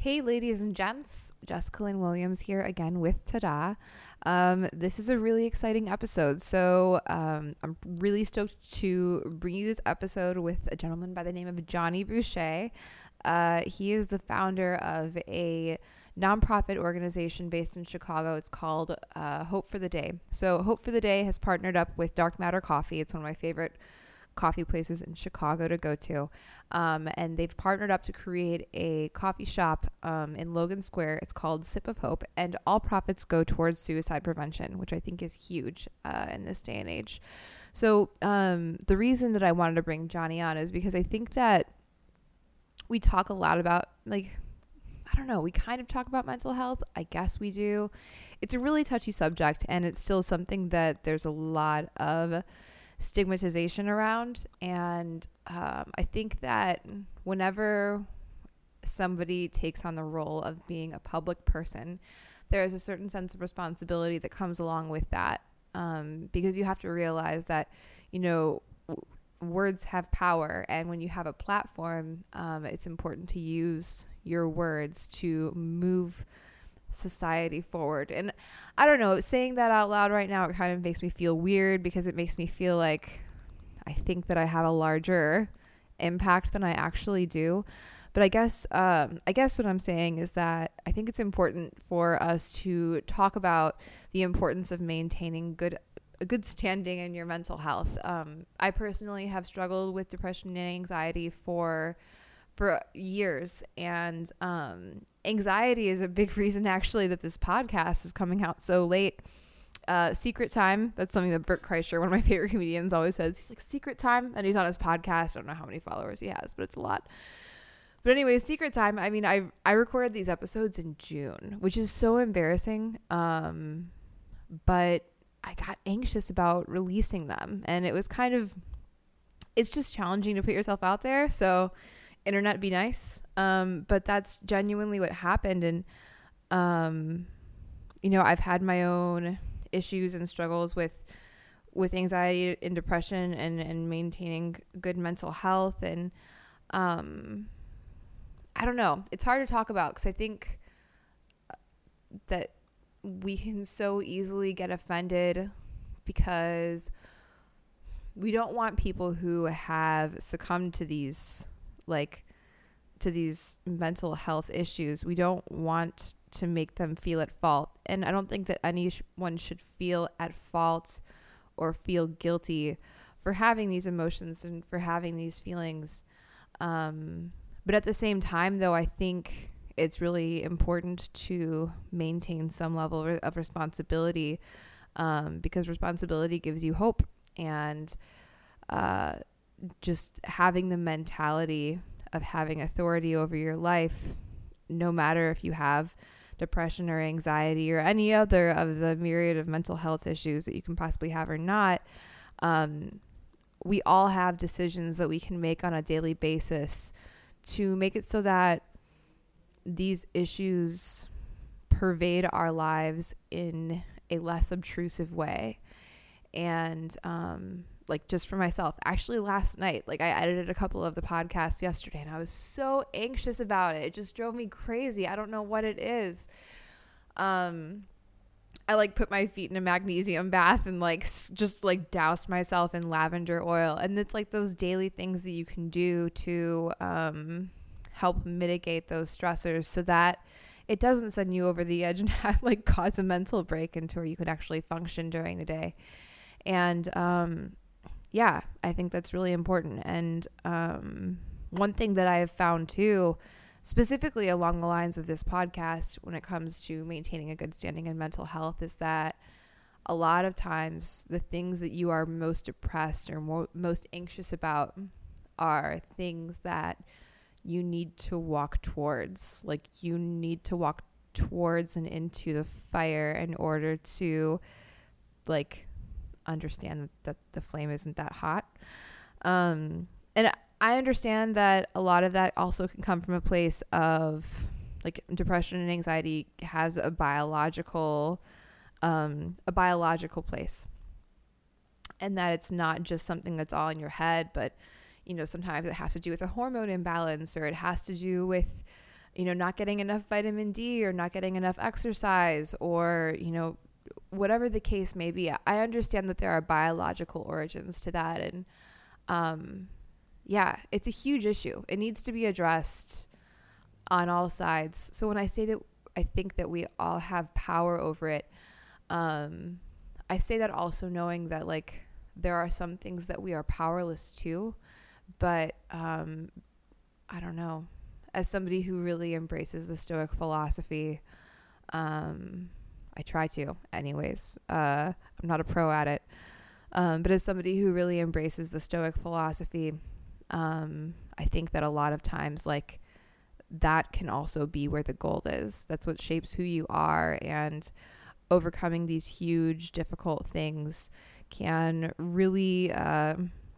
Hey, ladies and gents, Jessica Lynn Williams here again with Tada. Um, this is a really exciting episode. So, um, I'm really stoked to bring you this episode with a gentleman by the name of Jonny Boucher. Uh, he is the founder of a nonprofit organization based in Chicago. It's called uh, Hope for the Day. So, Hope for the Day has partnered up with Dark Matter Coffee. It's one of my favorite coffee places in Chicago to go to. Um, and they've partnered up to create a coffee shop um, in Logan Square. It's called Sip of Hope, and all profits go towards suicide prevention, which I think is huge uh, in this day and age. So, um, the reason that I wanted to bring Jonny on is because I think that we talk a lot about, like, I don't know, we kind of talk about mental health. I guess we do. It's a really touchy subject, and it's still something that there's a lot of stigmatization around. And um, I think that whenever somebody takes on the role of being a public person, there is a certain sense of responsibility that comes along with that. Um, because you have to realize that, you know, w- words have power. And when you have a platform, um, it's important to use your words to move society forward. And I don't know, saying that out loud right now, it kind of makes me feel weird because it makes me feel like I think that I have a larger impact than I actually do. But I guess um, I guess what I'm saying is that I think it's important for us to talk about the importance of maintaining good a good standing in your mental health. Um, I personally have struggled with depression and anxiety for for years. And um, anxiety is a big reason, actually, that this podcast is coming out so late. Uh, secret time. That's something that Bert Kreischer, one of my favorite comedians, always says. He's like, secret time. And he's on his podcast. I don't know how many followers he has, but it's a lot. But anyway, secret time. I mean, I I recorded these episodes in June, which is so embarrassing. Um, but I got anxious about releasing them, and it was kind of, it's just challenging to put yourself out there. So internet be nice. Um, but that's genuinely what happened. And, um, you know, I've had my own issues and struggles with, with anxiety and depression and, and maintaining good mental health. And, um, I don't know. It's hard to talk about because I think uh, that we can so easily get offended because we don't want people who have succumbed to these like to these mental health issues. We don't want to make them feel at fault. And I don't think that anyone should feel at fault or feel guilty for having these emotions and for having these feelings. Um, but at the same time, though, I think it's really important to maintain some level of responsibility um, because responsibility gives you hope. And uh, just having the mentality of having authority over your life, no matter if you have depression or anxiety or any other of the myriad of mental health issues that you can possibly have or not, um, we all have decisions that we can make on a daily basis to make it so that these issues pervade our lives in a less obtrusive way. And um, like just for myself. Actually, last night, like I edited a couple of the podcasts yesterday and I was so anxious about it. It just drove me crazy. I don't know what it is. Um, I like put my feet in a magnesium bath and like just like doused myself in lavender oil. And it's like those daily things that you can do to um, help mitigate those stressors so that it doesn't send you over the edge and have like cause a mental break into where you can actually function during the day. And um, yeah, I think that's really important. And um, one thing that I have found too, specifically along the lines of this podcast, when it comes to maintaining a good standing in mental health, is that a lot of times the things that you are most depressed or mo- most anxious about are things that you need to walk towards. Like you need to walk towards and into the fire in order to like understand that the flame isn't that hot. Um, and I understand that a lot of that also can come from a place of like depression and anxiety has a biological um, a biological place and that it's not just something that's all in your head but you know sometimes it has to do with a hormone imbalance or it has to do with you know, not getting enough vitamin D or not getting enough exercise or, you know, whatever the case may be. I understand that there are biological origins to that. And um, yeah, it's a huge issue. It needs to be addressed on all sides. So when I say that I think that we all have power over it, um, I say that also knowing that like there are some things that we are powerless to, but um, I don't know. As somebody who really embraces the Stoic philosophy, um, I try to, anyways. Uh, I'm not a pro at it, um, but as somebody who really embraces the Stoic philosophy, um, I think that a lot of times, like that can also be where the gold is. That's what shapes who you are, and overcoming these huge, difficult things can really uh,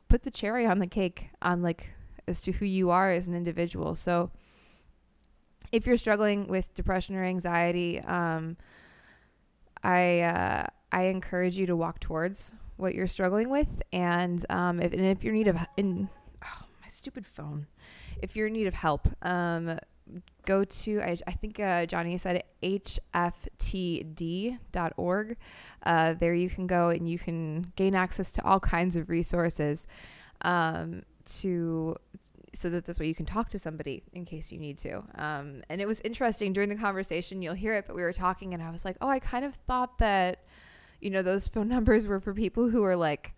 put the cherry on the cake on like as to who you are as an individual. So if you're struggling with depression or anxiety, um, I uh, I encourage you to walk towards what you're struggling with, and um, if and if you're in need of in oh, my stupid phone, if you're in need of help, um, go to I, I think uh, Jonny said hftd.org. Uh, there you can go and you can gain access to all kinds of resources um, to so that this way you can talk to somebody in case you need to. Um, and it was interesting during the conversation. You'll hear it, but we were talking, and I was like, oh, I kind of thought that you know those phone numbers were for people who are like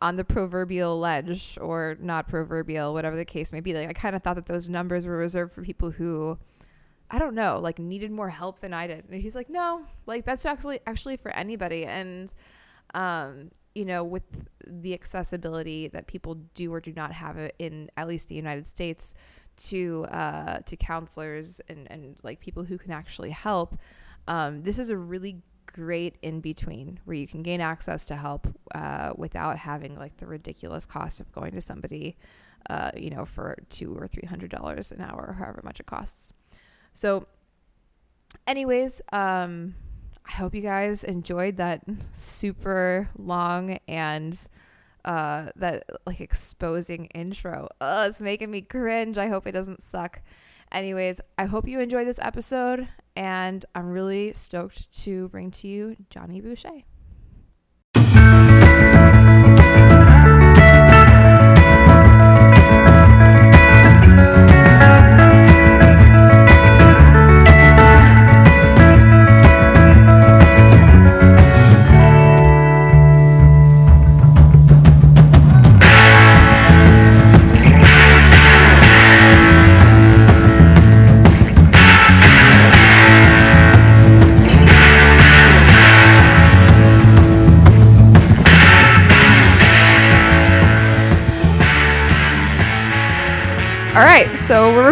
on the proverbial ledge or not proverbial, whatever the case may be. Like I kind of thought that those numbers were reserved for people who I don't know, like needed more help than I did. And he's like, "No, like that's actually actually for anybody." And um, you know, with the accessibility that people do or do not have in at least the United States to uh, to counselors and and like people who can actually help, um, this is a really great in between where you can gain access to help uh, without having like the ridiculous cost of going to somebody, uh, you know, for two or three hundred dollars an hour, however much it costs. So, anyways, um, I hope you guys enjoyed that super long and uh, that like exposing intro. Oh, it's making me cringe. I hope it doesn't suck. Anyways, I hope you enjoyed this episode and I'm really stoked to bring to you Jonny Boucher.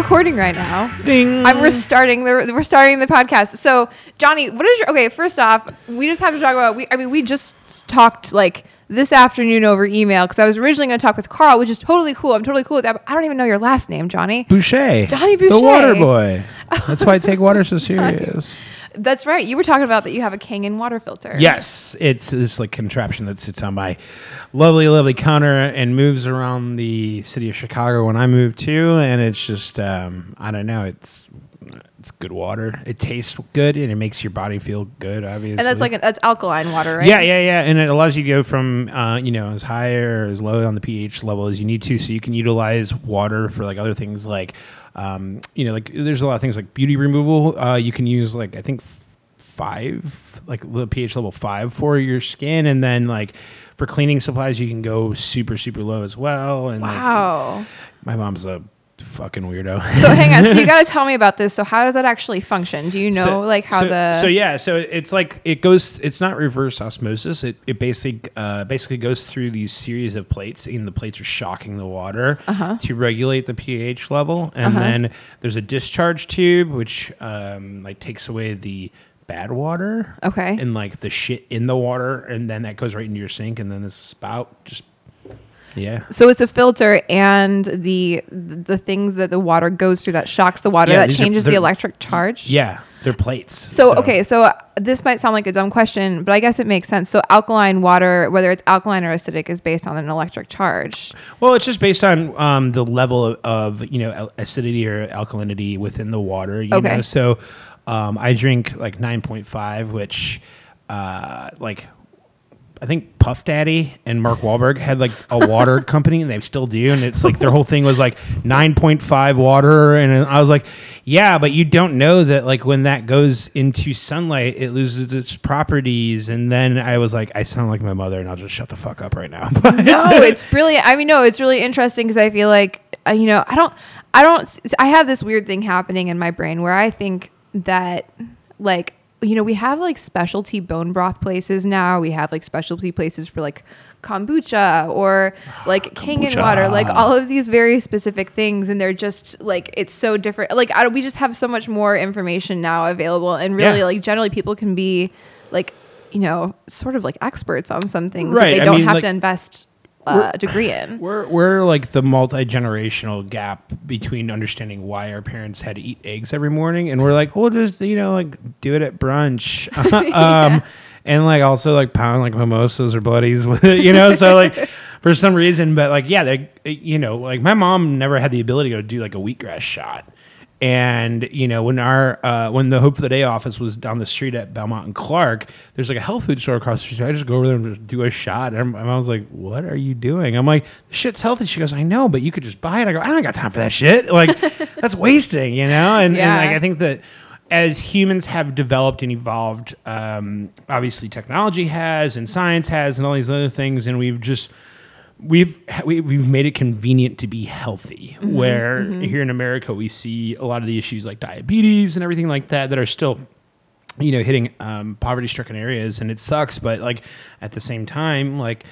Recording right now. Ding. I'm, we're the we're starting the podcast. So Jonny, what is your okay? First off, we just have to talk about we. I mean, we just talked like this afternoon over email because I was originally going to talk with Carl, which is totally cool. I'm totally cool with that. But I don't even know your last name, Jonny. Boucher. Jonny Boucher. The water boy. That's why I take water so serious. That's right. You were talking about that you have a Kangen water filter. Yes, it's this like contraption that sits on my lovely, lovely counter and moves around the city of Chicago when I move to, and it's just um, I don't know, it's it's good water. It tastes good and it makes your body feel good. Obviously, and that's like a, that's alkaline water, right? Yeah, yeah, yeah, and it allows you to go from uh, you know as high or as low on the pH level as you need to, so you can utilize water for like other things like um, you know like there's a lot of things like beauty removal. Uh, you can use like I think five like the pH level five for your skin, and then like for cleaning supplies you can go super super low as well. And like, Wow. my mom's a fucking weirdo. So hang on. So you got to tell me about this. So how does that actually function? Do you know So- like how so, the so yeah so it's like it goes it's not reverse osmosis it, it basically uh, basically goes through these series of plates and the plates are shocking the water Uh-huh. to regulate the ph level and then there's a discharge tube which um, like takes away the bad water Okay. and like the shit in the water and then that goes right into your sink and then this spout just yeah So it's a filter, and the the things that the water goes through that shocks the water Yeah, that these are- changes the they're- electric charge. Yeah, they're plates. So, okay, so uh, this might sound like a dumb question, but I guess it makes sense. So alkaline water, whether it's alkaline or acidic, is based on an electric charge. Well, it's just based on um, the level of, of you know al- acidity or alkalinity within the water. You Okay. know, so um, I drink like nine point five, which uh, like I think Puff Daddy and Mark Wahlberg had like a water company, and they still do. And it's like their whole thing was like nine point five water, and I was like, yeah, but you don't know that like when that goes into sunlight, it loses its properties. And then I was like, I sound like my mother, and I'll just shut the fuck up right now. But No, it's brilliant. I mean, no, it's really interesting because I feel like uh, you know, I don't, I don't, I have this weird thing happening in my brain where I think that like you know we have like specialty bone broth places now. We have like specialty places for like kombucha or like Kangen water, like all of these very specific things, and they're just like it's so different. Like I, we just have so much more information now available, and really Yeah. like generally people can be like you know sort of like experts on some things Right, that they don't mean, have like- to invest uh, a degree in. We're we're like the multi generational gap between understanding why our parents had to eat eggs every morning, and we're like, we'll just you know like do it at brunch, um, and like also like pound like mimosas or bloodies with it, you know. So like for some reason, but like yeah, they you know like my mom never had the ability to do like a wheatgrass shot. And you know when our uh, when the Hope for the Day office was down the street at Belmont and Clark, there's like a health food store across the street. I just go over there and do a shot, and I was like, "What are you doing?" I'm like, "This shit's healthy." She goes, "I know, but you could just buy it." I go, "I don't got time for that shit. Like that's wasting, you know." And, Yeah. and like I think that as humans have developed and evolved, um, obviously technology has and science has and all these other things, and we've just we've we, we've made it convenient to be healthy. Mm-hmm, where mm-hmm. here in America we see a lot of the issues like diabetes and everything like that that are still you know hitting um, poverty stricken areas, and it sucks. But like at the same time, like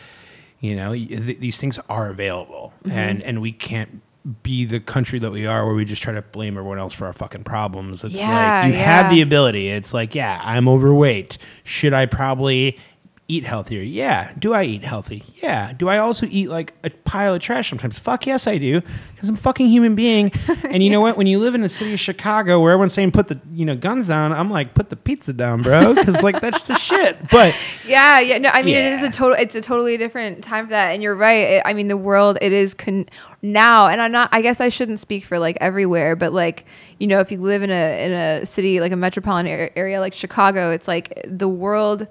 you know th- these things are available, mm-hmm. and and we can't be the country that we are where we just try to blame everyone else for our fucking problems. It's Yeah, like you have the ability. It's like, yeah, I'm overweight. Should I probably eat healthier? Yeah. Do I eat healthy? Yeah. Do I also eat like a pile of trash sometimes? Fuck yes, I do. Because I'm a fucking human being. And you know what? When you live in the city of Chicago where everyone's saying put the you know guns down, I'm like put the pizza down, bro. Because like that's the shit. But Yeah, yeah. No, I mean it is a total. It's a totally different time for that, and you're right. It, I mean the world it is con- now, and I'm not. I guess I shouldn't speak for like everywhere, but like you know, if you live in a in a city like a metropolitan area like Chicago, it's like the world.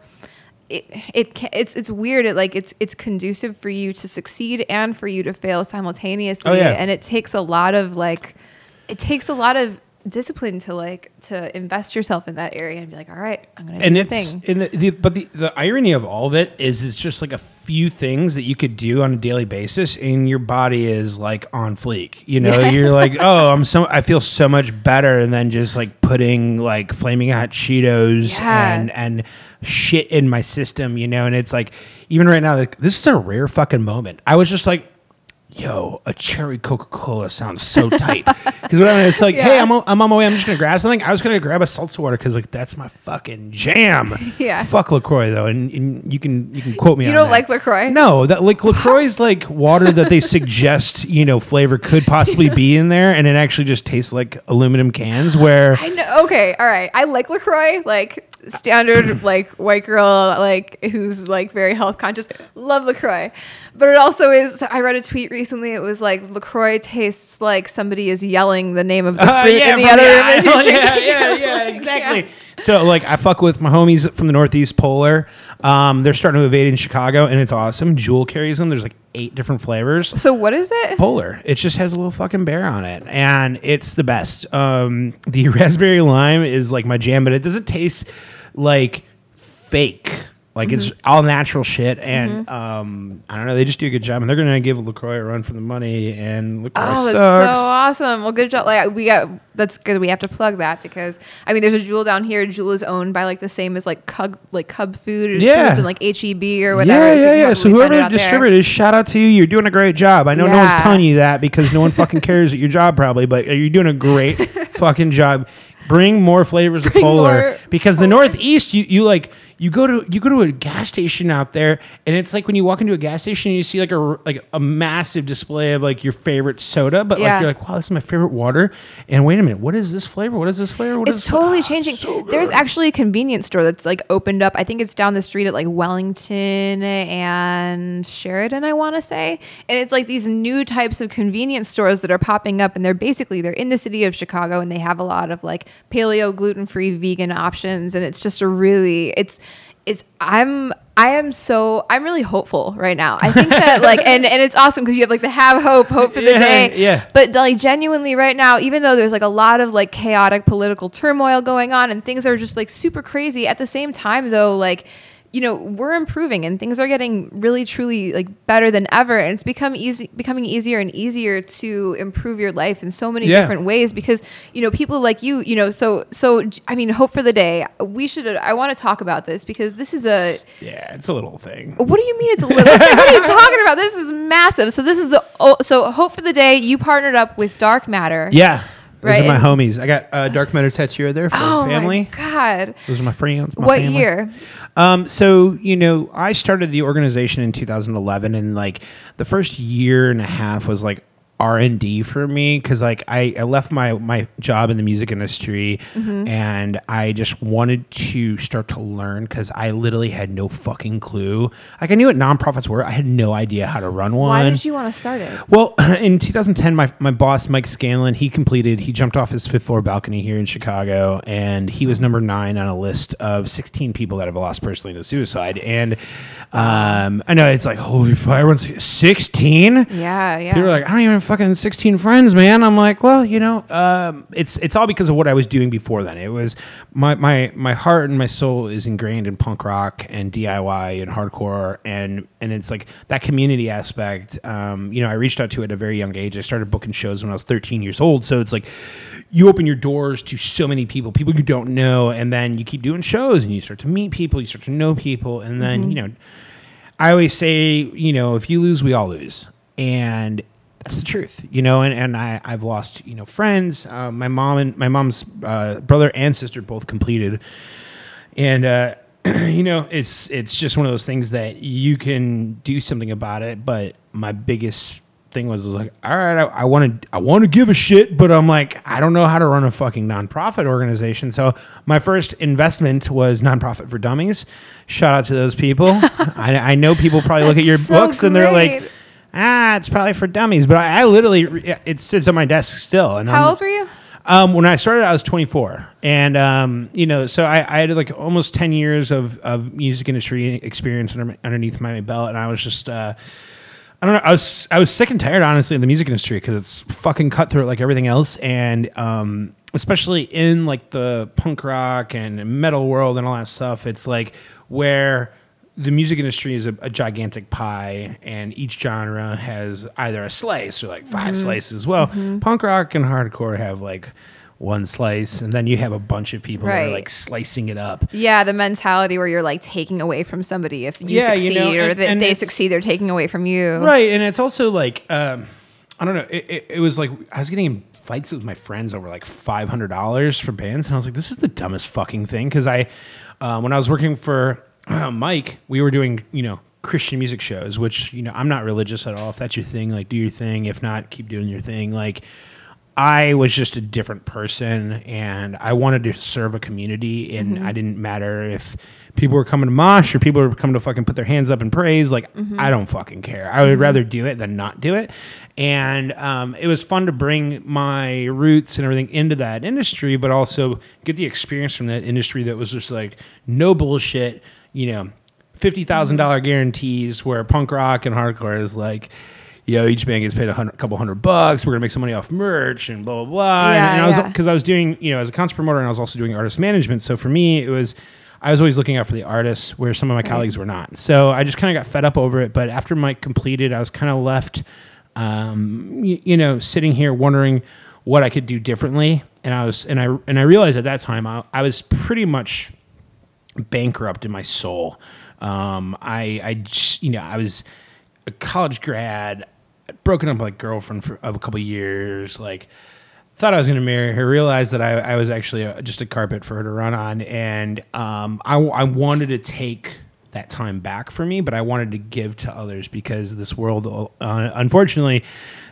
It, it it's it's weird. It like it's it's conducive for you to succeed and for you to fail simultaneously. Oh, yeah. And it takes a lot of like, it takes a lot of discipline to like to invest yourself in that area and be like, all right, I'm gonna do and the it's thing. and the, the but the, the irony of all of it is it's just like a few things that you could do on a daily basis and your body is like on fleek you know you're like oh i'm so i feel so much better than just like putting like flaming hot cheetos Yeah. and and shit in my system you know and it's like even right now like this is a rare fucking moment i was just like Yo, a cherry Coca Cola sounds so tight. Because when I was like, hey, I'm, on- I'm on my way. I'm just gonna grab something. I was gonna grab a seltzer water because like that's my fucking jam. Yeah. Fuck Lacroix though, and, and you can you can quote me. You on don't that. like LaCroix? No, that like Lacroix is like water that they suggest you know flavor could possibly be in there, and it actually just tastes like aluminum cans. Where I know. Okay, all right. I like Lacroix, like standard, like white girl, like who's like very health conscious. Love Lacroix, but it also is. I read a tweet recently. It was like Lacroix tastes like somebody is yelling the name of the Uh, fruit in the other room as you're aisle. yeah, yeah, yeah, exactly. So like I fuck with my homies from the Northeast Polar. Um, they're starting to evade in Chicago, and it's awesome. Jewel carries them. There's like eight different flavors. So what is it? Polar. It just has a little fucking bear on it, and it's the best. Um, the raspberry lime is like my jam, but it doesn't taste like fake. Like it's Mm-hmm. all natural shit, and um, I don't know. They just do a good job, and they're gonna give Lacroix a run for the money. And Lacroix Oh, that's sucks. so awesome! Well, good job. Like we got that's good. We have to plug that because I mean, there's a Jewel down here. Jewel is owned by like the same as like Cub, like Cub Food, and Yeah. And like HEB or whatever. Yeah, yeah, yeah. So probably find it whoever there. distributed, shout out to you. You're doing a great job. I know no one's telling you that because no one fucking cares at your job probably, but you're doing a great fucking job. Bring more flavors of polar more because the Northeast, you, you like you go to you go to a gas station out there, and it's like when you walk into a gas station, and you see like a like a massive display of like your favorite soda, but Yeah. like you're like, wow, this is my favorite water. And wait a minute, what is this flavor? What is this flavor? What is It's totally Ah, changing. so There's actually a convenience store that's like opened up. I think it's down the street at like Wellington and Sheridan, I want to say. And it's like these new types of convenience stores that are popping up and they're basically they're in the city of Chicago and they have a lot of like paleo gluten-free vegan options and it's just a really it's it's I'm I am so I'm really hopeful right now. I think that like and and it's awesome because you have like the have hope, hope for the Yeah, day. yeah. But like genuinely right now, even though there's like a lot of like chaotic political turmoil going on and things are just like super crazy, at the same time though, like you know we're improving and things are getting really truly like better than ever and it's become easy becoming easier and easier to improve your life in so many Yeah. different ways because you know people like you you know so so i mean hope for the day we should i want to talk about this because this is a yeah, it's a little thing. what do you mean it's a little? what are you talking about? This is massive. So this is the oh, so hope for the day you partnered up with Dark Matter. Yeah, those Right, are my and- homies. I got a dark matter tattoo there for family. Oh family. my god! Those are my friends. my what family. year? Um, so you know, I started the organization in 2011, and like the first year and a half was like R and D for me because like I, I left my my job in the music industry, Mm-hmm. and I just wanted to start to learn because I literally had no fucking clue. Like I knew what nonprofits were, I had no idea how to run one. Why did you want to start it? Well, in 2010, my, my boss, Mike Scanlon, he completed, he jumped off his fifth floor balcony here in Chicago, and he was number nine on a list of 16 people that have lost personally to suicide. And um, I know it's like, holy fire, everyone's 16? Yeah, yeah. People are like, I don't even fucking 16 friends, man. I'm like, well, you know, um, it's it's all because of what I was doing before then. It was my, my my heart and my soul is ingrained in punk rock and DIY and hardcore, and and it's like that community aspect. Um, you know, I reached out to it at a very young age. I started booking shows when I was 13 years old, so it's like you open your doors to so many people, people you don't know, and then you keep doing shows and you start to meet people, you start to know people, and then you know. I always say, you know, if you lose, we all lose. And that's the truth, you know, and, and I, I've lost, you know, friends. Uh, my mom and my mom's uh, brother and sister both completed. And, uh, you know, it's, it's just one of those things that you can do something about it. But my biggest thing was, was like, all right, I want to, I want to give a shit, but I'm like, I don't know how to run a fucking nonprofit organization. So my first investment was nonprofit for dummies. Shout out to those people. I, I know people probably look at your so books and they're like, great. Ah, it's probably for dummies. But I, I literally, it sits on my desk still. And How I'm, old were you? um, when I started, I was 24, and um, you know, so I, I had like almost 10 years of, of music industry experience under, underneath my belt, and I was just, uh, I don't know, I was I was sick and tired, honestly, of the music industry because it's fucking cutthroat like everything else, and um, especially in like the punk rock and metal world and all that stuff, it's like where the music industry is a, a gigantic pie, and each genre has either a slice or like 5 slices. Well, punk rock and hardcore have like one slice, and then you have a bunch of people that are like slicing it up. Yeah, the mentality where you're like taking away from somebody if you Yeah, you succeed, know, or that they succeed, they're taking away from you. Right, and it's also like um, I don't know. It, it, it was like I was getting fights with my friends over like five hundred dollars for bands, and I was like, this is the dumbest fucking thing. Because I, uh, when I was working for Mike, we were doing you know Christian music shows, which you know I'm not religious at all. If that's your thing, like do your thing. If not, keep doing your thing. Like. I was just a different person and I wanted to serve a community and mm-hmm. I didn't matter if people were coming to mosh or people were coming to fucking put their hands up and praise. Like, mm-hmm. I don't fucking care. I would mm-hmm. rather do it than not do it. And um, it was fun to bring my roots and everything into that industry, but also get the experience from that industry that was just like no bullshit, you know, fifty thousand dollar guarantees where punk rock and hardcore is like, yo, each band gets paid a hundred, couple hundred bucks. We're gonna make some money off merch and blah blah blah. Yeah, and, and I was because I was doing you know as a concert promoter and I was also doing artist management. So for me, it was I was always looking out for the artists where some of my colleagues were not. So I just kind of got fed up over it. But after Mike completed, I was kind of left, um, you, you know, sitting here wondering what I could do differently. And I was and I and I realized at that time I, I was pretty much bankrupt in my soul. Um, I, I just, you know, I was a college grad, broken up with like girlfriend for, of a couple years, like thought I was going to marry her, realized that I, I was actually a, just a carpet for her to run on, and um, I, I wanted to take that time back for me, but I wanted to give to others because this world, uh, unfortunately,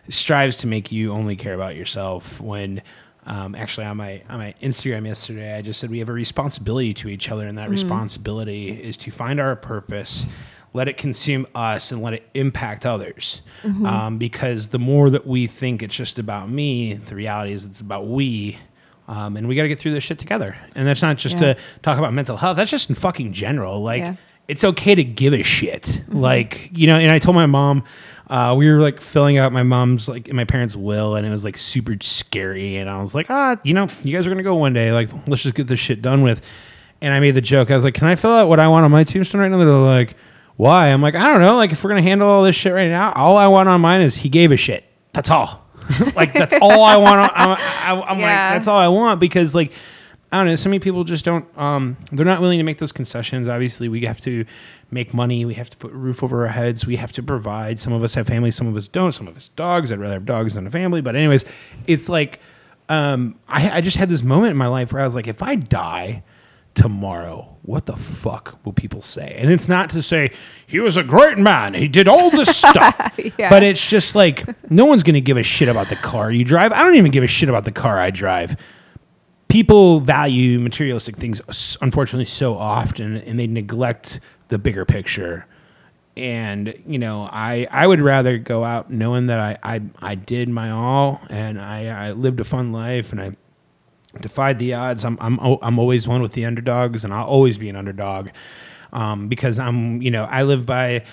strives to make you only care about yourself. When um, actually on my on my Instagram yesterday, I just said we have a responsibility to each other, and that mm-hmm. responsibility is to find our purpose let it consume us and let it impact others. Mm-hmm. Um, because the more that we think it's just about me, the reality is it's about we. Um, and we got to get through this shit together. And that's not just yeah. to talk about mental health. That's just in fucking general. Like, yeah it's okay to give a shit. Mm-hmm. Like, you know, and I told my mom, uh, we were like filling out my mom's like my parents' will, and it was like super scary. And I was like, ah, you know, you guys are gonna go one day. Like, let's just get this shit done with. And I made the joke. I was like, can I fill out what I want on my tombstone right now? They're like, why? I'm like, I don't know. Like, if we're gonna handle all this shit right now, all I want on mine is he gave a shit. That's all. like, that's all I want. I'm, I'm yeah. like, that's all I want because like I don't know. So many people just don't. Um, they're not willing to make those concessions. Obviously, we have to make money. We have to put a roof over our heads. We have to provide. Some of us have families. Some of us don't. Some of us dogs. I'd rather have dogs than a family. But anyways, it's like um, I, I just had this moment in my life where I was like, if I die tomorrow, what the fuck will people say? And it's not to say he was a great man. He did all this stuff. yeah. But it's just like no one's gonna give a shit about the car you drive. I don't even give a shit about the car I drive people value materialistic things unfortunately so often and they neglect the bigger picture. And you know i i would rather go out knowing that i i, I did my all and i i lived a fun life and i defied the odds. I'm i'm, I'm always one with the underdogs and i'll always be an underdog um, because i'm you know i live by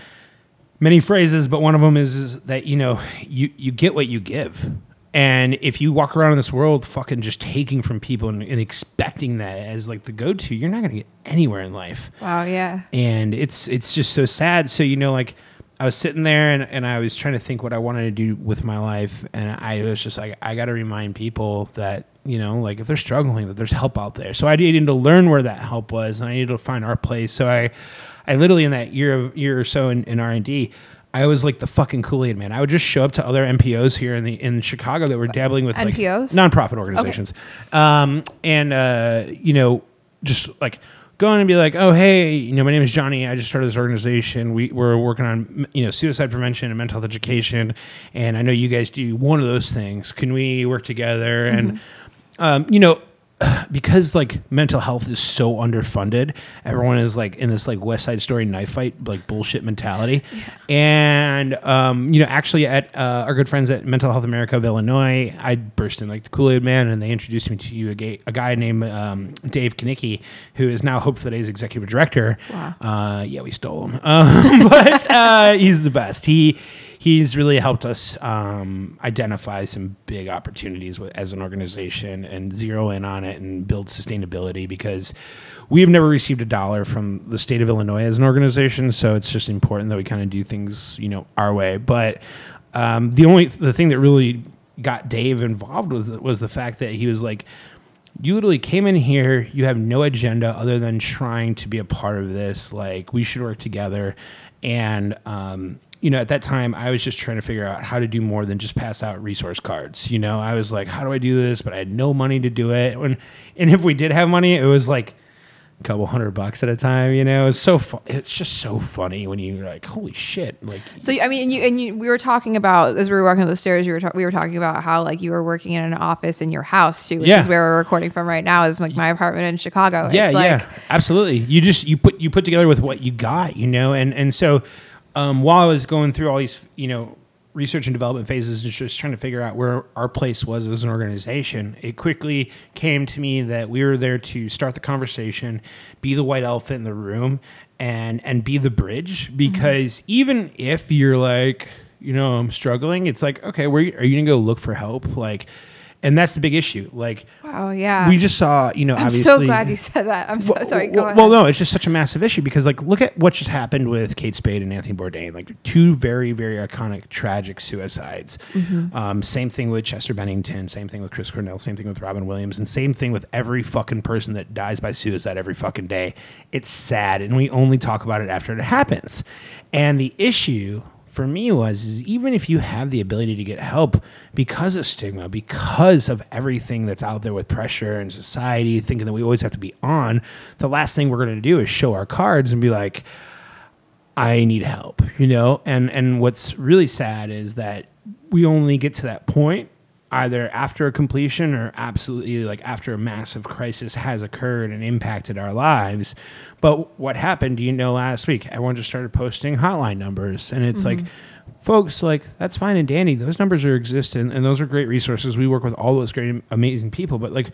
many phrases but one of them is, is that you know you you get what you give and if you walk around in this world fucking just taking from people and, and expecting that as like the go to, you're not to get anywhere in life. Wow, yeah. And it's it's just so sad. So you know like I was sitting there and, and I was trying to think what I wanted to do with my life and I was just like I got to remind people that you know like if they're struggling that there's help out there. So I needed to learn where that help was and I needed to find our place. So I I literally in that year of year or so in, in R&D I was like the fucking Kool Aid man. I would just show up to other NPOs here in the in Chicago that were dabbling with like NPOs? nonprofit organizations, um, and uh, you know, just like go in and be like, oh hey, you know, my name is Jonny. I just started this organization. We we're working on you know suicide prevention and mental health education, and I know you guys do one of those things. Can we work together? Mm-hmm. And um, you know, because like mental health is so underfunded, everyone is like in this like West Side Story knife fight like bullshit mentality, yeah. and um, you know actually at uh, our good friends at Mental Health America of Illinois, I burst in like the Kool Aid Man, and they introduced me to you a, gay, a guy named um, Dave Kanicki, who is now Hope for the Day's executive director. Wow. Uh, yeah, we stole him, um, but uh, he's the best. He he's really helped us um, identify some big opportunities as an organization and zero in on it and build sustainability because we've never received a dollar from the state of Illinois as an organization. So it's just important that we kind of do things, you know, our way. But um, the only the thing that really got Dave involved with it was the fact that he was like, you literally came in here you have no agenda other than trying to be a part of this like we should work together and um, you know, at that time, I was just trying to figure out how to do more than just pass out resource cards. You know, I was like, how do I do this? But I had no money to do it. And, and if we did have money, it was like a couple hundred bucks at a time. You know, it's so fu- it's just so funny when you're like, holy shit! Like, so I mean, and you and you, we were talking about as we were walking up the stairs. You were ta- we were talking about how like you were working in an office in your house too, which yeah. is where we're recording from right now. Is like my apartment in Chicago. Yeah, it's yeah, absolutely. You just you put you put together with what you got, you know, and and so um, while I was going through all these, you know, research and development phases, just trying to figure out where our place was as an organization, it quickly came to me that we were there to start the conversation, be the white elephant in the room, and and be the bridge. Mm-hmm. Because mm-hmm. even if you're like, you know, I'm struggling, it's like, okay, where are you gonna go look for help? Like and that's the big issue. Like, wow, yeah, we just saw, you know, I'm obviously. so glad you said that. I'm so well, sorry. Go well, ahead. Well, no, it's just such a massive issue because, like, look at what just happened with Kate Spade and Anthony Bourdain, like two very, very iconic, tragic suicides. Mm-hmm. Um, same thing with Chester Bennington. Same thing with Chris Cornell. Same thing with Robin Williams, and same thing with every fucking person that dies by suicide every fucking day. It's sad, and we only talk about it after it happens. And the issue for me was is even if you have the ability to get help because of stigma, because of everything that's out there with pressure and society thinking that we always have to be on, the last thing we're going to do is show our cards and be like, I need help, you know? And and what's really sad is that we only get to that point either after a completion or absolutely like after a massive crisis has occurred and impacted our lives. But what happened, do you know, last week? Everyone just started posting hotline numbers. And it's like, mm-hmm. folks, like, that's fine and dandy. Those numbers are existent and those are great resources. We work with all those great, amazing people. But like,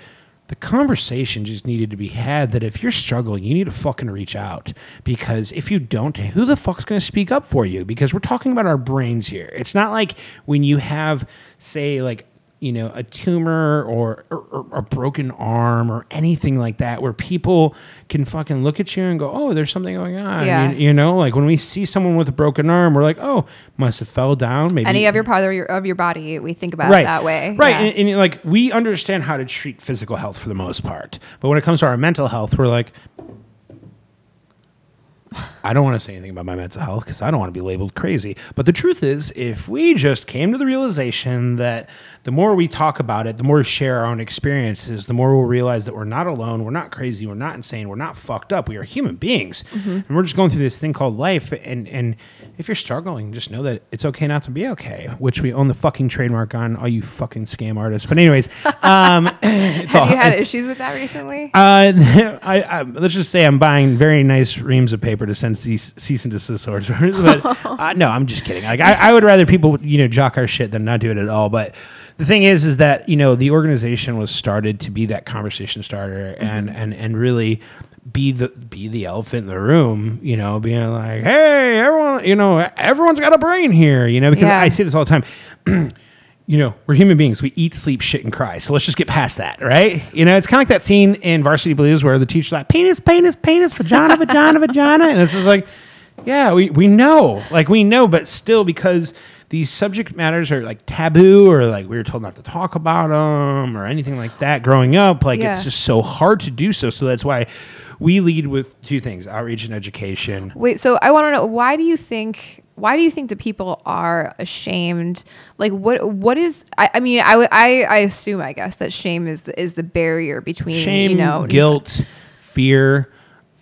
the conversation just needed to be had that if you're struggling, you need to fucking reach out because if you don't, who the fuck's going to speak up for you? Because we're talking about our brains here. It's not like when you have, say, like you know, a tumor or, or, or, a broken arm or anything like that, where people can fucking look at you and go, "Oh, there's something going on." Yeah. You, you know, like when we see someone with a broken arm, we're like, "Oh, must have fell down." Maybe Any of your part of your, of your body, we think about right it that way. right? Yeah. And, and like we understand how to treat physical health for the most part, but when it comes to our mental health, we're like. I don't want to say anything about my mental health because I don't want to be labeled crazy. But the truth is, if we just came to the realization that the more we talk about it, the more we share our own experiences, the more we'll realize that we're not alone, we're not crazy, we're not insane, we're not fucked up. We are human beings, and we're just going through this thing called life. And and if you're struggling, just know that it's okay not to be okay. Which we own the fucking trademark on, all you fucking scam artists. But anyways, um, it's all- Have you had issues with that recently? uh, I, I, let's just say I'm buying very nice reams of paper to send cease, cease and desist orders. but uh, no, I'm just kidding. Like I, I would rather people, you know, jock our shit than not do it at all. But the thing is, is that you know the organization was started to be that conversation starter and and and really be the be the elephant in the room. You know, being like, hey, everyone, you know, everyone's got a brain here. You know, because Yeah. I see this all the time you know, we're human beings. We eat, sleep, shit, and cry. So let's just get past that, right? You know, it's kind of like that scene in Varsity Blues where the teacher's like, penis, penis, penis, vagina, vagina, vagina. And this is like, yeah, we, we know. Like, we know, but still, because these subject matters are like taboo or like we were told not to talk about them or anything like that growing up, like Yeah. it's just so hard to do so. So that's why we lead with two things outreach and education. Wait, so I want to know why do you think why do you think that people are ashamed? Like what what is I, I mean I, would- I I assume I guess that shame is the, is the barrier between shame, you know guilt, fear,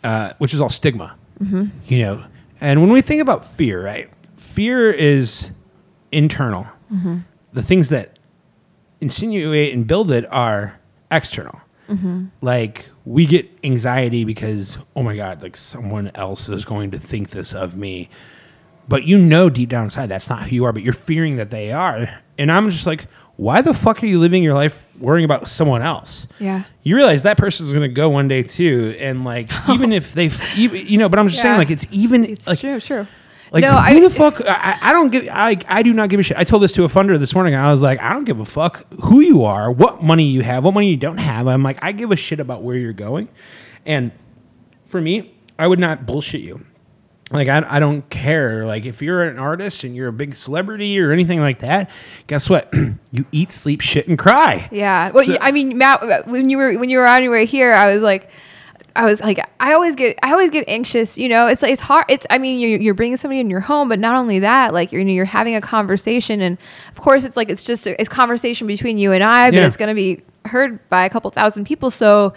uh, which is all stigma. Mm-hmm. You know, and when we think about fear, right? Fear is internal. Mm-hmm. The things that insinuate and build it are external. Mm-hmm. Like we get anxiety because oh my god, like someone else is going to think this of me. But you know deep down inside that's not who you are, but you're fearing that they are. And I'm just like, why the fuck are you living your life worrying about someone else? Yeah. you realize that person's gonna go one day too, and like even if they, even, you know, but I'm just saying like it's even It's like true, true. like no, who I the fuck I, I don't give I I do not give a shit. I told this to a funder this morning. I was like, I don't give a fuck who you are, what money you have, what money you don't have. I'm like, I give a shit about where you're going, and for me, I would not bullshit you. Like I, I don't care. Like if you're an artist and you're a big celebrity or anything like that, guess what? you eat, sleep, shit, and cry. Yeah. Well, So- I mean, Matt, when you were when you were on your way here, I was like, I was like, I always get, I always get anxious. You know, it's like it's hard. It's, I mean, you're, you're bringing somebody in your home, but not only that, like you're, you're having a conversation, and of course, it's like it's just a, it's conversation between you and I, but Yeah. it's going to be heard by a couple thousand people. So.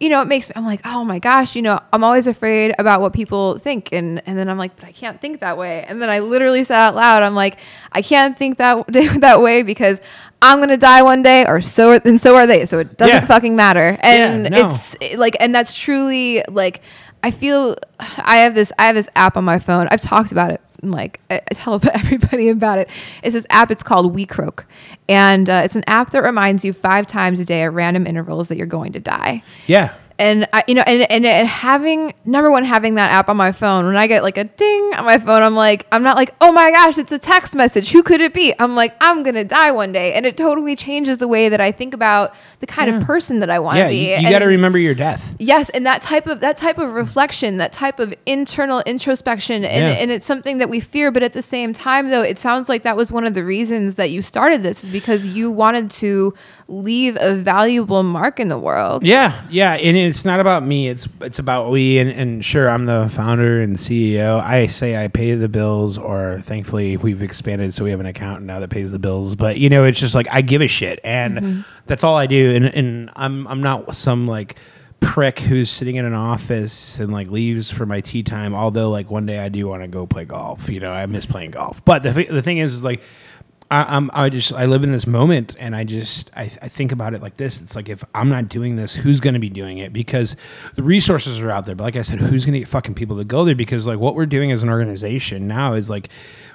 You know, it makes me. I'm like, oh my gosh. You know, I'm always afraid about what people think, and and then I'm like, but I can't think that way. And then I literally said out loud, I'm like, I can't think that that way because I'm gonna die one day, or so and so are they. So it doesn't Yeah. fucking matter. And no. it's like, and that's truly like, I feel I have this I have this app on my phone. I've talked about it. Like I I tell everybody about it. It's this app. It's called WeCroak, and uh, it's an app that reminds you five times a day at random intervals that you're going to die Yeah. And I, you know, and, and and having number one, having that app on my phone. When I get like a ding on my phone, I'm like, I'm not like, oh my gosh, it's a text message. Who could it be? I'm like, I'm gonna die one day, and it totally changes the way that I think about the kind of person that I want to Yeah. be. You, you got to remember your death. Yes, and that type of that type of reflection, that type of internal introspection, and, Yeah. and it's something that we fear. But at the same time, though, it sounds like that was one of the reasons that you started this is because you wanted to leave a valuable mark in the world. Yeah, yeah, and it's not about me. It's it's about we. And, and sure, I'm the founder and CEO. I say I pay the bills, or thankfully we've expanded, so we have an accountant now that pays the bills. But you know, it's just like I give a shit, and Mm-hmm. that's all I do. And and I'm I'm not some like prick who's sitting in an office and like leaves for my tea time. Although like one day I do want to go play golf. You know, I miss playing golf. But the the thing is, is like. I, I'm I just I live in this moment and I just I, I think about it like this. It's like if I'm not doing this, who's going to be doing it? Because the resources are out there. But like I said, who's going to get fucking people to go there? Because like what we're doing as an organization now is like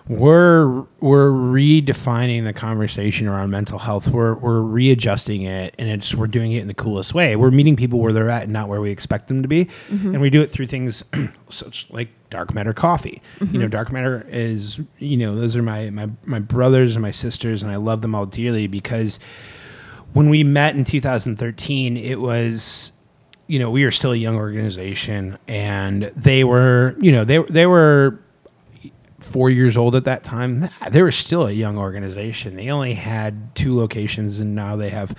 we're we're redefining the conversation around mental health. We're we're readjusting it and it's we're doing it in the coolest way. We're meeting people where they're at and not where we expect them to be. Mm-hmm. And we do it through things such like dark matter coffee. Mm-hmm. You know, dark matter is you know, those are my my my brothers and my sisters and I love them all dearly because when we met in 2013, it was you know, we were still a young organization and they were, you know, they they were four years old at that time. They were still a young organization. They only had two locations, and now they have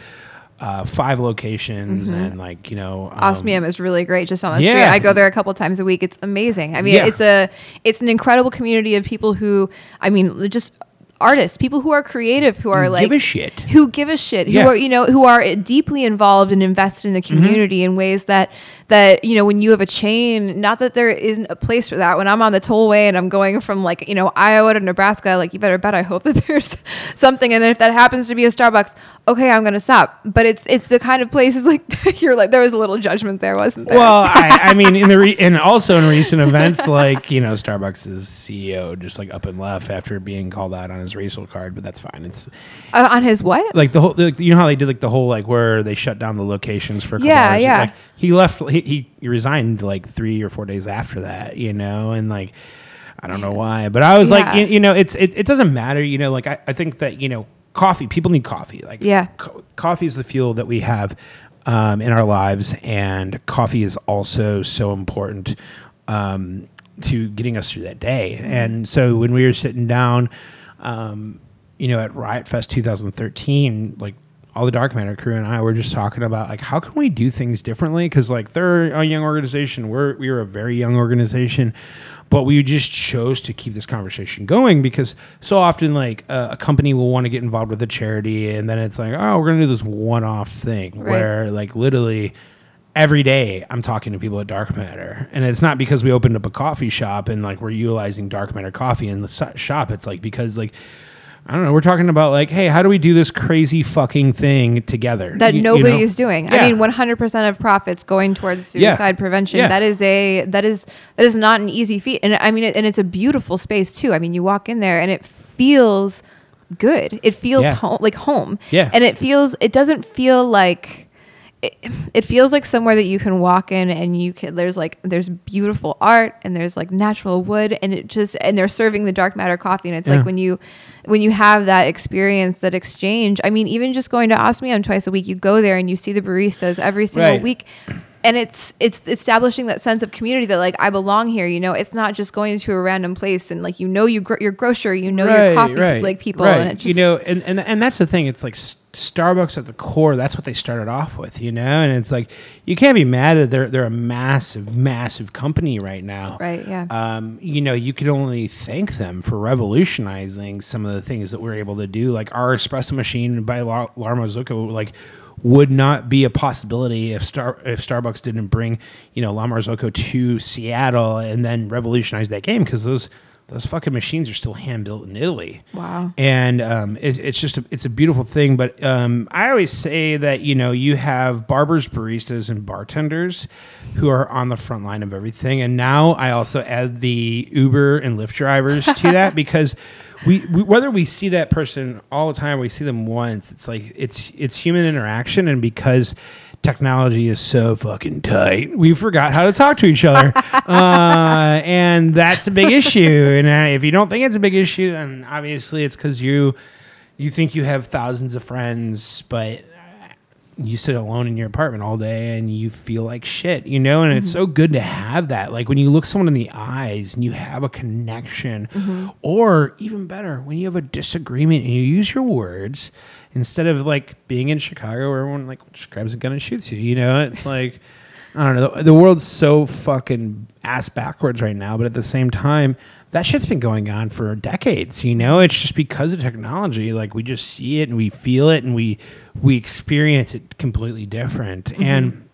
uh, five locations, and like you know, um, Osmium is really great just on the street. I go there a couple times a week. It's amazing. I mean, Yeah. it's a it's an incredible community of people who I mean, just artists, people who are creative, who are like give a shit. who give a shit, who Yeah. Mm-hmm. are you know who are deeply involved and invested in the community in ways that that you know when you have a chain, not that there isn't a place for that. When I'm on the tollway and I'm going from like you know Iowa to Nebraska, like you better bet I hope that there's something, and if that happens to be a Starbucks, okay, I'm gonna stop. But it's it's the kind of places like you're like there was a little judgment there, wasn't there? Well, I, I mean, in the re- and also in recent events, like you know, Starbucks' CEO just like up and left after being called out on his racial card, but that's fine. It's Uh, on his what? like the whole, like, you know how they did like the whole like where they shut down the locations for a couple Yeah, hours? yeah. Like, he left. He, he he resigned like three or four days after that. You know, and like I don't know why, but I was like, you, you know, it's it, it doesn't matter. You know, like I, I think that you know, coffee. People need coffee. Like Yeah. co- coffee is the fuel that we have um, in our lives, and coffee is also so important um, to getting us through that day. And so when we were sitting down, um, you know, at Riot Fest 2013, like all the Dark Matter crew and I were just talking about like how can we do things differently? Because like they're a young organization, we're we are a very young organization, but we just chose to keep this conversation going because so often like a, a company will want to get involved with a charity and then it's like oh we're gonna do this one-off thing Right. where like literally every day I'm talking to people at Dark Matter, and it's not because we opened up a coffee shop and like we're utilizing Dark Matter coffee in the shop. It's like because like I don't know, we're talking about like, hey, how do we do this crazy fucking thing together that You- you nobody know? is doing. Yeah. I mean, 100% of profits going towards Yeah. suicide prevention. Yeah. That is a that is that is not an easy feat. And I mean, it, and it's a beautiful space too. I mean, you walk in there and it feels good. It feels Yeah. home, like home. Yeah. And it feels. It doesn't feel like. It, it feels like somewhere that you can walk in and you can there's like there's beautiful art and there's like natural wood and it just and they're serving the dark matter coffee and it's Yeah. like when you when you have that experience that exchange i mean even just going to osmium twice a week you go there and you see the baristas every single Right. week and it's it's establishing that sense of community that like i belong here you know it's not just going to a random place and like you know you gro- your grocer you know your coffee like people and it just you know, and, and and that's the thing. It's like Starbucks at the core. That's what they started off with, you know. And it's like you can't be mad that they're they're a massive, massive company right now. right yeah Um, you know, you could only thank them for revolutionizing some of the things that we're able to do. Like our espresso machine by La- Larmo Zucco, like would not be a possibility if Star if Starbucks didn't bring you know La Marzocco to Seattle and then revolutionize that game because those those fucking machines are still hand built in Italy wow and um, it, it's just a, it's a beautiful thing. But um, I always say that you know you have barbers, baristas, and bartenders who are on the front line of everything. And now I also add the Uber and Lyft drivers to that because. We, we whether we see that person all the time, or we see them once. It's like it's it's human interaction, and because technology is so fucking tight, we forgot how to talk to each other, uh, and that's a big issue. And uh, if you don't think it's a big issue, then obviously it's because you you think you have thousands of friends, but you sit alone in your apartment all day and you feel like shit, you know, and it's mm-hmm. so good to have that. Like when you look someone in the eyes and you have a connection, mm-hmm. or even better, when you have a disagreement and you use your words instead of like being in Chicago where everyone like just grabs a gun and shoots you, you know, it's like, I don't know. The, the world's so fucking ass backwards right now, but at the same time, that shit's been going on for decades. You know, it's just because of technology. Like we just see it and we feel it and we we experience it completely different. Mm-hmm. And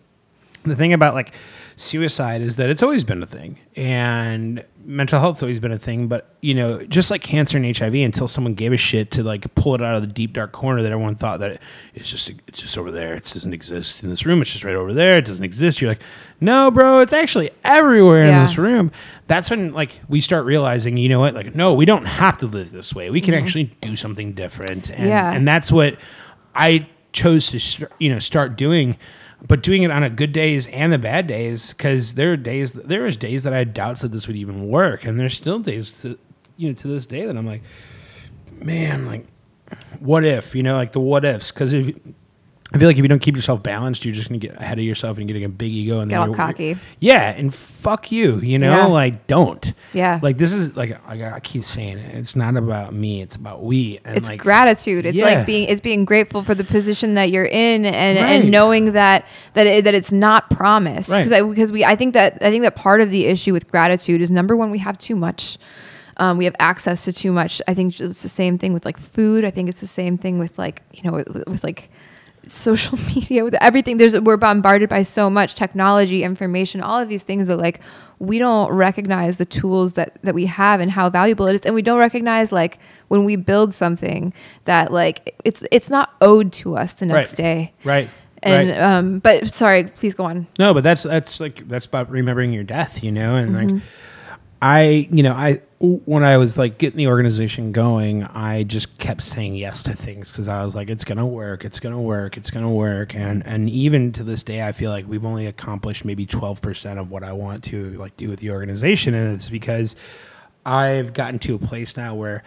the thing about like suicide is that it's always been a thing and mental health's always been a thing but you know just like cancer and hiv until someone gave a shit to like pull it out of the deep dark corner that everyone thought that it's just it's just over there. It doesn't exist in this room. It's just right over there. It doesn't exist. You're like no bro it's actually everywhere in this room. That's when like we start realizing you know what? Like no we don't have to live this way. We can mm-hmm. actually do something different. And, Yeah. and that's what i chose to you know start doing but doing it on a good days and the bad days because there are days there is days that i had doubts that this would even work and there's still days to, you know to this day that i'm like man like what if you know like the what ifs because if I feel like if you don't keep yourself balanced, you're just gonna get ahead of yourself and getting a big ego and Get then all cocky. Yeah, and fuck you, you know, Yeah. like don't. Yeah. Like this is like I, I keep saying it. It's not about me. It's about we. And it's like, gratitude it's Yeah. like being it's being grateful for the position that you're in and Right. and knowing that that it, that it's not promised because I because we I think that I think that part of the issue with gratitude is number one we have too much um, we have access to too much I think it's the same thing with like food I think it's the same thing with like you know with, with like social media with everything there's we're bombarded by so much technology information all of these things that like we don't recognize the tools that that we have and how valuable it is and we don't recognize like when we build something that like it's it's not owed to us the next Right. day right. and right. um but sorry please go on No, but that's that's like that's about remembering your death, you know, and Mm-hmm. like I, you know, I when I was like getting the organization going, I just kept saying yes to things because I was like, it's gonna work, it's gonna work, it's gonna work, and and even to this day, I feel like we've only accomplished maybe twelve percent of what I want to like do with the organization, and it's because I've gotten to a place now where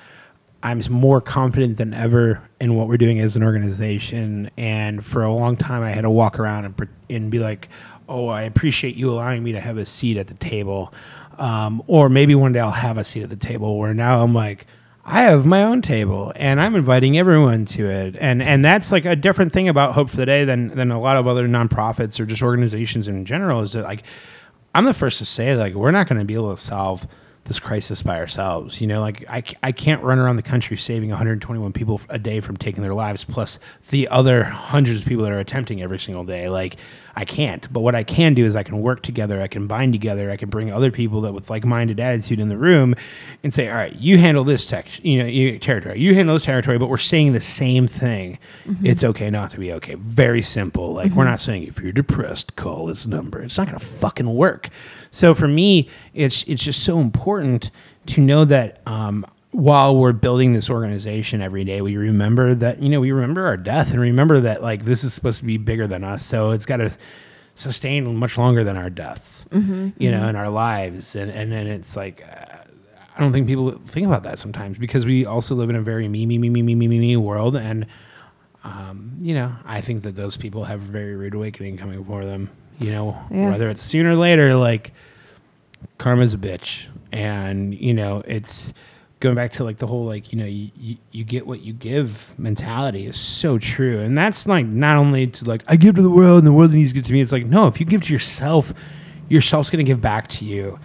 I'm more confident than ever in what we're doing as an organization. And for a long time, I had to walk around and, and be like, "Oh, I appreciate you allowing me to have a seat at the table," um, or maybe one day I'll have a seat at the table. Where now I'm like. I have my own table and I'm inviting everyone to it. And and that's like a different thing about Hope for the Day than than a lot of other nonprofits or just organizations in general is that like I'm the first to say like we're not going to be able to solve this crisis by ourselves. You know, like I, I can't run around the country saving 121 people a day from taking their lives, plus the other hundreds of people that are attempting every single day. Like I can't. But what I can do is I can work together. I can bind together. I can bring other people that with like-minded attitude in the room, and say, all right, you handle this tech, you know, you, territory. You handle this territory, but we're saying the same thing. It's okay not to be okay. Very simple. Like we're not saying if you're depressed, call this number. It's not gonna fucking work. So for me, it's it's just so important to know that um, while we're building this organization every day, we remember that, you know, we remember our death and remember that like this is supposed to be bigger than us. So it's got to sustain much longer than our deaths, mm-hmm. you know, mm-hmm. in our lives. And, and and it's like, uh, I don't think people think about that sometimes because we also live in a very me, me, me, me, me, me, me, me world. And, um, you know, I think that those people have a very rude awakening coming for them, you know, yeah. whether it's sooner or later, like karma's a bitch. And, you know, it's, going back to like the whole like you know you, you, you get what you give mentality is so true, and that's like not only to like I give to the world and the world needs to give to me. It's like no, if you give to yourself, yourself's gonna give back to you.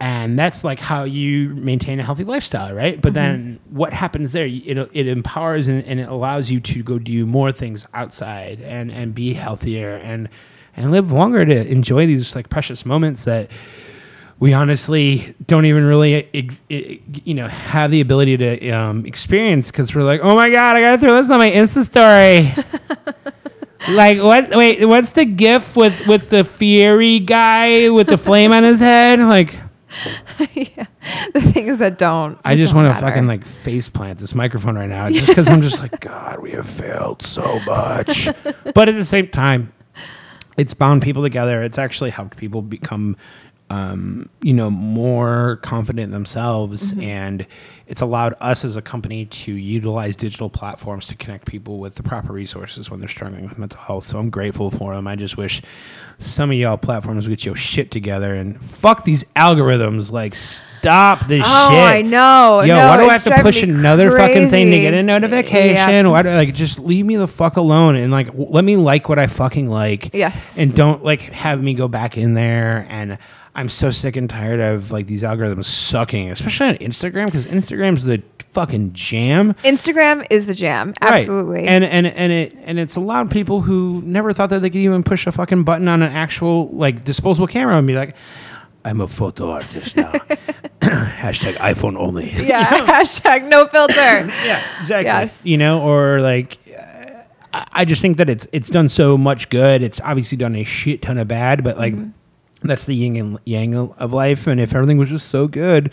And that's like how you maintain a healthy lifestyle right? But then mm-hmm. what happens there? It, it empowers and, and it allows you to go do more things outside and and be healthier and and live longer to enjoy these like precious moments that we honestly don't even really you know have the ability to um, experience because we're like oh my god i gotta throw this on my insta story like what wait what's the gif with with the fiery guy with the flame on his head like yeah the things that don't I just want to fucking like face plant this microphone right now, just because I'm just like, God, we have failed so much. but at the same time, it's bound people together. It's actually helped people become um, you know, more confident in themselves. Mm-hmm. And it's allowed us as a company to utilize digital platforms to connect people with the proper resources when they're struggling with mental health. So I'm grateful for them. I just wish some of y'all platforms would get your shit together and fuck these algorithms. Like, stop this Oh, shit. I know. Yo, No, why do I have to push another fucking thing to get a notification? Yeah. Why do like just leave me the fuck alone and like let me like what I fucking like. Yes. And don't like have me go back in there and I'm so sick and tired of like these algorithms sucking, especially on Instagram because Instagram's the fucking jam. Instagram is the jam. Right. Absolutely. And and and it and it's allowed people who never thought that they could even push a fucking button on an actual like disposable camera and be like, I'm a photo artist now. Hashtag iPhone only. yeah. Hashtag no filter. Yeah, exactly. Yes. You know, or like, I- I just think that it's it's done so much good. It's obviously done a shit ton of bad, but like. Mm-hmm. That's the yin and yang of life, and if everything was just so good,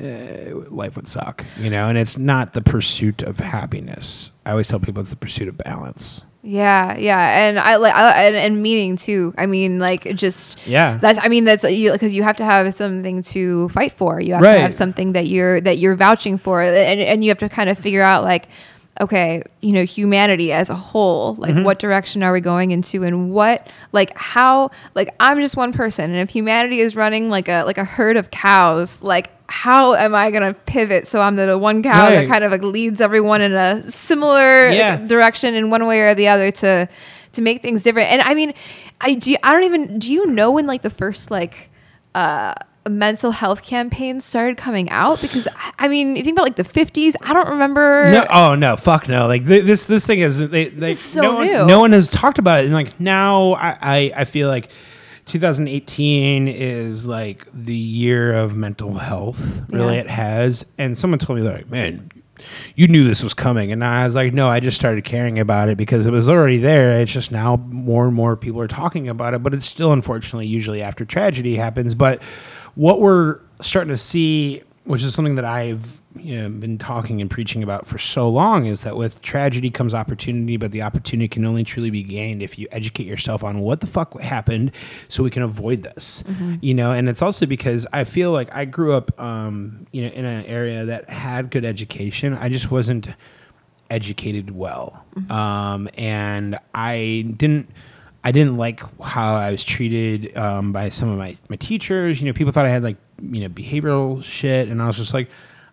uh, life would suck, you know. And it's not the pursuit of happiness. I always tell people it's the pursuit of balance. Yeah, yeah, and I like and, and meaning too. I mean, like just Yeah, that's. I mean, that's you because you have to have something to fight for. You have Right. to have something that you're that you're vouching for, and and you have to kind of figure out like, okay, you know, humanity as a whole. Like, Mm-hmm. what direction are we going into, and what like how like I'm just one person, and if humanity is running like a like a herd of cows, like. How am I gonna pivot so I'm the one cow that kind of like leads everyone in a similar Yeah. direction in one way or the other to to make things different. And I mean, I do. I don't even. Do you know when like the first like uh mental health campaigns started coming out? Because I- mean, you think about like the fifties. I don't remember. No, oh no, fuck no! Like th- this, this thing is they, they is so no, one, new. no one has talked about it, and like now, I, I, I feel like 2018 is like the year of mental health. Really, Yeah. it has. And someone told me like, man, you knew this was coming, and I was like, no, I just started caring about it because it was already there. It's just now more and more people are talking about it, but it's still unfortunately usually after tragedy happens. But what we're starting to see, which is something that I've you know, been talking and preaching about for so long, is that with tragedy comes opportunity, but the opportunity can only truly be gained if you educate yourself on what the fuck happened, so we can avoid this. You know, and it's also because I feel like I grew up, um, you know, in an area that had good education. I just wasn't educated well, um, and I didn't. I didn't like how I was treated um, by some of my, my teachers. You know, people thought I had like, you know, behavioral shit. And I was just like,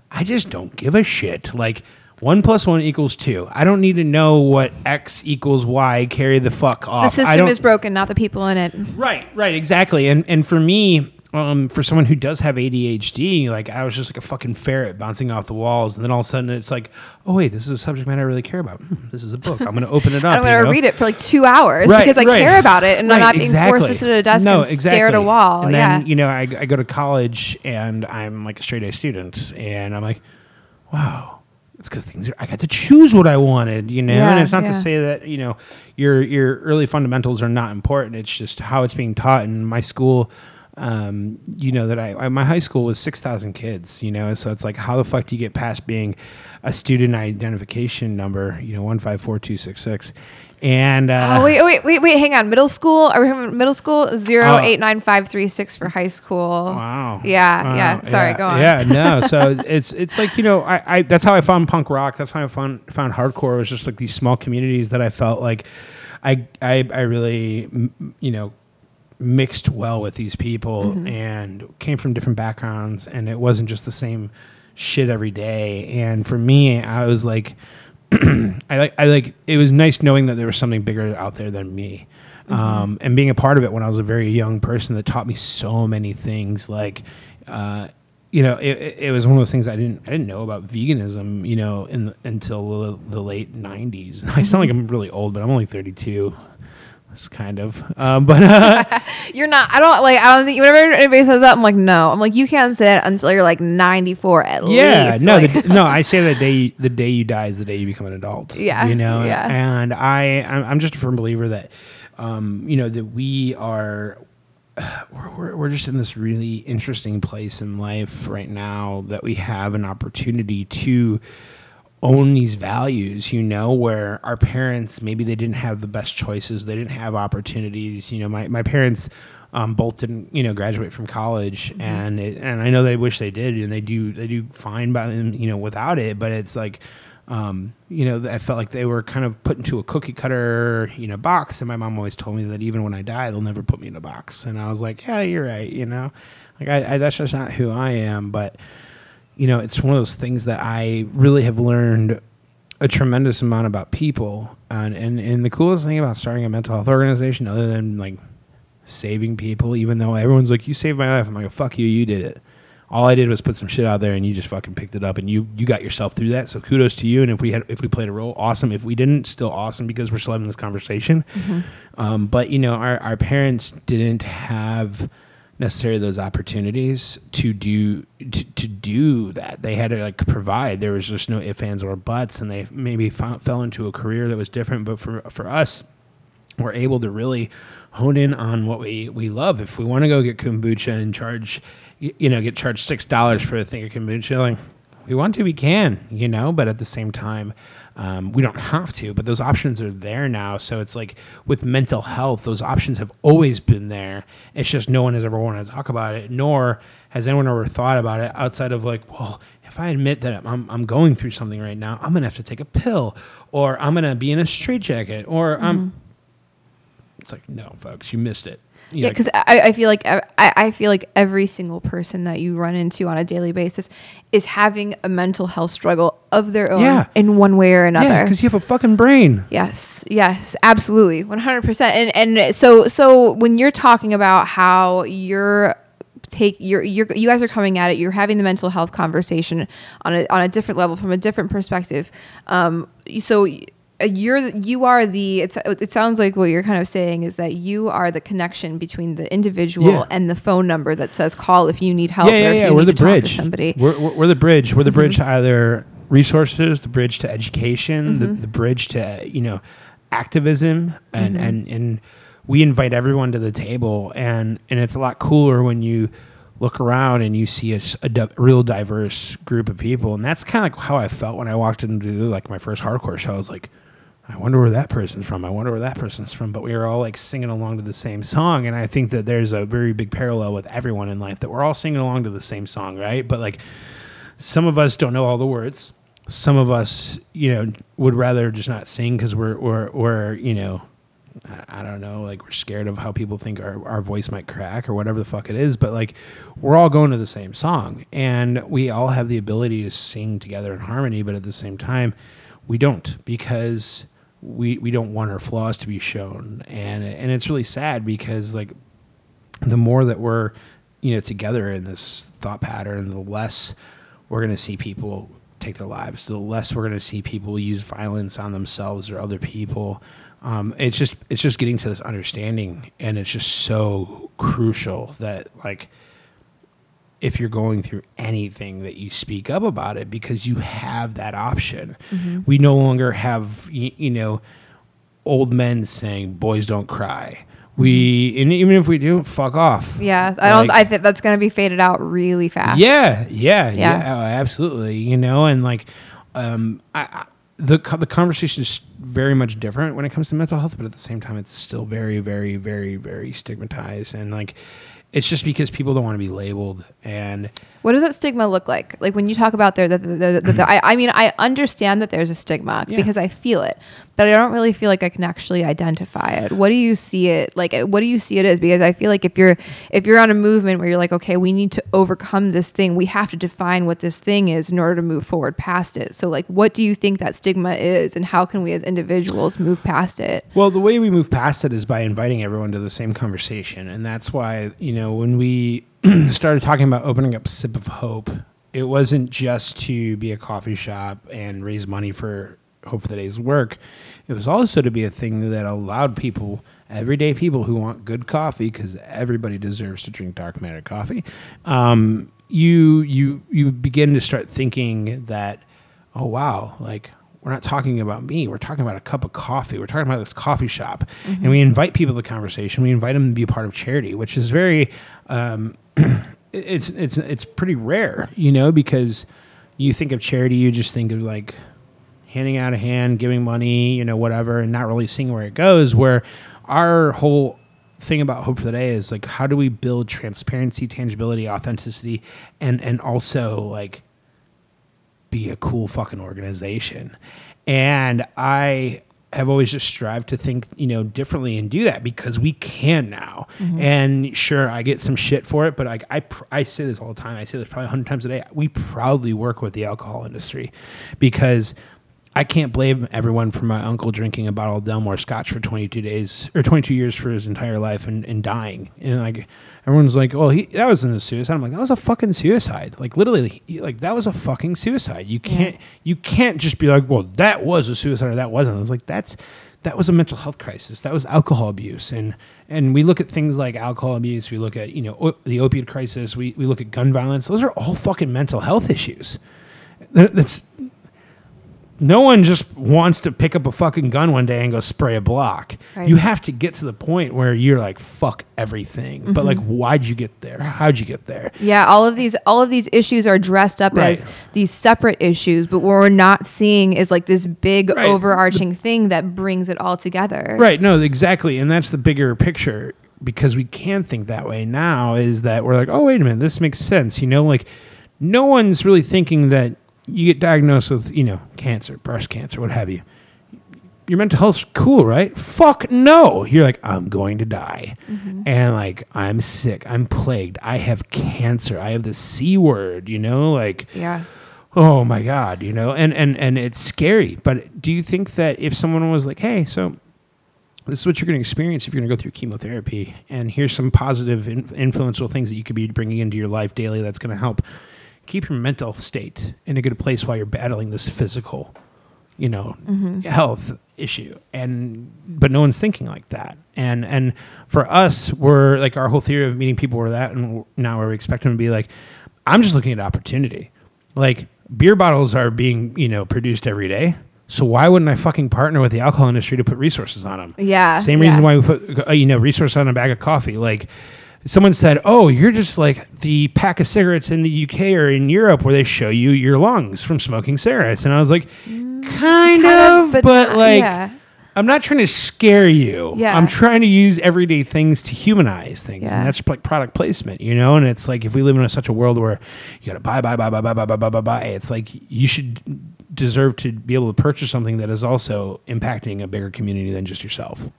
I just don't give a shit. Like, one plus one equals two. I don't need to know what X equals Y. Carry the fuck off. The system is broken, not the people in it. Right, right, exactly. And and for me, um, for someone who does have ADHD, like I was just like a fucking ferret bouncing off the walls, and then all of a sudden it's like, oh wait, this is a subject matter I really care about. Hmm, this is a book. I'm going to open it up. I'm going to read it for like two hours Right, because I right. care about it and I'm Right, not being forced to sit at a desk No, and stare at a wall. And yeah. then, you know, I, I go to college and I'm like a straight A student, and I'm like, wow, it's because things are. I got to choose what I wanted, you know. Yeah, and it's not yeah. to say that you know your your early fundamentals are not important. It's just how it's being taught. And my school. Um, you know that I, I my high school was six thousand kids, you know, so it's like how the fuck do you get past being a student identification number, you know, one five four two six six, and uh, Oh wait, wait, wait, wait! Hang on. Middle school? Are we middle school? Zero Oh. eight nine five three six for high school. Wow. Yeah, Wow. yeah. Sorry, yeah, go on. Yeah, no. So it's it's like you know, I, I that's how I found punk rock. That's how I found found hardcore. It was just like these small communities that I felt like I I I really you know mixed well with these people Mm-hmm. and came from different backgrounds, and it wasn't just the same shit every day. And for me, I was like. I like I like it was nice knowing that there was something bigger out there than me. Um, and being a part of it when I was a very young person that taught me so many things like uh, you know it, it- it was one of those things I didn't I didn't know about veganism you know in until the, the late 90s I sound like I'm really old but I'm only 32 it's kind of um, but uh, You're not. I don't like. I don't think. Whenever anybody says that, I'm like, no. I'm like, you can't say that until you're like 94 at yeah least. Yeah, no Like, the, no I say the day the day you die is the day you become an adult Yeah, you know yeah. and I I'm, I'm just a firm believer that um, you know that we're, we're, we're just in this really interesting place in life right now that we have an opportunity to own these values, you know, where our parents maybe they didn't have the best choices, they didn't have opportunities. You know, my my parents um, both didn't you know graduate from college, Mm-hmm. and it, and I know they wish they did, and they do they do fine by you know without it, but it's like. Um, you know, I felt like they were kind of put into a cookie cutter, you know, box. And my mom always told me that even when I die, they'll never put me in a box. And I was like, yeah, you're right. You know, like I, I that's just not who I am. But you know, it's one of those things that I really have learned a tremendous amount about people. And, and, and the coolest thing about starting a mental health organization, other than like saving people, even though everyone's like, you saved my life, I'm like, fuck you, you did it. All I did was put some shit out there and you just fucking picked it up and you you got yourself through that. So kudos to you. And if we had if we played a role, awesome. If we didn't, still awesome because we're still having this conversation. Um, but you know, our, our parents didn't have necessarily those opportunities to do to, to do that. They had to like provide. There was just no ifs, ands, or buts, and they maybe fo- fell into a career that was different. But for for us, we're able to really hone in on what we, we love. If we want to go get kombucha and charge, you know, get charged six dollars for a thing of kombucha, like we want to, we can, you know. But at the same time, um, we don't have to. But those options are there now. So it's like with mental health, those options have always been there. It's just no one has ever wanted to talk about it, nor has anyone ever thought about it outside of like, well, if I admit that I'm, I'm going through something right now, I'm gonna have to take a pill, or I'm gonna be in a straitjacket, or I'm it's like no folks you missed it Yeah, because I, I feel like I, I feel like every single person that you run into on a daily basis is having a mental health struggle of their own Yeah. in one way or another. yeah because you have a fucking brain Yes, yes, absolutely, one hundred percent. And and so so when you're talking about how you're take you're you're you guys are coming at it, you're having the mental health conversation on a on a different level from a different perspective. Um, so you're you are the it's it sounds like what you're kind of saying is that you are the connection between the individual Yeah. and the phone number that says call if you need help yeah yeah yeah we're the to talk to bridge somebody. Mm-hmm. we're, we're, we're the bridge we're the bridge to either resources the bridge to education the, Mm-hmm. the bridge to you know activism and Mm-hmm. and and we invite everyone to the table and and it's a lot cooler when you look around and you see a di- real diverse group of people and that's kind of like how i felt when i walked into like my first hardcore show i was like I wonder where that person's from. I wonder where that person's from. But we are all like singing along to the same song. And I think that there's a very big parallel with everyone in life that we're all singing along to the same song, right? But like some of us don't know all the words. Some of us, you know, would rather just not sing because we're, we're, we're, you know, I, I don't know, like we're scared of how people think our, our voice might crack or whatever the fuck it is. But like we're all going to the same song and we all have the ability to sing together in harmony. But at the same time, we don't because we we don't want our flaws to be shown. And and it's really sad because like the more that we're you know together in this thought pattern the less we're going to see people take their lives the less we're going to see people use violence on themselves or other people. Um, it's just it's just getting to this understanding and it's just so crucial that like if you're going through anything that you speak up about it because you have that option. We no longer have you, you know old men saying boys don't cry. We and even if we do, fuck off. Yeah, I don't. Like- I think that's gonna be faded out really fast. Yeah, yeah, yeah, Yeah. oh, absolutely. You know, and like, um, I, I the the conversation is very much different when it comes to mental health, but at the same time, it's still very, very, very, very stigmatized, and like, it's just because people don't want to be labeled, and What does that stigma look like? Like when you talk about there, the, the, the, I, I mean, I understand that there's a stigma Yeah. because I feel it, but I don't really feel like I can actually identify it. What do you see it like? Uh, what do you see it as? Because I feel like if you're if you're on a movement where you're like, okay, we need to overcome this thing, we have to define what this thing is in order to move forward past it. So, like, what do you think that stigma is, and how can we as individuals move past it? Well, the way we move past it is by inviting everyone to the same conversation. And that's why, you know, when we started talking about opening up Sip of Hope, it wasn't just to be a coffee shop and raise money for Hope for the Day's work. It was also to be a thing that allowed people, everyday people who want good coffee, because everybody deserves to drink dark matter coffee. Um, you you you begin to start thinking that, oh wow, like we're not talking about me. We're talking about a cup of coffee. We're talking about this coffee shop, and we invite people to the conversation. We invite them to be a part of charity, which is very, um, it's it's it's pretty rare, you know, because you think of charity, you just think of like handing out a hand, giving money, you know, whatever, and not really seeing where it goes. Where our whole thing about hope for the day is like how do we build transparency tangibility authenticity and and also like be a cool fucking organization. And i have always just strived to think you know differently and do that because we can now. Mm-hmm. And sure i get some shit for it but like I, pr- I say this all the time. I say this probably 100 times a day. We proudly work with the alcohol industry because I can't blame everyone for my uncle drinking a bottle of Delmore Scotch for 22 days or 22 years for his entire life and, and dying. And like everyone's like, "Well, he that wasn't a suicide." I'm like, "That was a fucking suicide." Like literally, he- like that was a fucking suicide. You can't you can't just be like, "Well, that was a suicide or that wasn't." I was like, "That's that was a mental health crisis. That was alcohol abuse." And and we look at things like alcohol abuse. We look at you know o- the opiate crisis. We we look at gun violence. Those are all fucking mental health issues. That's no one just wants to pick up a fucking gun one day and go spray a block. Right. You have to get to the point where you're like, fuck everything. But mhm. like, why'd you get there? How'd you get there? Yeah, all of these all of these issues are dressed up as these separate issues, but what we're not seeing is like this big Right. overarching thing that brings it all together. Right. No, exactly. And that's the bigger picture because we can think that way now is that we're like, oh, wait a minute, this makes sense. You know, like no one's really thinking that you get diagnosed with, you know, cancer, breast cancer, what have you. Your mental health's cool, right? Fuck no. You're like, I'm going to die. Mm-hmm. And like, I'm sick. I'm plagued. I have cancer. I have the C word, you know, like, Yeah. oh my god you know and and and it's scary but do you think that if someone was like hey so this is what you're going to experience if you're going to go through chemotherapy and here's some positive in- influential things that you could be bringing into your life daily that's going to help keep your mental state in a good place while you're battling this physical you know health issue and but no one's thinking like that and and for us we're like our whole theory of meeting people were that and now where we expect them to be like i'm just looking at opportunity like beer bottles are being you know produced every day so why wouldn't i fucking partner with the alcohol industry to put resources on them Yeah. same yeah. reason why we put uh, you know resources on a bag of coffee. Like someone said, "Oh, you're just like the pack of cigarettes in the UK or in Europe where they show you your lungs from smoking cigarettes." And I was like, "Kind, Kind of, but, not- like." yeah. I'm not trying to scare you. Yeah. I'm trying to use everyday things to humanize things, Yeah. and that's like product placement, you know. And it's like if we live in a, such a world where you got to buy, buy, buy, buy, buy, buy, buy, buy, buy, buy, it's like you should deserve to be able to purchase something that is also impacting a bigger community than just yourself.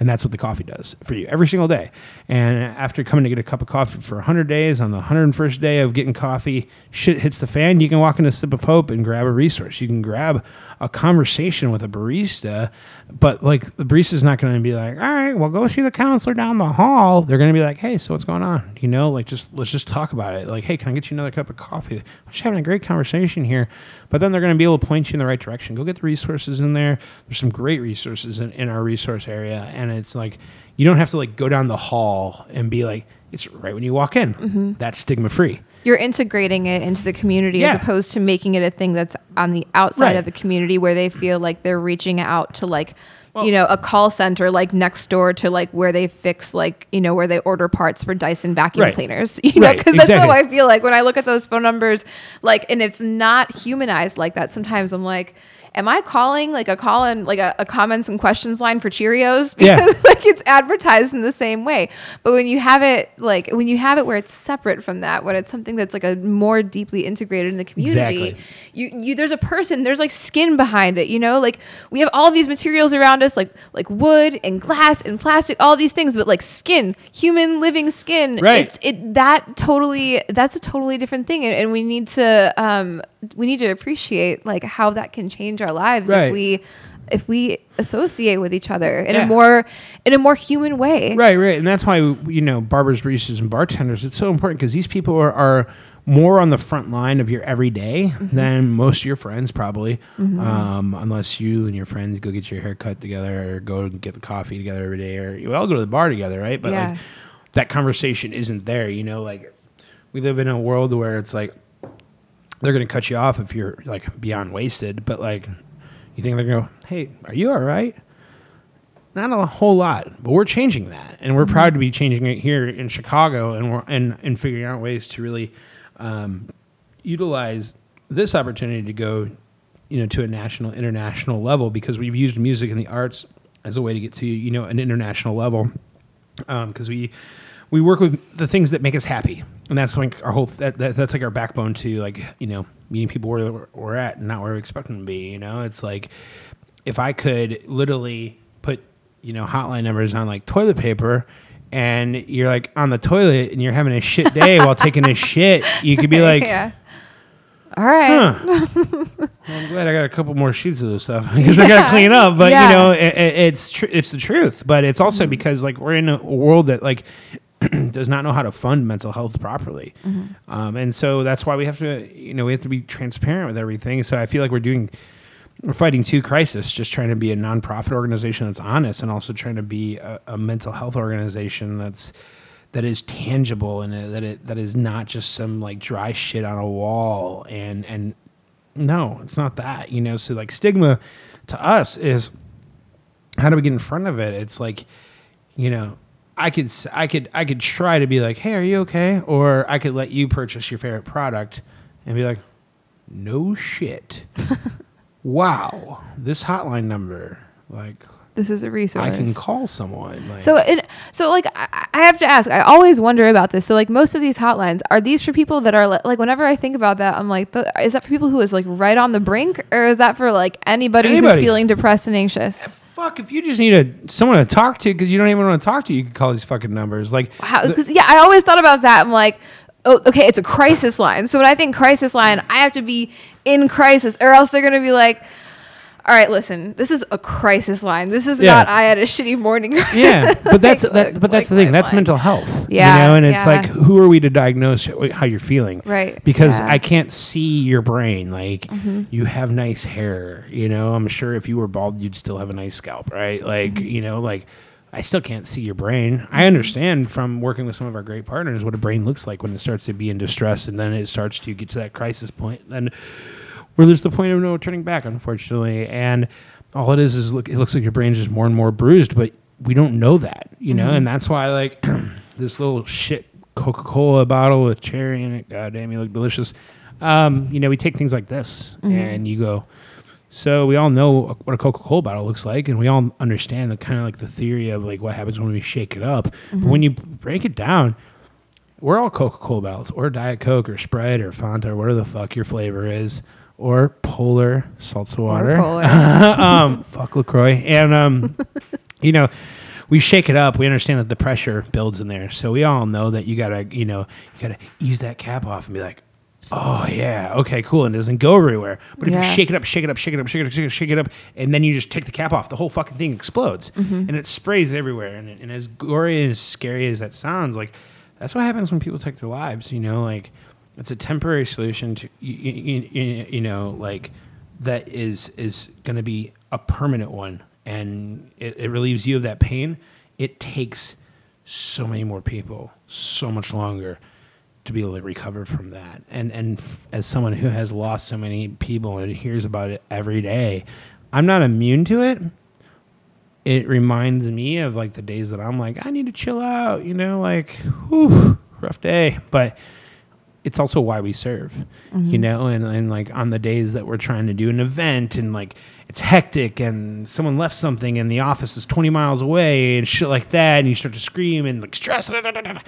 And that's what the coffee does for you every single day. And after coming to get a cup of coffee for 100 days, on the 101st day of getting coffee, shit hits the fan. You can walk into Sip of Hope and grab a resource. You can grab a conversation with a barista, but like the barista's not going to be like, all right, well, go see the counselor down the hall. They're going to be like, hey, so what's going on? You know, like just let's just talk about it. Like, hey, can I get you another cup of coffee? We're just having a great conversation here. But then they're going to be able to point you in the right direction. Go get the resources in there. There's some great resources in, in our resource area. And it's like, you don't have to like go down the hall and be like, it's right when you walk in. Mm-hmm. That's stigma free. You're integrating it into the community Yeah. as opposed to making it a thing that's on the outside Right. of the community where they feel like they're reaching out to like you know a call center like next door to like where they fix like you know where they order parts for Dyson vacuum Right. cleaners you know Right, because that's how. I feel like when I look at those phone numbers like and it's not humanized like that sometimes I'm like am I calling like a call in like a, a comments and questions line for Cheerios Yeah. because like it's advertised in the same way but when you have it like when you have it where it's separate from that when it's something that's like a more deeply integrated in the community Exactly. you you there's a person there's like skin behind it you know like we have all these materials around us like like wood and glass and plastic all these things but like skin human living skin Right. it's it that totally that's a totally different thing and, and we need to um we need to appreciate like how that can change our lives Right. if we if we associate with each other in Yeah. a more in a more human way Right, right, and that's why you know barbers, baristas, and bartenders. It's so important because these people are, are more on the front line of your everyday than most of your friends probably, um, unless you and your friends go get your hair cut together or go get the coffee together every day, or you all go to the bar together, right? But Yeah. like that conversation isn't there. You know, like we live in a world where it's like they're gonna cut you off if you're like beyond wasted, but like you think they're gonna go, hey, are you all right? not a whole lot, but we're changing that, and we're proud to be changing it here in Chicago, and we're and and figuring out ways to really um, utilize this opportunity to go you know, to a national, international level because we've used music and the arts as a way to get to you know an international level because we we work with the things that make us happy and that's like our whole that, that, that's like our backbone to like you know meeting people where we're, at and not where we expect them to be you know it's like if i could literally put you know hotline numbers on like toilet paper and you're like on the toilet and you're having a shit day while taking a shit you could be like yeah. All right. Huh. well, I'm glad I got a couple more sheets of this stuff because I got to clean up. But Yeah. you know, it, it, it's tr- it's the truth. But it's also mm-hmm. because like we're in a world that like does not know how to fund mental health properly, um, and so that's why we have to you know we have to be transparent with everything. So I feel like we're doing we're fighting two crises, just trying to be a nonprofit organization that's honest, and also trying to be a, a mental health organization that's that is tangible and uh, that it that is not just some like dry shit on a wall and and no, it's not that you know. So like stigma to us is how do we get in front of it? It's like you know. I could I could I could try to be like, "Hey, are you okay?" Or I could let you purchase your favorite product and be like, "No shit." wow, this hotline number, like This is a resource. I can call someone. Like, So it so like I, I have to ask. I always wonder about this. So like most of these hotlines are these for people that are li- like whenever I think about that, I'm like, the, is that for people who is like right on the brink, or is that for like anybody, who's feeling depressed and anxious? Fuck if you just need a someone to talk to because you don't even want to talk to you can call these fucking numbers like How? Because yeah, I always thought about that. I'm like, oh, okay, it's a crisis line. So when I think crisis line, I have to be in crisis, or else they're gonna be like. All right, listen. This is a crisis line. This is Yeah. not. I had a shitty morning. yeah but that's Like, that, but that's the thing that's lifeline. mental health Yeah, you know and it's yeah. like who are we to diagnose how you're feeling Right, because yeah. i can't see your brain like Mm-hmm. you have nice hair you know i'm sure if you were bald you'd still have a nice scalp right like Mm-hmm. you know like I still can't see your brain. I understand from working with some of our great partners what a brain looks like when it starts to be in distress and then it starts to get to that crisis point. Then where there's the point of no turning back, unfortunately. And all it is is look, it looks like your brain's just more and more bruised, but we don't know that, you know, mm-hmm. and that's why like this little shit Coca Cola bottle with cherry in it. God damn, you look delicious. Um, you know, we take things like this mm-hmm. and you go. So we all know what a Coca Cola bottle looks like, and we all understand the kind of like the theory of like what happens when we shake it up. But mm-hmm. when you break it down, we're all Coca Cola bottles, or Diet Coke, or Sprite, or Fanta, or whatever the fuck your flavor is, or Polar seltzer water. Polar. um, fuck Lacroix, and um, you know, we shake it up. We understand that the pressure builds in there, so we all know that you gotta, you know, you gotta ease that cap off and be like. Oh yeah, okay, cool, and it doesn't go everywhere. But if Yeah. you shake it up, shake it up, shake it up, shake it up, shake it up, shake it up, and then you just take the cap off, the whole fucking thing explodes, and it sprays everywhere. And, and as gory and as scary as that sounds, like that's what happens when people take their lives. You know, like it's a temporary solution to you, you, you, know like that is is going to be a permanent one, and it, it relieves you of that pain. It takes so many more people, so much longer to be able to recover from that. And and as someone who has lost so many people and hears about it every day, I'm not immune to it. It reminds me of like the days that I'm like, I need to chill out, you know, like, whew, rough day. But it's also why we serve, you mm-hmm. know, and, and like on the days that we're trying to do an event and like it's hectic and someone left something and the office is 20 miles away and shit like that, and you start to scream and like stress. da, da, da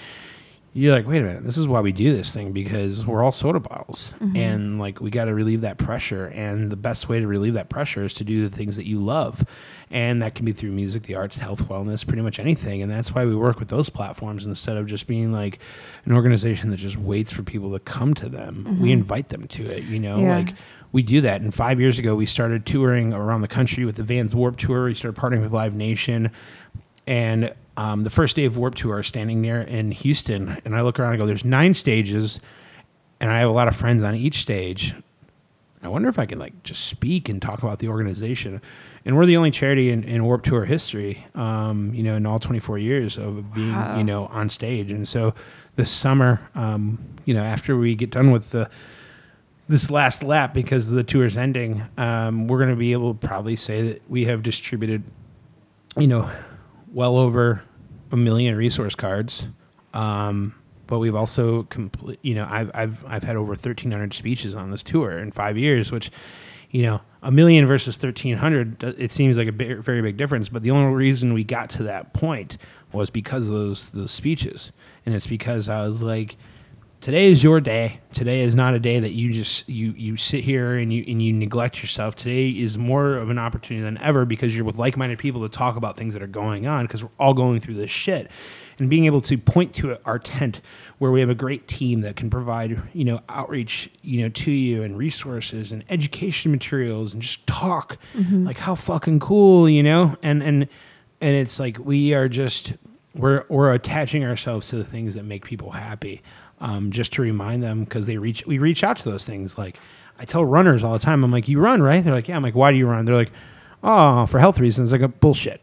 you're like, wait a minute, this is why we do this thing because we're all soda bottles mm-hmm. and like we got to relieve that pressure. And the best way to relieve that pressure is to do the things that you love. And that can be through music, the arts, health, wellness, pretty much anything. And that's why we work with those platforms instead of just being like an organization that just waits for people to come to them. Mm-hmm. We invite them to it, you know, Yeah. like we do that. And five years ago, we started touring around the country with the Vans Warped Tour. We started partnering with Live Nation. And um, the first day of Warped Tour, standing there in Houston, and I look around and go, "There's nine stages, and I have a lot of friends on each stage. I wonder if I can like just speak and talk about the organization." And we're the only charity in, in Warped Tour history, um, you know, in all 24 years of being, Wow. you know, on stage. And so this summer, um, you know, after we get done with the this last lap because the tour's ending, um, we're going to be able to probably say that we have distributed, you know, well over a million resource cards. Um, but we've also complete, you know, I've, I've, I've had over 1300 speeches on this tour in five years, which, you know, a million versus 1300 uh, it seems like a big, very big difference but the only reason we got to that point was because of those those speeches and it's because i was like today is your day. Today is not a day that you just you you sit here and you and you neglect yourself. Today is more of an opportunity than ever because you're with like-minded people to talk about things that are going on because we're all going through this shit. And being able to point to our tent where we have a great team that can provide you know outreach you know to you and resources and education materials and just talk mm-hmm. like how fucking cool you know? And and and it's like we are just we're we're attaching ourselves to the things that make people happy um, just to remind them because they reach we reach out to those things like i tell runners all the time i'm like you run right they're like yeah i'm like why do you run they're like oh for health reasons i go bullshit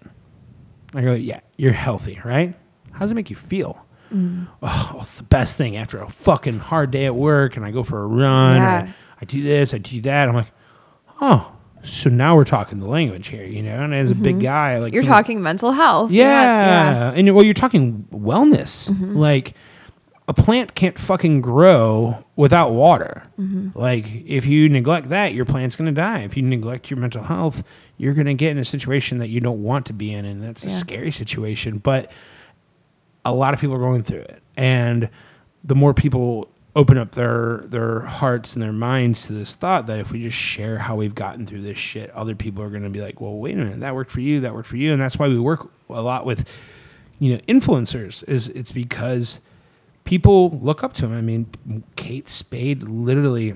I go, yeah, you're healthy, right? How does it make you feel? Oh, it's the best thing after a fucking hard day at work, and I go for a run, Yeah. or I do this, I do that. I'm like, oh, so now we're talking the language here, you know? And as a big guy, like You're talking mental health. yeah. Yes, And well, you're talking wellness. Mm-hmm. Like a plant can't fucking grow without water. Mm-hmm. Like if you neglect that, your plant's going to die. If you neglect your mental health, you're going to get in a situation that you don't want to be in and that's a scary situation, but a lot of people are going through it. And the more people open up their their hearts and their minds to this thought that if we just share how we've gotten through this shit, other people are going to be like, "Well, wait a minute, that worked for you, that worked for you." And that's why we work a lot with you know, influencers is it's because people look up to him. I mean, Kate Spade literally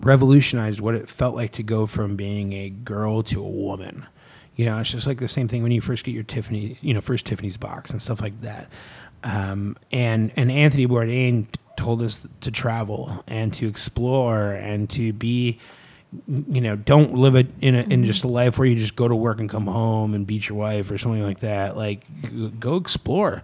revolutionized what it felt like to go from being a girl to a woman. You know, it's just like the same thing when you first get your Tiffany, you know, first Tiffany's box and stuff like that. Um, and and Anthony Bourdain told us to travel and to explore and to be, you know, don't live it in a, in just a life where you just go to work and come home and beat your wife or something like that. Like, go explore.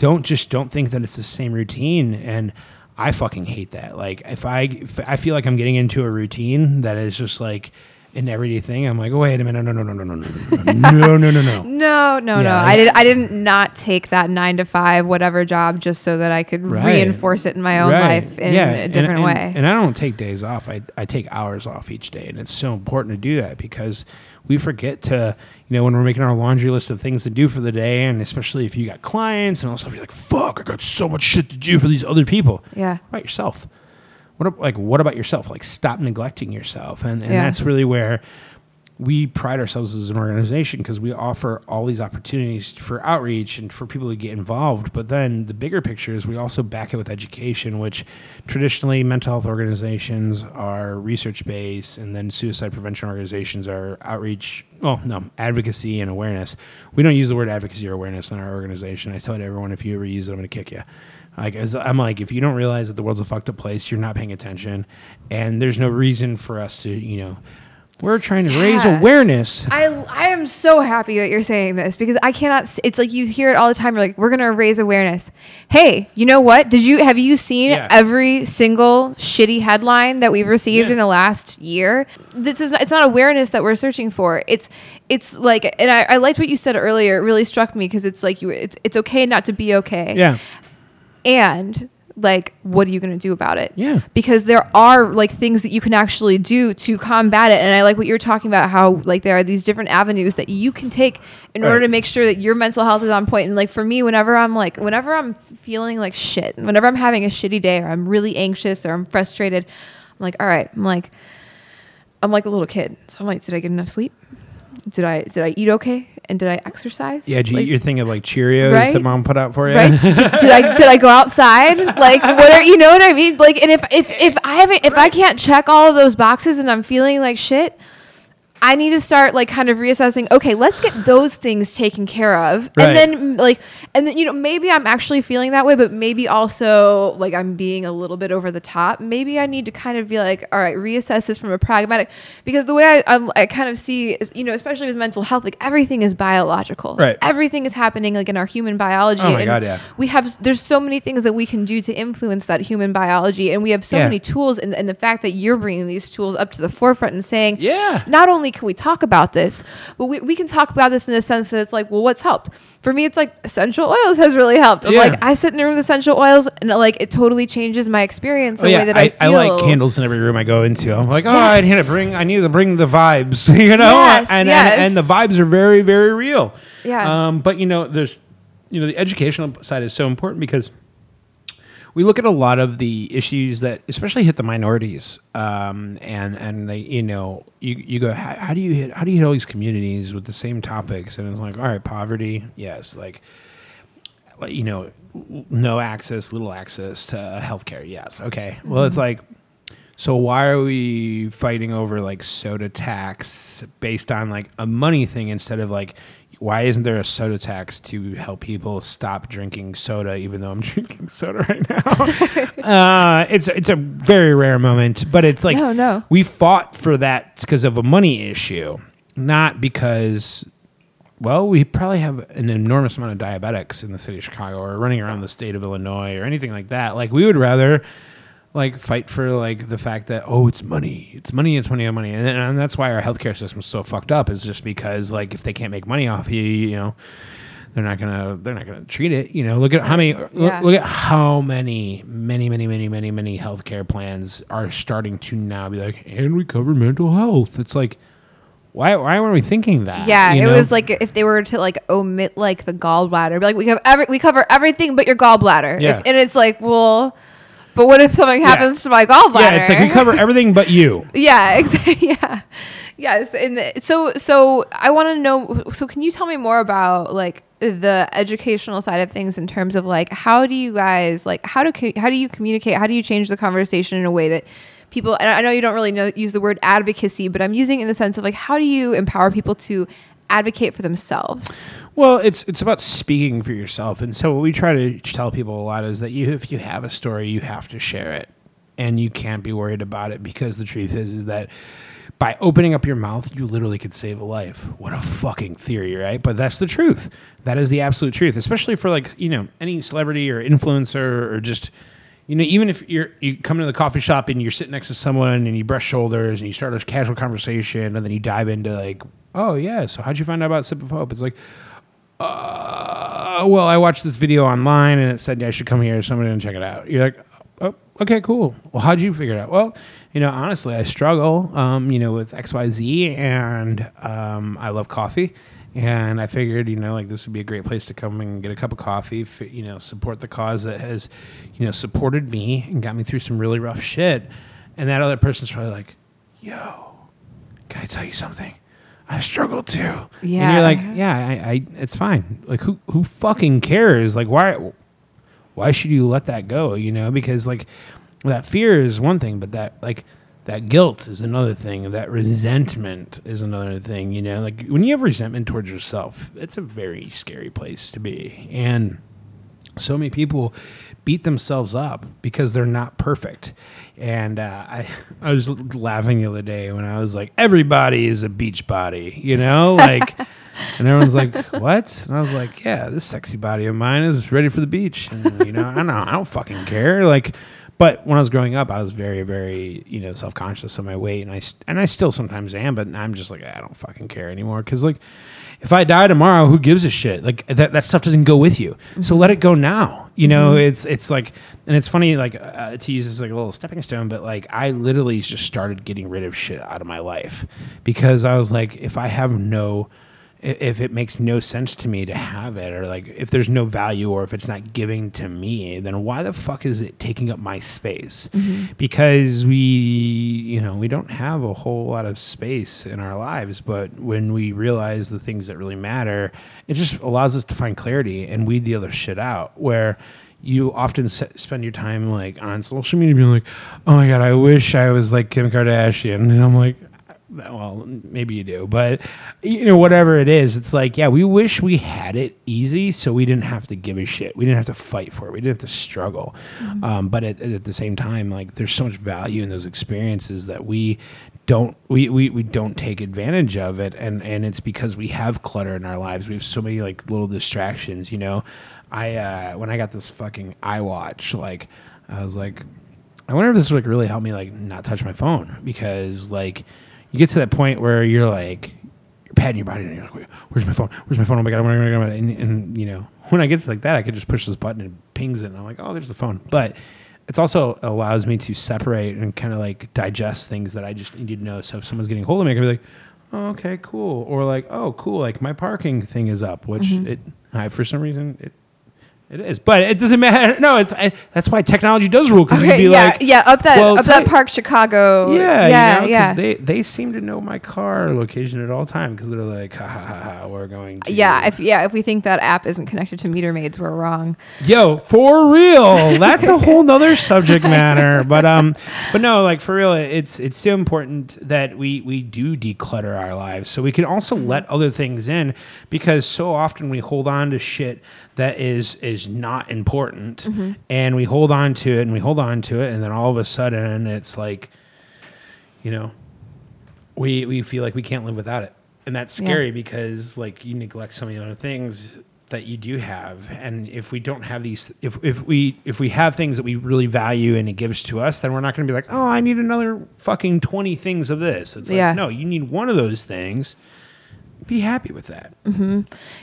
Don't just don't think that it's the same routine and. I fucking hate that. Like if I if I feel like I'm getting into a routine that is just like an everyday thing, I'm like, oh, wait a minute, no, no, no, no, no, no, no, no, no, no, no. No, no, no. Yeah, I did. I didn't not take that nine to five whatever job just so that I could Right. reinforce it in my own Right. life in Yeah, a different and- way. And I don't take days off. I, I take hours off each day. And it's so important to do that because we forget to, you know, when we're making our laundry list of things to do for the day, and especially if you got clients and all stuff, you're like, fuck, I got so much shit to do for these other people. yeah. What yourself? What like what about yourself? Like stop neglecting yourself, and and Yeah. that's really where we pride ourselves as an organization because we offer all these opportunities for outreach and for people to get involved. But then the bigger picture is we also back it with education, which traditionally mental health organizations are research based, and then suicide prevention organizations are outreach. Well, no, advocacy and awareness. We don't use the word advocacy or awareness in our organization. I tell everyone if you ever use it, I'm going to kick you. Like as I'm like, if you don't realize that the world's a fucked up place, you're not paying attention, and there's no reason for us to, you know, we're trying to raise awareness. I, I am so happy that you're saying this because I cannot. It's like you hear it all the time. You're like, we're gonna raise awareness. Hey, you know what? Did you have you seen Yeah. every single shitty headline that we've received Yeah. in the last year? This is not, it's not awareness that we're searching for. It's it's like, and I, I liked what you said earlier. It really struck me because it's like you. It's it's okay not to be okay. Yeah, and like what are you going to do about it? Yeah. because there are like things that you can actually do to combat it. And i like what you're talking about how like there are these different avenues that you can take in order to make sure that your mental health is on point. And like for me whenever i'm like whenever i'm feeling like shit whenever i'm having a shitty day or i'm really anxious or i'm frustrated i'm like all right. I'm like i'm like a little kid. So i'm like did i get enough sleep? Did i did i eat okay and did i exercise yeah. Did you Like, eat your thing of like Cheerios Right? that mom put out for you? right? did, did I did I go outside? Like what are you know what I mean? Like and if if if I haven't if I can't check all of those boxes and I'm feeling like shit, I need to start like kind of reassessing. Okay, let's get those things taken care of, Right. and then like, and then you know maybe I'm actually feeling that way, but maybe also like I'm being a little bit over the top. Maybe I need to kind of be like, all right, reassess this from a pragmatic, because the way I I'm, I kind of see is you know especially with mental health, like everything is biological, Right. Everything is happening like in our human biology. Oh my and God, yeah. We have there's so many things that we can do to influence that human biology, and we have so Yeah. many tools, and, and the fact that you're bringing these tools up to the forefront and saying, Yeah. not only only can we talk about this, but we, we can talk about this in a sense that it's like, well, what's helped? For me, it's like essential oils has really helped. I'm Yeah. like, I sit in a room with essential oils and like it totally changes my experience, the Oh, way that I, feel. I like candles in every room I go into. I'm like, oh, I need to bring, I need to bring the vibes, you know, Yes, and, yes. and and the vibes are very very real. Yeah. Um, but you know, there's, you know, the educational side is so important because we look at a lot of the issues that especially hit the minorities um, and and they you know you, you go how, how do you hit how do you hit all these communities with the same topics? And it's like all right poverty yes like like, you know no access little access to healthcare yes okay. Well it's like so why are we fighting over like soda tax based on like a money thing instead of like why isn't there a soda tax to help people stop drinking soda even though I'm drinking soda right now? uh, it's it's a very rare moment, but it's like No, no. we fought for that because of a money issue, not because well, we probably have an enormous amount of diabetics in the city of Chicago or running around the state of Illinois or anything like that. Like we would rather like fight for like the fact that oh it's money it's money it's money it's money and, and that's why our healthcare system is so fucked up is just because like if they can't make money off you you know they're not gonna they're not gonna treat it you know look at how many look, Yeah. look at how many many many many many many healthcare plans are starting to now be like and we cover mental health it's like why why weren't we thinking that Yeah, you it was like if they were to like omit like the gallbladder, be like we have every we cover everything but your gallbladder. Yeah. If, and it's like, well, but what if something happens to my gallbladder? yeah it's like we cover everything but you Yeah, exactly. Yeah, yes. And so, so I want to know. So, can you tell me more about like the educational side of things in terms of like how do you guys like how do co- how do you communicate? How do you change the conversation in a way that people? And I know you don't really know use the word advocacy, but I'm using it in the sense of like how do you empower people to advocate for themselves? Well, it's it's about speaking for yourself, and so what we try to tell people a lot is that you, if you have a story, you have to share it, and you can't be worried about it because the truth is, is that by opening up your mouth, you literally could save a life. What a fucking theory, right? But that's the truth. That is the absolute truth, especially for like you know any celebrity or influencer or just. You know, even if you're you come to the coffee shop and you're sitting next to someone and you brush shoulders and you start a casual conversation and then you dive into like, oh yeah, so how'd you find out about Sip of Hope? It's like, uh, well, I watched this video online and it said I should come here. Somebody didn't check it out. You're like, oh, okay, cool. Well, how'd you figure it out? Well, you know, honestly, I struggle, um, you know, with X, Y, Z, and um, I love coffee. And I figured, you know, like this would be a great place to come and get a cup of coffee, f- you know, support the cause that has, you know, supported me and got me through some really rough shit. And that other person's probably like, yo, can I tell you something? I struggled too. And Yeah. you're like, yeah, I, I, it's fine. Like, who, who fucking cares? Like, why, why should you let that go? You know, because like that fear is one thing, but that like that guilt is another thing. That resentment is another thing. You know, like when you have resentment towards yourself, it's a very scary place to be. And so many people beat themselves up because they're not perfect. And uh, I, I was laughing the other day when I was like, everybody is a beach body, you know, like, and everyone's like, what? And I was like, yeah, this sexy body of mine is ready for the beach. And, you know, I don't, I don't fucking care. Like, but when I was growing up, I was very, very, you know, self conscious of my weight, and I and I still sometimes am, but I'm just like I don't fucking care anymore. Because like if I die tomorrow, who gives a shit? Like that, that stuff doesn't go with you, so let it go now. You know, it's it's like, and it's funny like uh, to use this like a little stepping stone, but like I literally just started getting rid of shit out of my life. Because I was like, if I have no if it makes no sense to me to have it or like if there's no value or if it's not giving to me then why the fuck is it taking up my space? Mm-hmm. Because we you know we don't have a whole lot of space in our lives but when we realize the things that really matter it just allows us to find clarity and weed the other shit out where you often s- spend your time like on social media being like oh my god i wish i was like kim kardashian. And i'm like well, maybe you do, but you know, whatever it is, it's like, yeah, we wish we had it easy so we didn't have to give a shit. We didn't have to fight for it. We didn't have to struggle. Um, but at, at the same time, like, there's so much value in those experiences that we don't we, we, we don't take advantage of it and and it's because we have clutter in our lives we have so many like little distractions you know i uh when i got this fucking iwatch like i was like I wonder if this would like really help me like not touch my phone because like you get to that point where you're like you're patting your body and you're like, where's my phone? Where's my phone? Oh my god, oh my god, oh my god. And, and you know, when I get to like that, I could just push this button and it pings it, and I'm like, oh, there's the phone. But it's also allows me to separate and kind of like digest things that I just need to know. So if someone's getting a hold of me, I can be like, oh, okay, cool, or like, oh, cool, like my parking thing is up, which Mm-hmm. it I, for some reason it. It is, but it doesn't matter. No, it's I, that's why technology does rule because you'd Okay, be yeah, like, yeah, up that well, up that Park Chicago. yeah, yeah, you know, yeah. They they seem to know my car location at all time because they're like, ha ha ha ha, we're going. To yeah, if yeah, if we think that app isn't connected to meter maids, we're wrong. Yo, for real. That's a whole nother subject matter. But um but no, like for real, it's it's so important that we we do declutter our lives so we can also let other things in because so often we hold on to shit that is is not important. Mm-hmm. And we hold on to it and we hold on to it and then all of a sudden it's like you know we we feel like we can't live without it. And that's Yeah. scary because like you neglect so many other things that you do have. And if we don't have these if, if we if we have things that we really value and it gives to us then we're not going to be like oh i need another fucking 20 things of this. It's like Yeah. no you need one of those things be happy with that.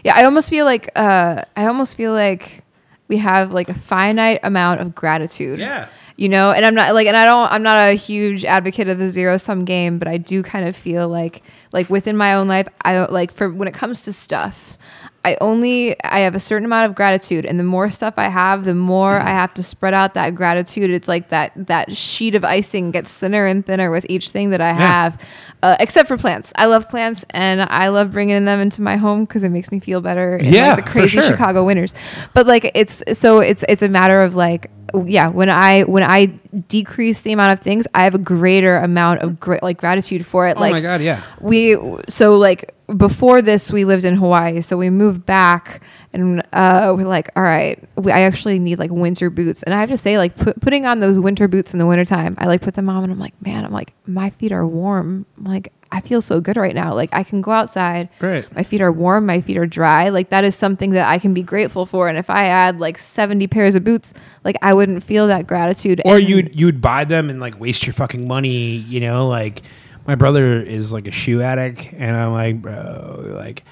Yeah, I almost feel like uh, I almost feel like we have like a finite amount of gratitude. yeah. You know and i'm not like and i don't i'm not a huge advocate of the zero sum game but i do kind of feel like like within my own life i like for when it comes to stuff i only i have a certain amount of gratitude and the more stuff i have the more i have to spread out that gratitude it's like that that sheet of icing gets thinner and thinner with each thing that i have uh, except for plants i love plants and i love bringing them into my home because it makes me feel better in Yeah, like the crazy sure. chicago winners. But like it's so it's it's a matter of like yeah when I when I decrease the amount of things I have a greater amount of gra- like gratitude for it. oh like my god yeah we so like before this we lived in Hawaii so we moved back and uh, we're like all right we, I actually need like winter boots. And I have to say like put, putting on those winter boots in the wintertime I like put them on and I'm like man I'm like my feet are warm. I'm like I feel so good right now. Like I can go outside. Right. my feet are warm. My feet are dry. Like that is something that I can be grateful for. And if I had like 70 pairs of boots like I wouldn't feel that gratitude. Or And- you'd you'd buy them and like waste your fucking money you know? Like my brother is like a shoe addict. And i'm like bro like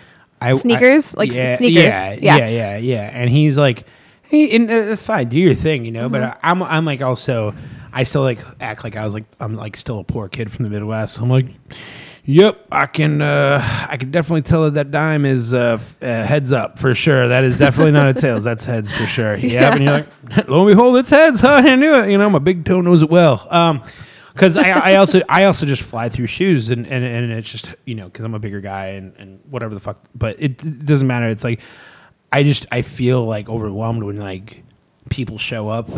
I, Sneakers? I- Like s- sneakers? Yeah, Yeah. yeah, yeah, yeah. And he's like, hey, and uh, that's fine. Do your thing, you know. But Mm-hmm. I, I'm, I'm like also, I still like act like I was like, I'm like still a poor kid from the Midwest. So I'm like, yep, I can, uh, I can definitely tell that that dime is uh, f- uh, heads up for sure. That is definitely not a tails. That's heads for sure. Yep. And you're like, lo and behold, it's heads. Huh? I knew it. You know, my big toe knows it well. Um, because I, I also I also just fly through shoes and, and, and it's just you know because I'm a bigger guy and, and whatever the fuck but it, it doesn't matter. It's like I just I feel like overwhelmed when like people show up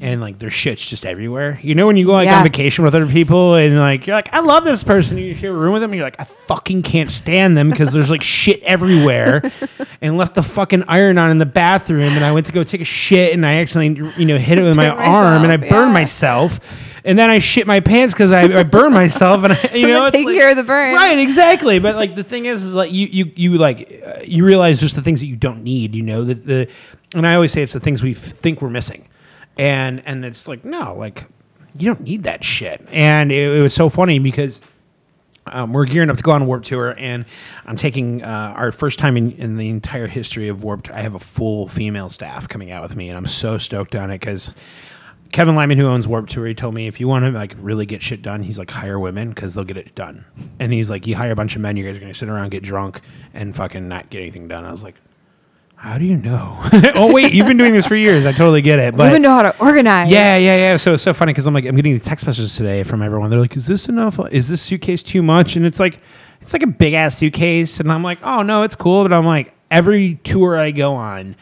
and like their shit's just everywhere you know when you go like Yeah. on vacation with other people and like you're like I love this person and you share a room with them and you're like I fucking can't stand them because there's like shit everywhere and left the fucking iron on in the bathroom and I went to go take a shit and I accidentally you know hit it with my Burned arm and I myself, burned yeah. myself and then I shit my pants because I, I burned myself, and I, you know, taking like- care of the burn. right? Exactly. But like the thing is, is like you you you like uh, you realize just the things that you don't need. You know that the, and I always say it's the things we f- think we're missing, and and it's like no, like you don't need that shit. And it, it was so funny because. Um, we're gearing up to go on Warped Tour, and I'm taking uh, our first time in, in the entire history of Warp. I have a full female staff coming out with me, and I'm so stoked on it because Kevin Lyman, who owns Warped Tour, he told me if you want to like really get shit done, he's like hire women because they'll get it done. And he's like, you hire a bunch of men, you guys are gonna sit around, get drunk, and fucking not get anything done. I was like, how do you know? oh wait, you've been doing this for years. I totally get it, but even know how to organize yeah, yeah, yeah. So it's so funny because I'm like, I'm getting these text messages today from everyone. They're like, "Is this enough? Is this suitcase too much?" And it's like, it's like a big ass suitcase, and I'm like, "Oh no, it's cool." But I'm like, every tour I go on,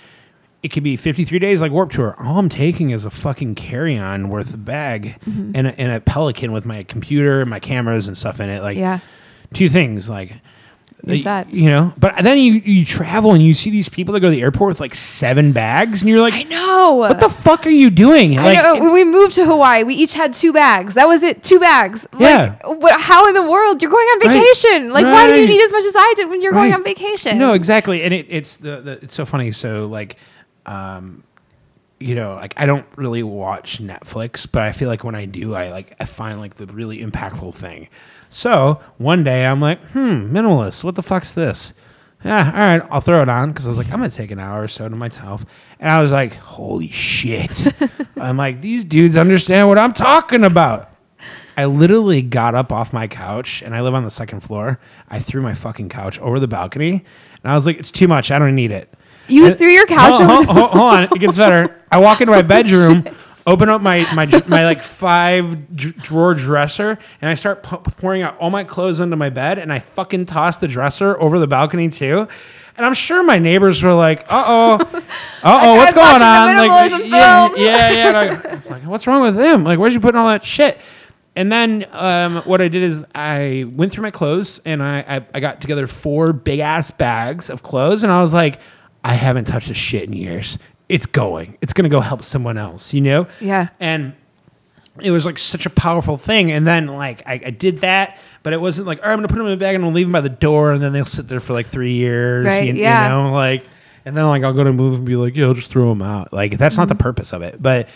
it could be 53 days like Warped Tour. All I'm taking is a fucking carry on worth a bag mm-hmm. and, a, and a Pelican with my computer, my cameras, and stuff in it. Like, yeah two things like. Set. You know, but then you you travel and you see these people that go to the airport with like seven bags, and you're like, I know what the fuck are you doing? I Like, know. When we moved to Hawaii, we each had two bags. That was it. Two bags. Yeah. Like, what, how in the world? You're going on Right. vacation. Like, why do you need as much as I did when you're going on vacation? No, exactly, and it, it's the, the it's so funny. So like, um, you know, like I don't really watch Netflix, but I feel like when I do, I like I find like the really impactful thing. So one day I'm like, hmm, minimalist. What the fuck's this? Yeah, all right, I'll throw it on because I was like, I'm gonna take an hour or so to myself, and I was like, holy shit! I'm like, these dudes understand what I'm talking about. I literally got up off my couch, and I live on the second floor. I threw my fucking couch over the balcony, and I was like, it's too much. I don't need it. You And- threw your couch Hold, over hold, hold- on, it gets better. I walk into my bedroom, open up my my my like five drawer dresser, and I start pouring out all my clothes into my bed, and I fucking toss the dresser over the balcony too. And I'm sure my neighbors were like, "Uh oh, uh oh, what's going on?" Like, yeah, yeah, yeah. It's like, what's wrong with him? Like, where's you putting all that shit? And then um, what I did is I went through my clothes and I, I, I got together four big ass bags of clothes and I was like, I haven't touched this shit in years. It's going. It's gonna go help someone else, you know? Yeah. And it was like such a powerful thing. And then like I, I did that, but it wasn't like, all right, I'm gonna put them in a bag and I'll leave them by the door, and then they'll sit there for like three years. Right, you, you know, like, and then like I'll go to move and be like, yeah, I'll just throw them out. Like that's not the Mm-hmm. purpose of it. But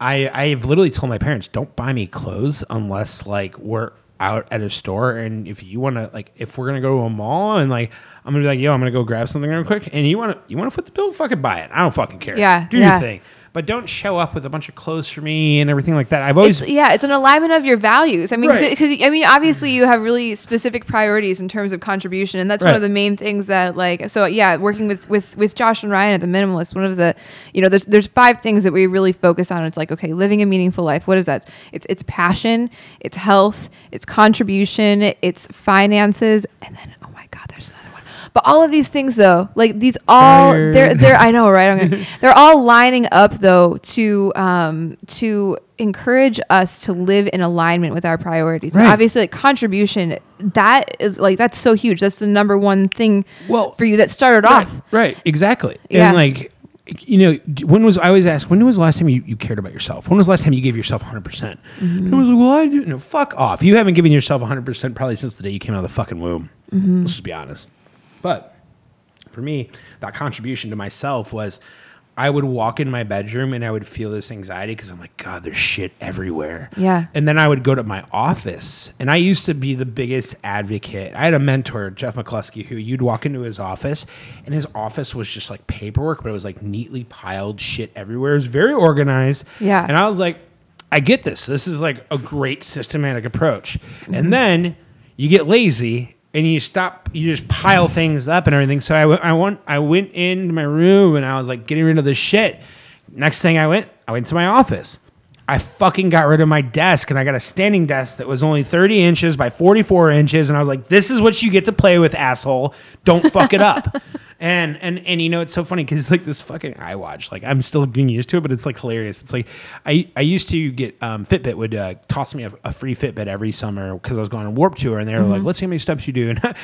I I've literally told my parents, don't buy me clothes unless like we're out at a store and if you want to like if we're gonna go to a mall and like I'm gonna be like yo I'm gonna go grab something real quick and you want to you want to foot the bill? Fucking buy it. I don't fucking care. Yeah, do yeah. your thing but don't show up with a bunch of clothes for me and everything like that I've always It's, yeah, it's an alignment of your values. I mean, Right. because I mean, obviously you have really specific priorities in terms of contribution, and that's one of the main things that, like, so yeah, working with with with Josh and Ryan at the Minimalist, one of the, you know, there's there's five things that we really focus on. It's like, okay, living a meaningful life. What is that? It's it's passion, it's health, it's contribution, it's finances, and then oh my god, there's another one. But all of these things, though, like these all, they're they're I know, right? I'm gonna, they're all lining up though to um to encourage us to live in alignment with our priorities. And Right. obviously, like contribution, that is like that's so huge. That's the number one thing Well, for you that started right, off. right exactly Yeah. and like you know when was I always ask when was the last time you, you cared about yourself when was the last time you gave yourself 100% and I was like well I do no fuck off you haven't given yourself 100% probably since the day you came out of the fucking womb let's just be honest but for me, that contribution to myself was I would walk in my bedroom and I would feel this anxiety because I'm like, God, there's shit everywhere. Yeah. And then I would go to my office, and I used to be the biggest advocate. I had a mentor, Jeff McCluskey, who you'd walk into his office, and his office was just like paperwork, but it was like neatly piled shit everywhere. It was very organized. Yeah. And I was like, I get this. This is like a great systematic approach. And mm-hmm. then you get lazy and you stop, you just pile things up and everything. So I, w- I, went, I went into my room and I was like getting rid of this shit. Next thing I went, I went to my office. I fucking got rid of my desk and I got a standing desk that was only 30 inches by 44 inches. And I was like, this is what you get to play with, asshole. Don't fuck it up. and, and, and you know, it's so funny because like this fucking iWatch, like I'm still getting used to it, but it's like hilarious. It's like, I, I used to get, um, Fitbit would uh, toss me a, a free Fitbit every summer because I was going on Warped Tour and they were like, let's see how many steps you do. And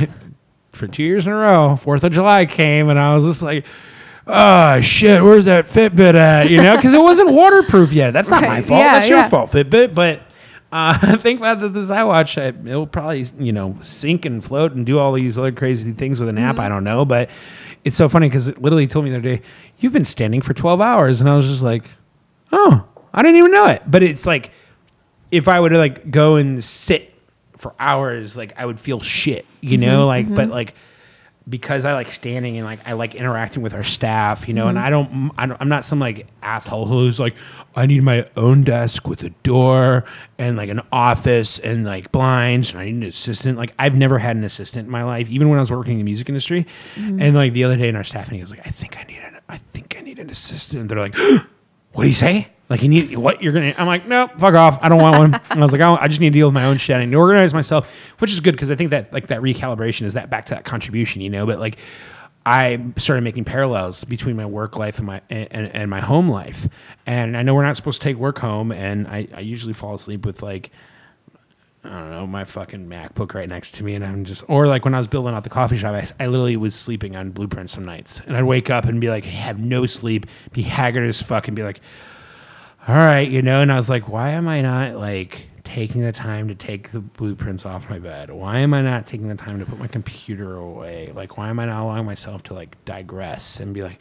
for two years in a row, Fourth of July came, and I was just like, "Oh shit, where's that Fitbit at?" You know, because it wasn't waterproof yet. That's not my fault. yeah, That's your yeah. fault, Fitbit. But uh, I think about that this iWatch, it'll probably you know sink and float and do all these other crazy things with an app. Mm-hmm. I don't know, but it's so funny because it literally told me the other day, "You've been standing for twelve hours," and I was just like, "Oh, I didn't even know it." But it's like if I would like go and sit for hours, like I would feel shit, you know, like but like because I like standing and like I like interacting with our staff, you know, and mm-hmm. I don't, I don't I'm not some like asshole who's like I need my own desk with a door and like an office and like blinds and I need an assistant. Like I've never had an assistant in my life, even when I was working in the music industry. Mm-hmm. And like the other day in our staff meeting, I was like, I think I need an I think I need an assistant. They're like, what do you say? Like you need what you're gonna? I'm like, no, fuck off. I don't want one. And I was like, I, I just need to deal with my own shit. I need to organize myself, which is good because I think that like that recalibration is that back to that contribution, you know. But like, I started making parallels between my work life and my and, and my home life, and I know we're not supposed to take work home, and I, I usually fall asleep with like I don't know, my fucking MacBook right next to me, and I'm just, or like when I was building out the coffee shop, I, I literally was sleeping on blueprints some nights, and I'd wake up and be like, have no sleep, be haggard as fuck, and be like, all right, you know, and I was like, why am I not like taking the time to take the blueprints off my bed? Why am I not taking the time to put my computer away? Like, why am I not allowing myself to like digress and be like,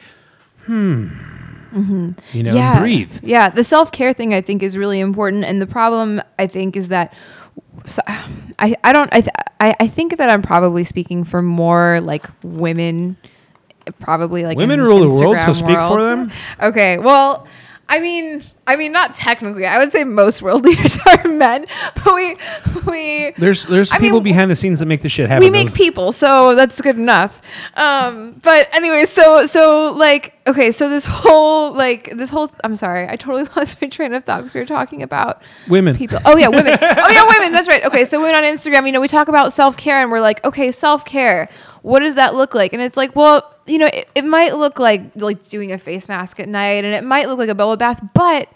hmm, you know, and breathe. Yeah, the self care thing I think is really important, and the problem I think is that so, I I don't I, th- I I think that I'm probably speaking for more like women, probably like Women rule the world, so Instagram speak for them. Okay, well. I mean, I mean, not technically. I would say most world leaders are men, but we, we, There's there's I mean, people behind the scenes that make this shit happen. we make people, so that's good enough. Um, but anyway, so so like okay, so this whole like this whole I'm sorry, I totally lost my train of thought because we were talking about women. people. Oh yeah, women. oh yeah, women. That's right. Okay, so women on Instagram, you know, we talk about self care and we're like, okay, self care. What does that look like? And it's like, well, you know, it, it might look like like doing a face mask at night, and it might look like a bubble bath, but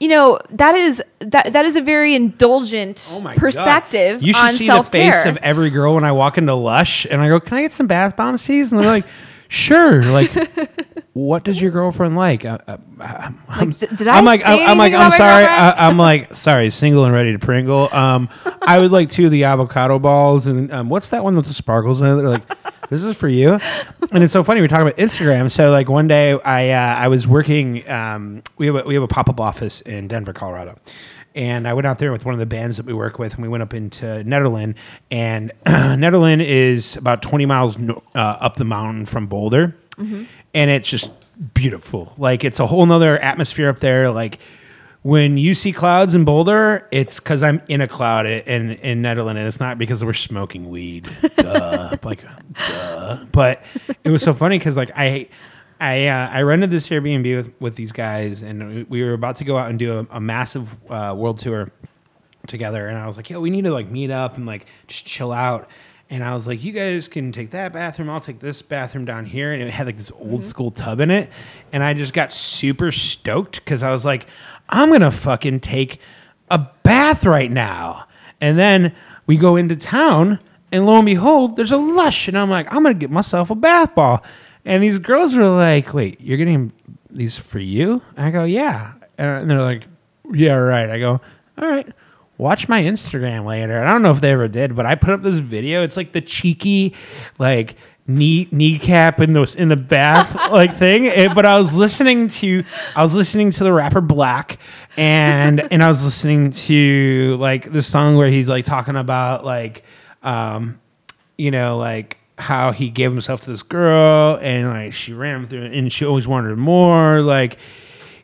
you know that is that that is a very indulgent Oh my God. perspective You should on see self the face of every girl when I walk into Lush and I go, "Can I get some bath bombs, please?" And they're like, "Sure." Like, what does your girlfriend like? I, I, I'm, d- did I I'm like, I'm, I'm like, I'm sorry. I, I'm like, sorry, single and ready to Pringle. Um, I would like two of the avocado balls, and um, what's that one with the sparkles in it? They're like, this is for you. And it's so funny. We're talking about Instagram. So like one day, I uh, I was working. Um, we have a, we have a pop up office in Denver, Colorado. And I went out there with one of the bands that we work with, and we went up into Nederland. And Nederland is about 20 miles no, uh, up the mountain from Boulder, and it's just beautiful. Like it's a whole nother atmosphere up there. Like when you see clouds in Boulder, it's because I'm in a cloud in in Netherlands, and it's not because we're smoking weed. duh. Like, duh. But it was so funny because like I. I, uh, I rented this Airbnb with, with these guys, and we- we were about to go out and do a, a massive uh, world tour together. And I was like, "Yo, we need to like meet up and like just chill out." And I was like, "You guys can take that bathroom. I'll take this bathroom down here." And it had like this old school tub in it, and I just got super stoked because I was like, "I'm gonna fucking take a bath right now." And then we go into town, and lo and behold, there's a lush, and I'm like, "I'm gonna get myself a bath ball." And these girls were like, "Wait, you're getting these for you?" I go, "Yeah," and they're like, "Yeah, right." I go, "All right." Watch my Instagram later. And I don't know if they ever did, but I put up this video. It's like the cheeky, like knee kneecap in the in the bath like thing. It- but I was listening to I was listening to the rapper Black, and and I was listening to like the song where he's like talking about like, um, you know, like how he gave himself to this girl and like she ran through and she always wanted more like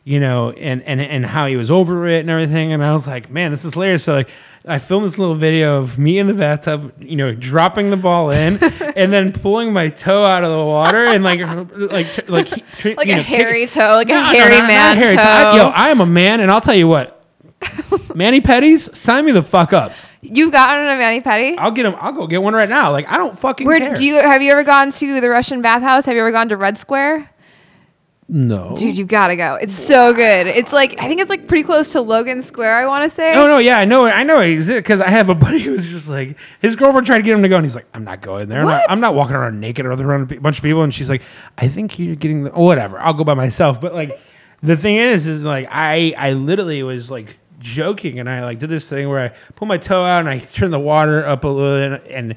you know and and and how he was over it and everything and i was like man this is hilarious so like i filmed this little video of me in the bathtub you know dropping the ball in and then pulling my toe out of the water and like like like tr- like you a know, hairy toe, like no, a hairy no, not man hairy toe. toe. I- yo i am a man and i'll tell you what mani pedis sign me the fuck up You've gotten a mani pedi. i'll get him i'll go get one right now like i don't fucking Where care do you have you ever gone to the Russian bathhouse? Have you ever gone to Red Square? No Dude, you gotta go. It's so good. It's like I think it's like pretty close to Logan Square. I want to say. No, no, yeah, I know, I know it exists because I have a buddy who's just like his girlfriend tried to get him to go, and he's like, "I'm not going there. I'm not, I'm not walking around naked or other around a bunch of people." And she's like, "I think you're getting the, whatever. I'll go by myself." But like, the thing is, is like I, I literally was like joking, and I like did this thing where I put my toe out and I turned the water up a little, and and,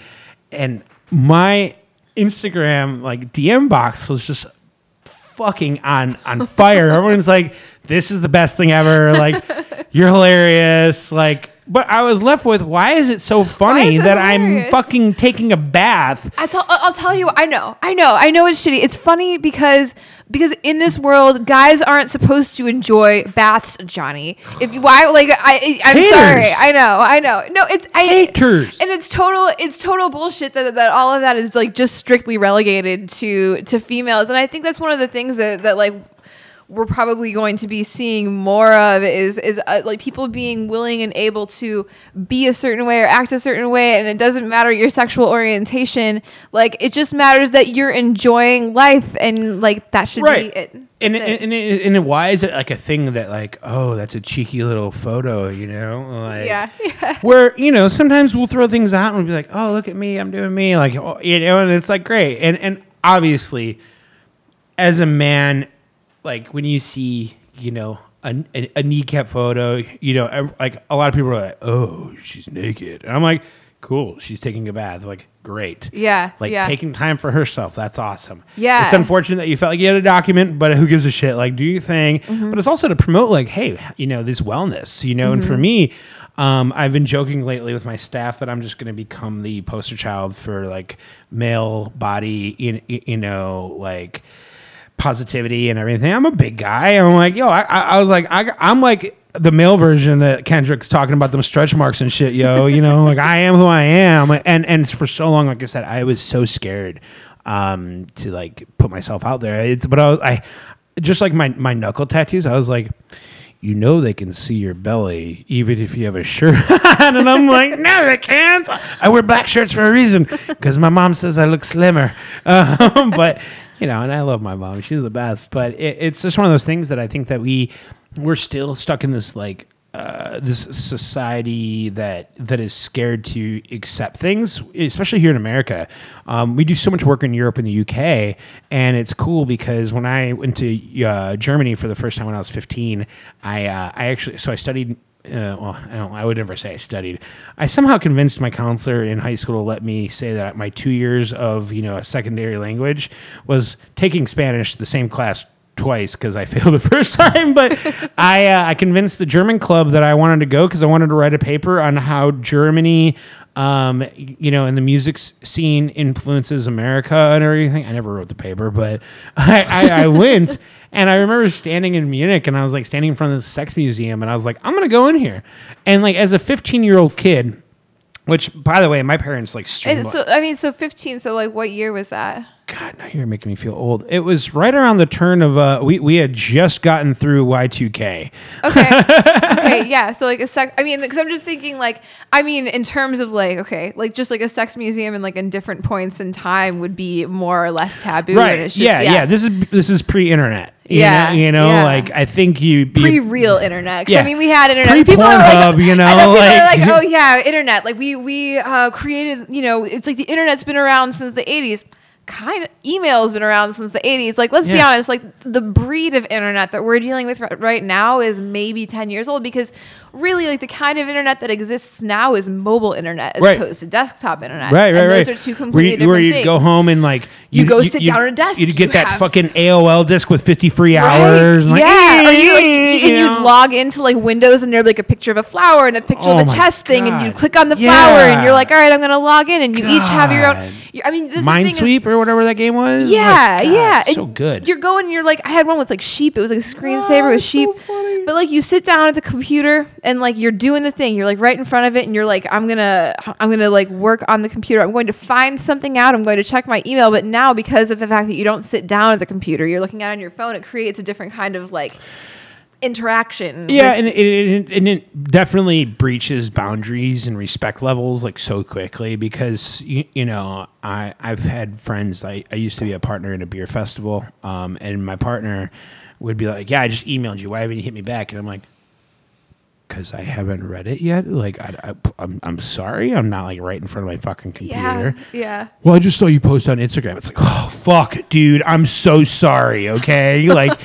and my Instagram like DM box was just fucking on on fire. Everyone's like, "This is the best thing ever!" Like, you're hilarious. Like, but I was left with, why is it so funny it that I'm fucking taking a bath? I tell, I'll tell you. I know. I know. I know it's shitty. It's funny because because in this world, guys aren't supposed to enjoy baths, Jonny. If you why like I I'm Haters. sorry. I know. I know. No, it's I Haters. and it's total it's total bullshit that, that all of that is like just strictly relegated to to females. And I think that's one of the things that that like we're probably going to be seeing more of is is uh, like people being willing and able to be a certain way or act a certain way and it doesn't matter your sexual orientation. Like it just matters that you're enjoying life and like that should Right. be it. And, it. and, and, and why is it like a thing that like oh that's a cheeky little photo you know? Like yeah. Yeah. where you know sometimes we'll throw things out and we'll be like oh look at me I'm doing me like oh, you know and it's like great. And and obviously as a man like when you see you know a, a, a kneecap photo you know ev- like a lot of people are like oh she's naked and I'm like cool. She's taking a bath. Like, great. Yeah, Like yeah. taking time for herself. That's awesome. Yeah. It's unfortunate that you felt like you had a document, but who gives a shit? Like, do your thing. Mm-hmm. But it's also to promote, like, hey, you know, this wellness, you know, and Mm-hmm. for me, um, I've been joking lately with my staff that I'm just going to become the poster child for like male body, you, you know, like positivity and everything. I'm a big guy. I'm like, yo, I, I, was like, I, I'm like the male version that Kendrick's talking about them stretch marks and shit, yo. You know, like I am who I am, and and for so long, like I said, I was so scared um, to like put myself out there. It's but I, was, I just like my my knuckle tattoos. I was like. You know they can see your belly even if you have a shirt on, and I'm like, no, they can't. I wear black shirts for a reason because my mom says I look slimmer. Um, but you know, and I love my mom; she's the best. But it, it's just one of those things that I think that we we're still stuck in this like uh, this society that that is scared to accept things, especially here in America. Um, we do so much work in Europe and the UK, and it's cool because when I went to uh, Germany for the first time when I was 15, I uh, I actually so I studied uh, well, I don't. I would never say I studied. I somehow convinced my counselor in high school to let me say that my two years of you know a secondary language was taking Spanish, the same class twice because I failed the first time. But I uh, I convinced the German club that I wanted to go because I wanted to write a paper on how Germany, um, you know, and the music scene influences America and everything. I never wrote the paper, but I, I, I went. And I remember standing in Munich and I was like standing in front of the sex museum and I was like, I'm going to go in here. And like as a 15 year old kid, which by the way, my parents like, so I mean, so 15. So like, what year was that? God, now you're making me feel old. It was right around the turn of, uh, we, we had just gotten through Y2K. Okay. okay. Yeah. So like a sex. I mean, because I'm just thinking like, I mean, in terms of like, okay, like just like a sex museum and like in different points in time would be more or less taboo. Right. it's just, yeah, yeah, This is, this is pre-internet. You Yeah, Know, you know, yeah. like I think you, Pre real internet. Yeah. I mean, we had internet. Pre People are like, Pornhub, you know, know like- like, oh yeah, internet. Like we we uh, created. You know, it's like the internet's been around since the '80s. Kind of email has been around since the 80s. Like, let's be honest, like the breed of internet that we're dealing with right now is maybe 10 years old because really, like, the kind of internet that exists now is mobile internet as Right. opposed to desktop internet. Right, right, and right. Those are two where completely you, different where you things. go home and like You go sit down at a desk, You'd get you that have- fucking AOL disc with 50 free Right. hours. and like, yeah, or you like, and you know? log into like Windows and there'd be like a picture of a flower and a picture Oh of a my chest thing, and you God. click on the flower and you're like, all right, I'm gonna log in, and you each have your own. I mean, this is thing is- Minesweep or whatever that game was. Yeah, Like, God, yeah, so good. You're going. You're like, I had one with like sheep. It was like a screensaver oh, with sheep. But like, you sit down at the computer and like you're doing the thing. You're like right in front of it, and you're like, I'm gonna, I'm gonna like work on the computer. I'm going to find something out. I'm going to check my email. But now, because of the fact that you don't sit down at the computer, you're looking at it on your phone. It creates a different kind of like interaction. Yeah, with- and it, it, and it definitely breaches boundaries and respect levels like so quickly because you, you know I I've had friends I, I used to be a partner in a beer festival um, and my partner would be like yeah I just emailed you why haven't you hit me back and I'm like because I haven't read it yet like I, I I'm I'm sorry I'm not like right in front of my fucking computer. yeah, yeah. Well, I just saw you post on Instagram. It's like, oh fuck, dude, I'm so sorry. Okay, like,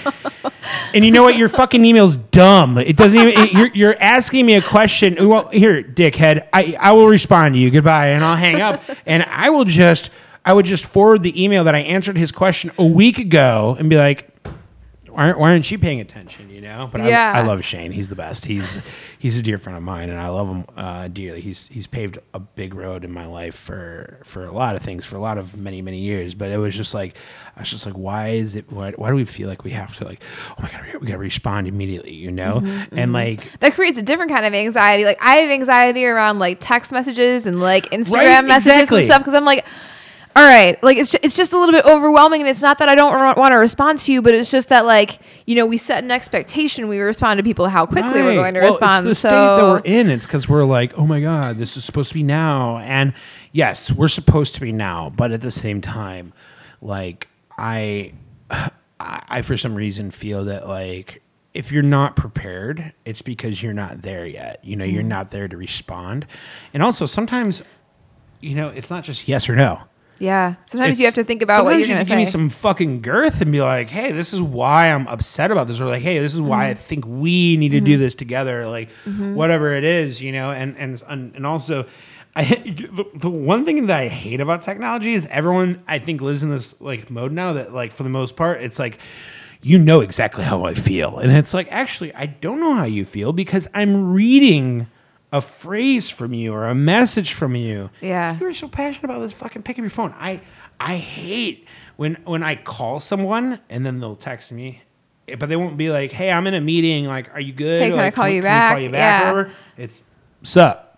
and you know what? Your fucking email's dumb. It doesn't even. it- you're you're asking me a question. Well, here, dickhead, I I will respond to you. Goodbye, and I'll hang up, and I will just I would just forward the email that I answered his question a week ago and be like. Why aren't, why aren't you paying attention? You know, but Yeah. I, I love Shane. He's the best. He's he's a dear friend of mine, and I love him uh, dearly. He's he's paved a big road in my life for for a lot of things, for a lot of many many years. But it was just like I was just like, why is it? Why, why do we feel like we have to like? Oh my god, we gotta respond immediately, you know? Mm-hmm, And like that creates a different kind of anxiety. Like I have anxiety around like text messages and like Instagram Right, messages exactly. and stuff because I'm like, all right, like it's just, it's just a little bit overwhelming. And it's not that I don't want to respond to you, but it's just that like you know we set an expectation. We respond to people how quickly we're going to Well, respond. It's the so state that we're in. It's because we're like, oh my god, this is supposed to be now, and yes, we're supposed to be now, but at the same time, like I, I, I for some reason feel that like if you're not prepared, it's because you're not there yet. You know, Mm-hmm. you're not there to respond, and also sometimes, you know, it's not just yes or no. Yeah. Sometimes you have to think about what you're you going to give me some fucking girth and be like, "Hey, this is why I'm upset about this," or like, "Hey, this is why Mm-hmm. I think we need to do this together." Like, whatever it is, you know. And and and and also, I the, the one thing that I hate about technology is everyone I think lives in this like mode now that like for the most part it's like. You know exactly how I feel. And it's like, actually, I don't know how you feel because I'm reading a phrase from you or a message from you. Yeah. If you were so passionate about this, fucking pick up your phone. I I hate when when I call someone and then they'll text me, eh, but they won't be like, "Hey, I'm in a meeting. Like, are you good? Hey, can I Like, call you can we call back?" you back? Yeah. or whatever?" It's sup.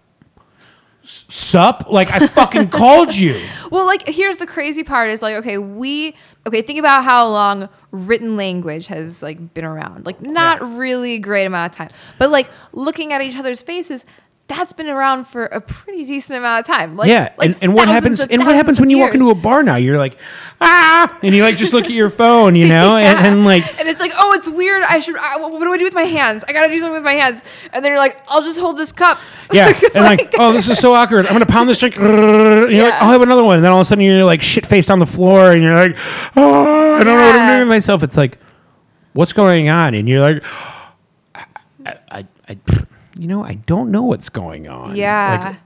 S- Sup? Like I fucking called you. Well, like here's the crazy part is like okay, we okay, think about how long written language has like been around. Like not Yeah. really a great amount of time. But like looking at each other's faces, that's been around for a pretty decent amount of time. Like, yeah, like and, and what happens? And what happens when you walk into a bar now? You're like, ah, and you like just look at your phone, you know, and, Yeah. and like and it's like, oh, it's weird. I should. I, what do I do with my hands? I gotta do something with my hands. And then you're like, I'll just hold this cup. Yeah, and like, oh, this is so awkward. I'm gonna pound this drink. And you're like, Yeah. I'll have another one. And then all of a sudden, you're like shit faced on the floor, and you're like, oh, I don't know what I'm doing with myself. It's like, what's going on? And you're like, I, I, I you know, I don't know what's going on. Yeah. Like,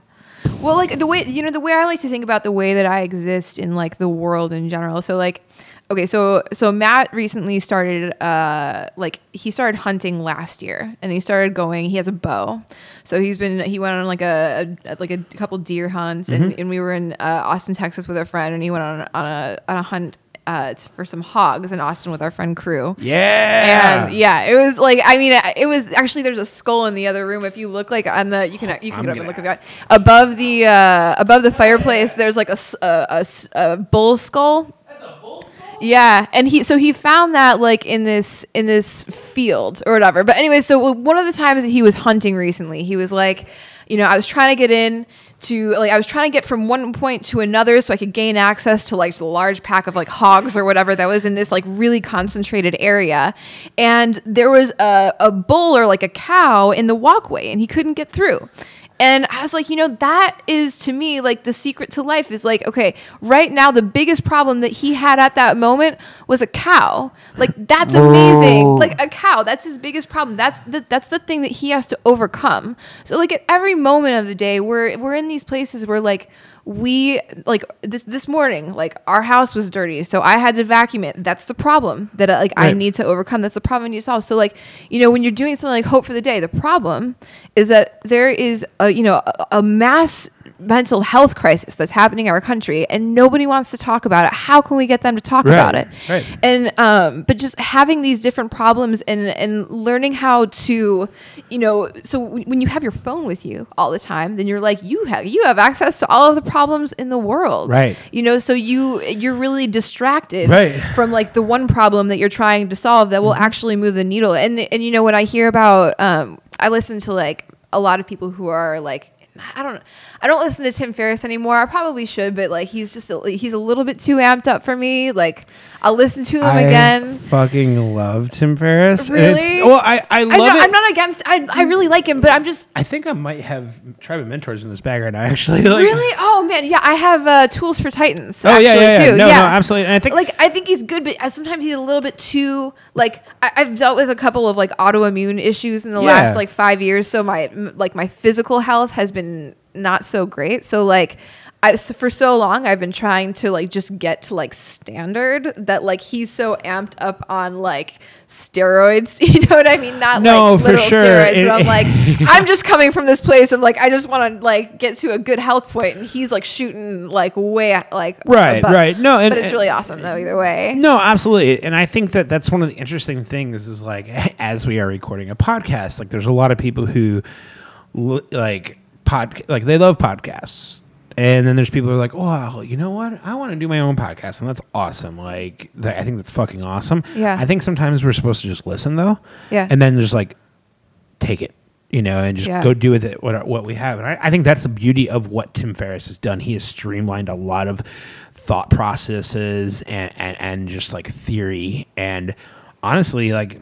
well, like the way you know the way I like to think about the way that I exist in like the world in general. So like okay, so so Matt recently started uh like he started hunting last year and he started going he has a bow. So he's been he went on like a, a like a couple deer hunts and, and we were in uh, Austin, Texas with a friend and he went on on a on a hunt uh, for some hogs in Austin with our friend Crew. yeah. And yeah, it was like I mean, it was actually there's a skull in the other room. If you look like on the you can you can I'm get up and gonna- look at that above the uh, above the fireplace. There's like a, s- a- a s- a bull skull. That's a bull skull? Yeah, and he so he found that like in this in this field or whatever. But anyway, so one of the times that he was hunting recently, he was like, you know, I was trying to get in to like I was trying to get from one point to another so I could gain access to like the large pack of like hogs or whatever that was in this like really concentrated area. And there was a, a bull or like a cow in the walkway and he couldn't get through. And I was like, you know, that is to me like the secret to life is like, okay, right now the biggest problem that he had at that moment was a cow. Like that's amazing. Like a cow, that's his biggest problem. That's the, that's the thing that he has to overcome. So like at every moment of the day, we're we're in these places where like we like this this morning like our house was dirty so i had to vacuum it. That's the problem that uh, like i need to overcome. That's the problem I need to solve. So like you know when you're doing something like hope for the day the problem is that there is a you know a, a mass mental health crisis that's happening in our country and nobody wants to talk about it. How can we get them to talk Right, about it? Right. and um but just having these different problems and and learning how to you know so when when you have your phone with you all the time then you're like you have you have access to all of the problems in the world Right. you know so you you're really distracted Right. from like the one problem that you're trying to solve that will actually move the needle and and you know when i hear about um i listen to like a lot of people who are like I don't I don't listen to Tim Ferriss anymore. I probably should, but like he's just a, he's a little bit too amped up for me. Like I'll listen to him I again. fucking love Tim Ferriss. and it's- Really? well, I, I love I'm not, it. I'm not against. I, I really like him, but I'm just I think I might have Tribe of Mentors in this bag right now, actually. Like, really. Oh man, yeah. I have uh, Tools for Titans. Oh, actually, yeah, yeah, yeah. too. No, yeah. no, absolutely. And I think like I think he's good, but sometimes he's a little bit too like I, I've dealt with a couple of like autoimmune issues in the Yeah. last like five years, so my like my physical health has been not so great. So like. I, so for so long, I've been trying to like just get to like standard that like he's so amped up on like steroids. You know what I mean? Not No, like for sure. steroids, It- but I'm like I'm just coming from this place of like I just want to like get to a good health point, and he's like shooting like way like Right, above. right. No, and- but it's really awesome though either way. No, absolutely. And I think that that's one of the interesting things is like as we are recording a podcast, like there's a lot of people who like pod like they love podcasts. And then there's people who are like, "Oh, you know what? I want to do my own podcast." And that's awesome. Like th- I think that's fucking awesome. Yeah. I think sometimes we're supposed to just listen though. Yeah. And then just like take it, you know, and just Yeah. go do with it what, what we have. And I, I think that's the beauty of what Tim Ferriss has done. He has streamlined a lot of thought processes and, and, and just like theory. And honestly, like,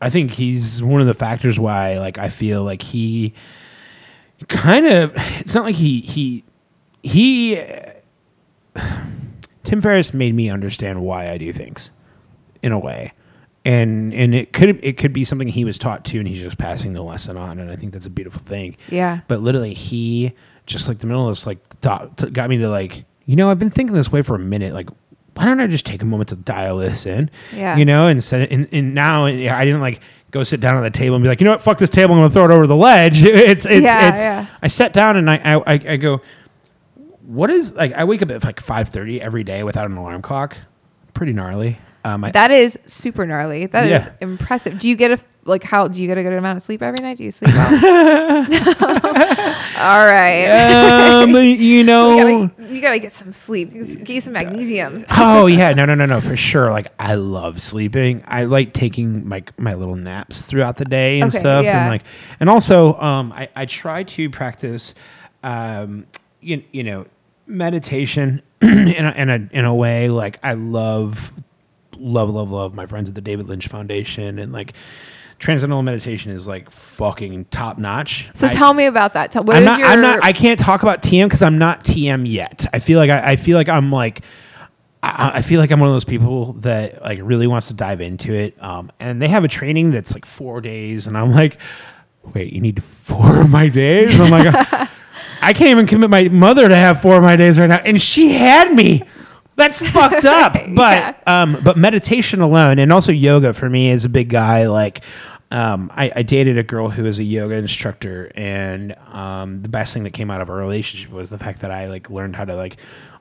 I think he's one of the factors why, like, I feel like he kind of, it's not like he, he, he, Tim Ferriss made me understand why I do things in a way. And and it could it could be something he was taught to and he's just passing the lesson on and I think that's a beautiful thing. Yeah. But literally he just like the middle of this like thought, got me to like, you know, I've been thinking this way for a minute like why don't I just take a moment to dial this in? Yeah. You know, and said and, and now I didn't like go sit down at the table and be like, you know what, fuck this table, I'm gonna throw it over the ledge. It's it's Yeah, it's yeah. I sat down and I I, I, I go, what is like I wake up at like five thirty every day without an alarm clock. Pretty gnarly. Um, I, That is super gnarly. That is Yeah. impressive. Do you get a like how do you get a good amount of sleep every night? Do you sleep well? All right. um, you You know. gotta, you gotta get some sleep. Get you some magnesium. oh yeah, no, no, no, no, for sure. Like I love sleeping. I like taking my my little naps throughout the day and Okay, stuff, yeah. and like, and also, um, I I try to practice, um, you, you know, meditation in a, in a in a way. Like I love, love, love, love my friends at the David Lynch Foundation, and like. Transcendental meditation is like fucking top notch. So I- tell me about that. Tell, what I'm is not. your? I'm not. I can't talk about TM because I'm not TM yet. I feel like I, I feel like I'm like. I, I feel like I'm one of those people that like really wants to dive into it. Um, and they have a training that's like four days, and I'm like, wait, you need four of my days? I'm like, I can't even commit my mother to have four of my days right now, and she had me. That's fucked up. But um, but meditation alone, and also yoga for me is a big guy. Like, um, I, I dated a girl who was a yoga instructor, and um, the best thing that came out of our relationship was the fact that I like learned how to like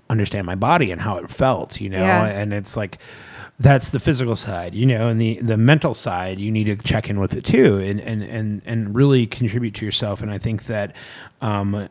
understand my body and how it felt. You know, Yeah. and it's like that's the physical side, you know, and the the mental side you need to check in with it too, and and and and really contribute to yourself. And I think that um,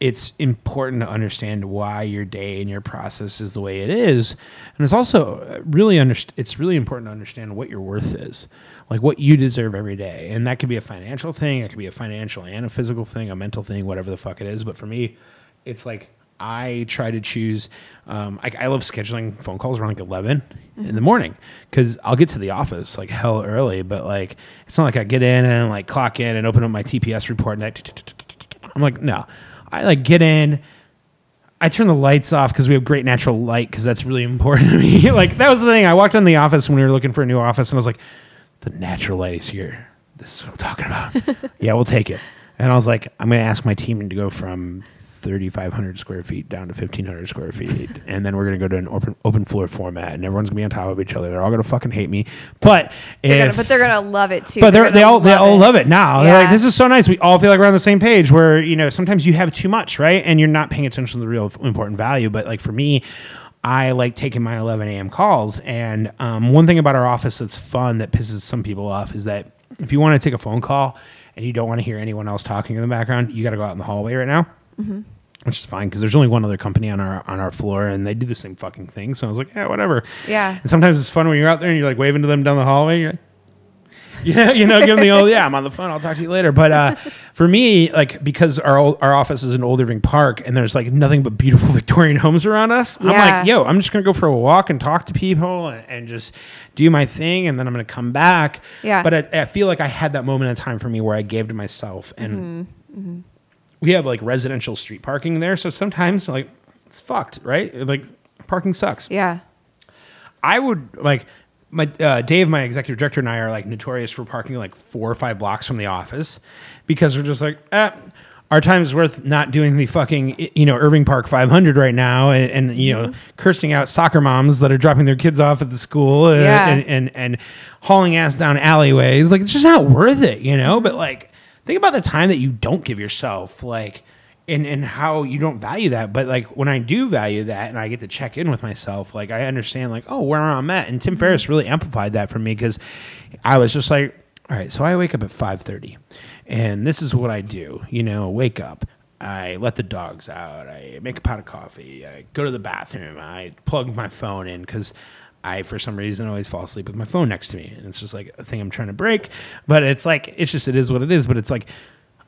it's important to understand why your day and your process is the way it is, and it's also really underst- It's really important to understand what your worth is, like what you deserve every day, and that could be a financial thing, it could be a financial and a physical thing, a mental thing, whatever the fuck it is. But for me, it's like I try to choose. Um, I, I love scheduling phone calls around like 11 in the morning because I'll get to the office like hell early, but like it's not like I get in and like clock in and open up my TPS report and I, I'm like, no, I like get in. I turn the lights off because we have great natural light because that's really important to me. like that was the thing. I walked in the office when we were looking for a new office and I was like, the natural light is here. This is what I'm talking about. yeah, we'll take it. And I was like, I'm going to ask my team to go from 3,500 square feet down to 1,500 square feet. and then we're going to go to an open, open floor format and everyone's going to be on top of each other. They're all going to fucking hate me. But They're if, gonna, but they're gonna love it too. but They're they're, they all they all it. love it now. They're like, Yeah. this is so nice. We all feel like we're on the same page. Where you know sometimes you have too much, right? And you're not paying attention to the real important value. But like for me, I like taking my 11 a.m. calls. And um, one thing about our office that's fun that pisses some people off is that if you want to take a phone call and you don't want to hear anyone else talking in the background, you got to go out in the hallway right now. Mm-hmm. Which is fine because there's only one other company on our on our floor and they do the same fucking thing. So I was like, yeah, whatever. Yeah. And sometimes it's fun when you're out there and you're like waving to them down the hallway. You're like, yeah, you know, give them the old, yeah, I'm on the phone. I'll talk to you later. But uh, for me, like, because our ol- our office is in Old Irving Park and there's like nothing but beautiful Victorian homes around us, I'm like, yo, I'm just going to go for a walk and talk to people and, and just do my thing. And then I'm going to come back. Yeah. But I, I feel like I had that moment in time for me where I gave to myself. And mm-hmm. Mm-hmm. We have like residential street parking there. So sometimes, like, it's fucked, right? Like, parking sucks. Yeah. I would like my uh, Dave, my executive director, and I are like notorious for parking like four or five blocks from the office because we're just like, eh, our time is worth not doing the fucking you know Irving Park 500 right now, and, and you know cursing out soccer moms that are dropping their kids off at the school, and, Yeah. and, and and hauling ass down alleyways. Like it's just not worth it, you know. But like think about the time that you don't give yourself, like and and how you don't value that. But like when I do value that and I get to check in with myself, like I understand like, oh, where I'm at. And Tim mm-hmm. Ferriss really amplified that for me because I was just like, all right, so I wake up at five thirty and this is what I do. You know, wake up. I let the dogs out. I make a pot of coffee. I go to the bathroom. I plug my phone in because I, for some reason, always fall asleep with my phone next to me. And it's just like a thing I'm trying to break. But it's like, it's just, it is what it is. But it's like,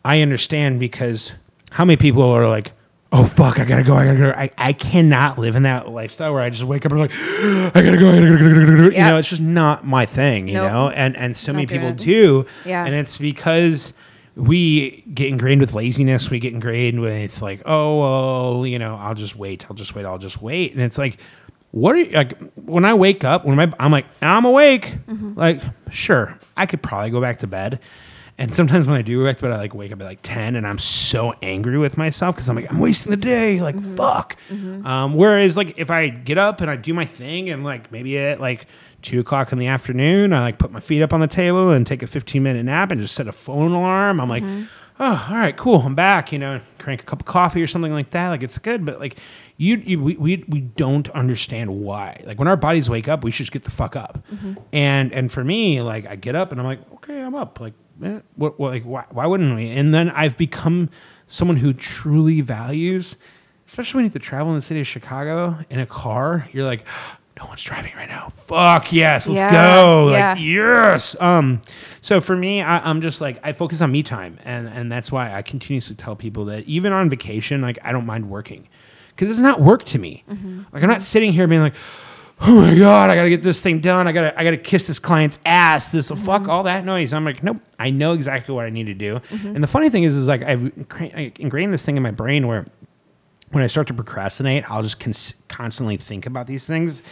I understand because how many people are like, oh, fuck, I gotta go. I gotta go. I, I cannot live in that lifestyle where I just wake up and I'm like, I gotta go. I gotta go. I gotta go. You know, it's just not my thing, you Nope. know? And, and so many people good. do. Yeah. And it's because we get ingrained with laziness. We get ingrained with like, oh, well, you know, I'll just wait. I'll just wait. I'll just wait. And it's like, what are you like when I wake up? When my, I'm like, I'm awake. Mm-hmm. Like, sure, I could probably go back to bed. And sometimes when I do go back to bed, I like wake up at like ten, and I'm so angry with myself because I'm like, I'm wasting the day. Like, mm-hmm. fuck. Mm-hmm. Um, whereas like if I get up and I do my thing, and like maybe at like two o'clock in the afternoon, I like put my feet up on the table and take a 15 minute nap and just set a phone alarm. I'm like, oh, all right, cool, I'm back. You know, crank a cup of coffee or something like that. Like it's good, but like you, you we, we we don't understand why. Like when our bodies wake up, we should just get the fuck up. And and for me, like I get up and I'm like, okay, I'm up. Like, eh, what, what like why, why wouldn't we? And then I've become someone who truly values, especially when you have to travel in the city of Chicago in a car. You're like. No one's driving right now. Fuck yes, let's Yeah, go. yeah. Like yes. Um, so for me, I, I'm just like I focus on me time, and and that's why I continuously tell people that even on vacation, like I don't mind working, because it's not work to me. Mm-hmm. Like I'm not sitting here being like, oh my god, I gotta get this thing done. I gotta I gotta kiss this client's ass. This fuck mm-hmm. all that noise. I'm like, nope. I know exactly what I need to do. Mm-hmm. And the funny thing is, is like I've ingrained this thing in my brain where when I start to procrastinate, I'll just cons- constantly think about these things.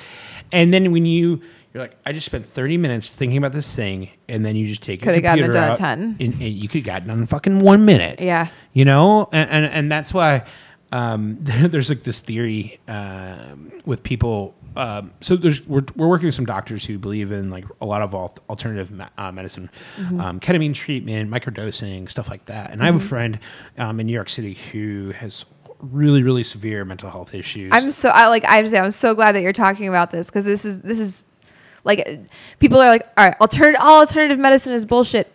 And then when you you're like, I just spent 30 minutes thinking about this thing, and then you just take Coulda gotten it done 10. and, and you could have gotten done in fucking one minute. Yeah. you know, and and, and that's why um, there's like this theory um, with people. Um, so there's we're, we're working with some doctors who believe in like a lot of al- alternative me- uh, medicine, Mm-hmm. um, ketamine treatment, microdosing, stuff like that. And I have a friend um, in New York City who has really really severe mental health issues. I'm so I like I I'm so glad that you're talking about this because this is this is like people are like all right alternative all alternative medicine is bullshit.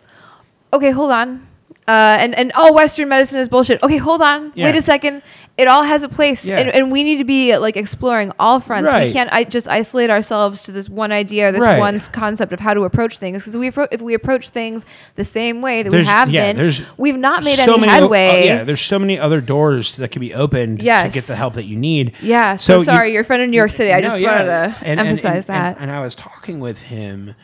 Okay, hold on. Uh, and and all Western medicine is bullshit. Okay, hold on. Yeah. Wait a second. It all has a place, Yeah. and, and we need to be like exploring all fronts. Right. We can't I, just isolate ourselves to this one idea, or this Right. one concept of how to approach things. Because we if we approach things the same way that we have yeah, been, we've not made so any many o- uh, headway. oh, yeah, there's so many other doors that can be opened to get the help that you need. Yeah, so, you- sorry, your friend in New York City. I No, just yeah. wanted to And- emphasize and- that. And, I was talking with him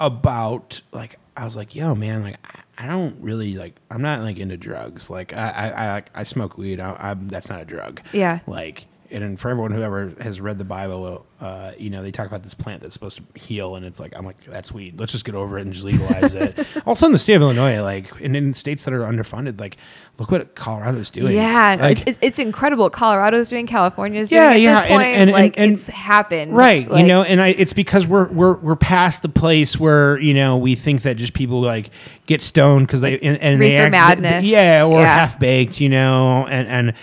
about like I was like, yo, man, like I, I don't really like I'm not like into drugs. Like I I I, like, I smoke weed. I, I'm that's not a drug. Yeah. Like. And for everyone who ever has read the Bible, uh, you know they talk about this plant that's supposed to heal, and it's like I'm like that's weed. Let's just get over it and just legalize it. also in the state of Illinois, like and in states that are underfunded, like look what Colorado's doing. Yeah, Like, it's, it's, incredible. Colorado's doing, California's doing. Yeah, at yeah, this point, and- and- like and- it's happened. right Like, you know and I, it's because we're we're we're past the place where you know we think that just people like get stoned because they and, and they reefer madness. yeah or Yeah. half baked you know and and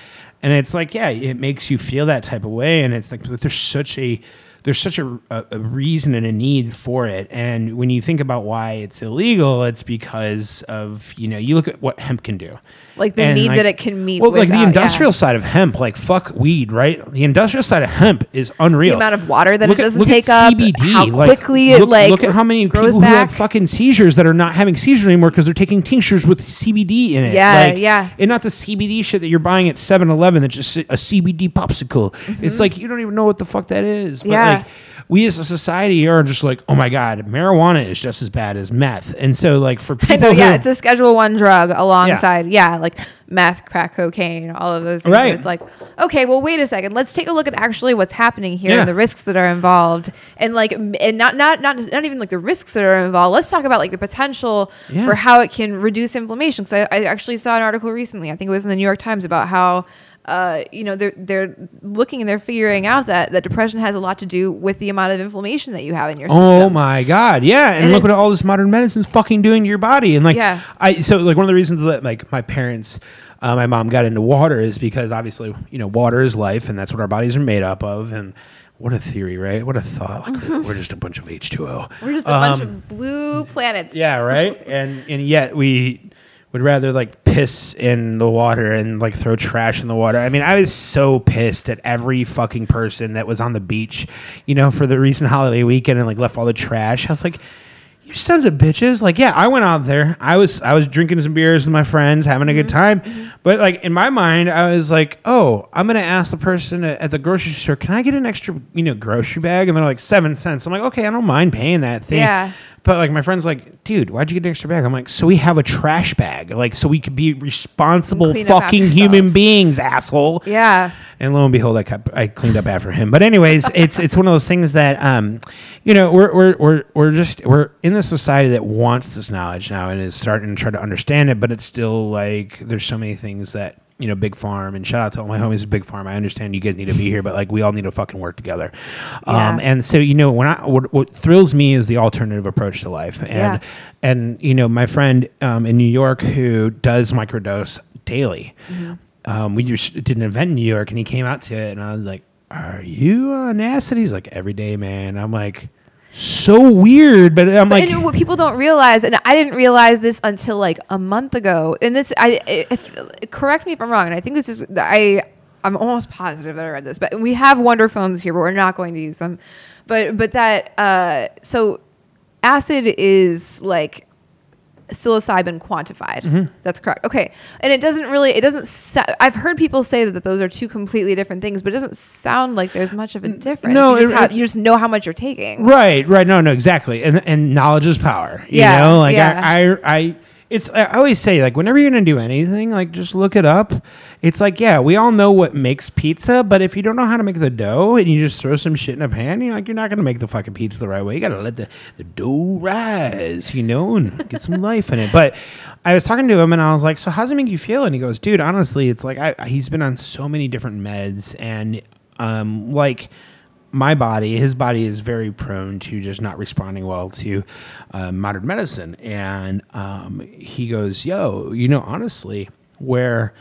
and it's like yeah it makes you feel that type of way. And it's like there's such a there's such a, a, a reason and a need for it and when you think about why it's illegal it's because of you know you look at what hemp can do Like the And, need like- that it can meet. well, like without- the yeah. industrial side of hemp, like fuck weed, right? The industrial side of hemp is unreal. the amount of water that Look it doesn't look at take up, CBD. how like, quickly it look, like look at how many people who have fucking seizures that are not having seizures anymore because they're taking tinctures with CBD in it. Yeah, like, yeah. and not the CBD shit that you're buying at 7-Eleven that's just a CBD popsicle. It's like you don't even know what the fuck that is. But Mm-hmm. Yeah. Like we as a society are just like, oh my god, marijuana is just as bad as meth, and so like for people I know, yeah, who it's a Schedule One drug alongside, yeah. like meth, crack cocaine, all of those things. Right. It's like, okay, well, wait a second. Let's take a look at actually what's happening here Yeah. and the risks that are involved, and like, and not not not not even like the risks that are involved. Let's talk about like the potential Yeah. for how it can reduce inflammation. Because I, I actually saw an article recently. I think it was in the New York Times about how. Uh, you know they're they're looking and they're figuring out that that depression has a lot to do with the amount of inflammation that you have in your system. Oh my god, yeah, and, And look what all this modern medicine's fucking doing to your body, and like, Yeah. I so like one of the reasons that like my parents, uh, my mom got into water is because obviously you know water is life, and that's what our bodies are made up of, and what a theory, right? What a thought. Like, we're, just a bunch of H two O. We're just a bunch of blue planets. Um, Yeah, right. and and yet we would rather like piss in the water and like throw trash in the water. I mean, I was so pissed at every fucking person that was on the beach, you know, for the recent holiday weekend and like left all the trash. I was like, you sons of bitches. Like, yeah, I went out there. I was I was drinking some beers with my friends, having a good Mm-hmm. time. But like in my mind, I was like, oh, I'm gonna ask the person at the grocery store, can I get an extra, you know, grocery bag? And they're like seven cents. I'm like, okay, I don't mind paying that thing. Yeah. But like my friend's like, dude, why'd you get an extra bag? I'm like, so we have a trash bag, like so we could be responsible fucking human beings, asshole. Yeah. And lo and behold, I kept, I cleaned up after him. But anyways, it's it's one of those things that um, you know, we're we're we're we're just we're in the society that wants this knowledge now and is starting to try to understand it, but it's still like there's so many things that you know, Big Farm, and shout out to all my homies at Big Farm. I understand you guys need to be here, but like we all need to fucking work together. Um, and so you know, when I what, what thrills me is the alternative approach to life, and Yeah. and you know, my friend um, in New York who does microdose daily. Um, we just did an event in New York, and he came out to it, and I was like, "Are you on acid?" He's like, "Every day, man." I'm like, "So weird," but I'm But like, and what people don't realize, and I didn't realize this until like a month ago. And this, I if correct me if I'm wrong, and I think this is I. I'm almost positive that I read this, but we have Wonder phones here, but we're not going to use them. But but that uh, so acid is like psilocybin quantified. Mm-hmm. That's correct. Okay, and it doesn't really. It doesn't. Sa- I've heard people say that, that those are two completely different things, but it doesn't sound like there's much of a difference. no, you just, it- have, you just know how much you're taking. Right, right. No, no, exactly. And and knowledge is power. You Yeah, know, like yeah. I, I, I, it's. I always say like whenever you're gonna do anything, like just look it up. It's like yeah, we all know what makes pizza, but if you don't know how to make the dough and you just throw some shit in a pan, you're like you're not gonna make the fucking pizza the right way. You gotta let the the dough rise, you know, and get some life in it. But I was talking to him and I was like, so how's it make you feel? And he goes, dude, honestly, it's like I, he's been on so many different meds and um like my body, his body is very prone to just not responding well to uh, modern medicine. And um, he goes, Yo, you know, honestly, where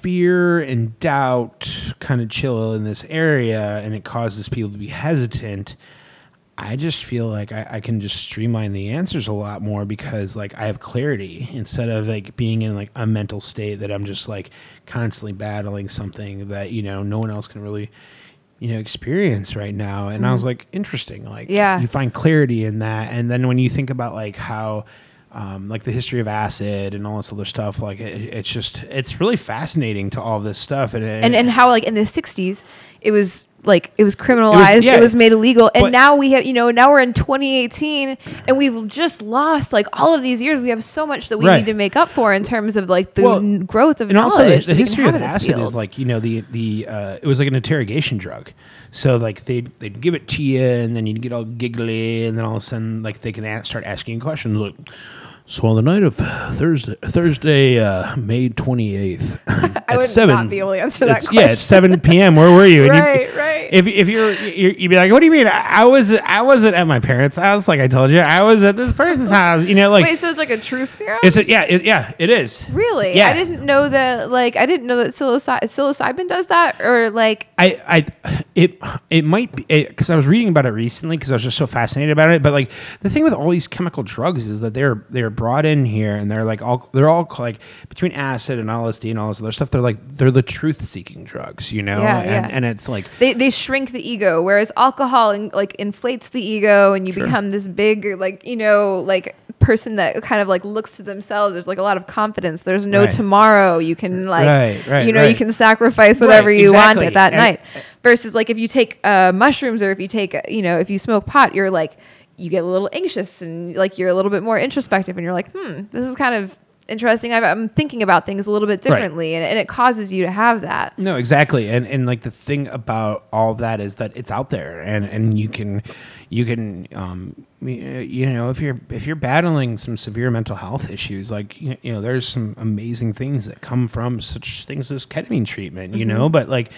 fear and doubt kind of chill in this area and it causes people to be hesitant. I just feel like I, I can just streamline the answers a lot more because like I have clarity instead of like being in like a mental state that I'm just like constantly battling something that you know no one else can really you know experience right now. And I was like interesting like Yeah. you find clarity in that. And then when you think about like how um, like the history of acid and all this other stuff like it, it's just it's really fascinating to all this stuff. And and and how like in the 60s it was like it was criminalized it was, yeah. made illegal and now we have you know now we're in 2018 and we've just lost like all of these years we have so much that we Right. need to make up for in terms of like the Well, n- growth of and knowledge also the, the history of acid is like you know the the uh, it was like an interrogation drug so like they'd, they'd give it to you and then you'd get all giggly and then all of a sudden like they can a- start asking questions like so on the night of Thursday, Thursday, uh, May twenty eighth, I would not be able to answer that Yeah, at seven p.m. Where were you? And you- Right, right. If if you're, you're you'd be like, what do you mean? I, I was I wasn't at my parents' house, like I told you. I was at this person's house. You know, like wait so it's like a truth serum it's a, yeah, it, yeah, it is. really Yeah. i didn't know that like i didn't know that psilocy- psilocybin does that or like I, I, it, it might be because I was reading about it recently because I was just so fascinated about it. But like the thing with all these chemical drugs is that they're they're brought in here and they're like all they're all like between acid and LSD and all this other stuff. They're like they're the truth seeking drugs, you know. Yeah, and, yeah. and it's like they, they shrink the ego whereas alcohol in, like inflates the ego and you become this big like you know like person that kind of like looks to themselves there's like a lot of confidence there's no Right. tomorrow you can like Right, right, you know you can sacrifice whatever you want at that And- night versus like if you take uh, mushrooms or if you take you know if you smoke pot you're like you get a little anxious and like you're a little bit more introspective and you're like hmm this is kind of interesting. I've, i'm thinking about things a little bit differently and, and it causes you to have that. No, exactly. And and like the thing about all that is that it's out there and and you can you can um you know if you're if you're battling some severe mental health issues like you you know there's some amazing things that come from such things as ketamine treatment, you know, but like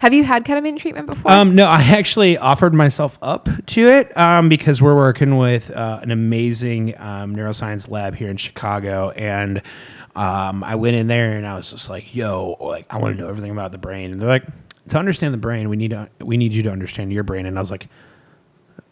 have you had ketamine treatment before um, no, I actually offered myself up to it um, because we're working with uh, an amazing um, neuroscience lab here in Chicago, and um, I went in there and I was just like, "Yo, like I want to know everything about the brain." And they're like, "To understand the brain, we need to we need you to understand your brain." And I was like,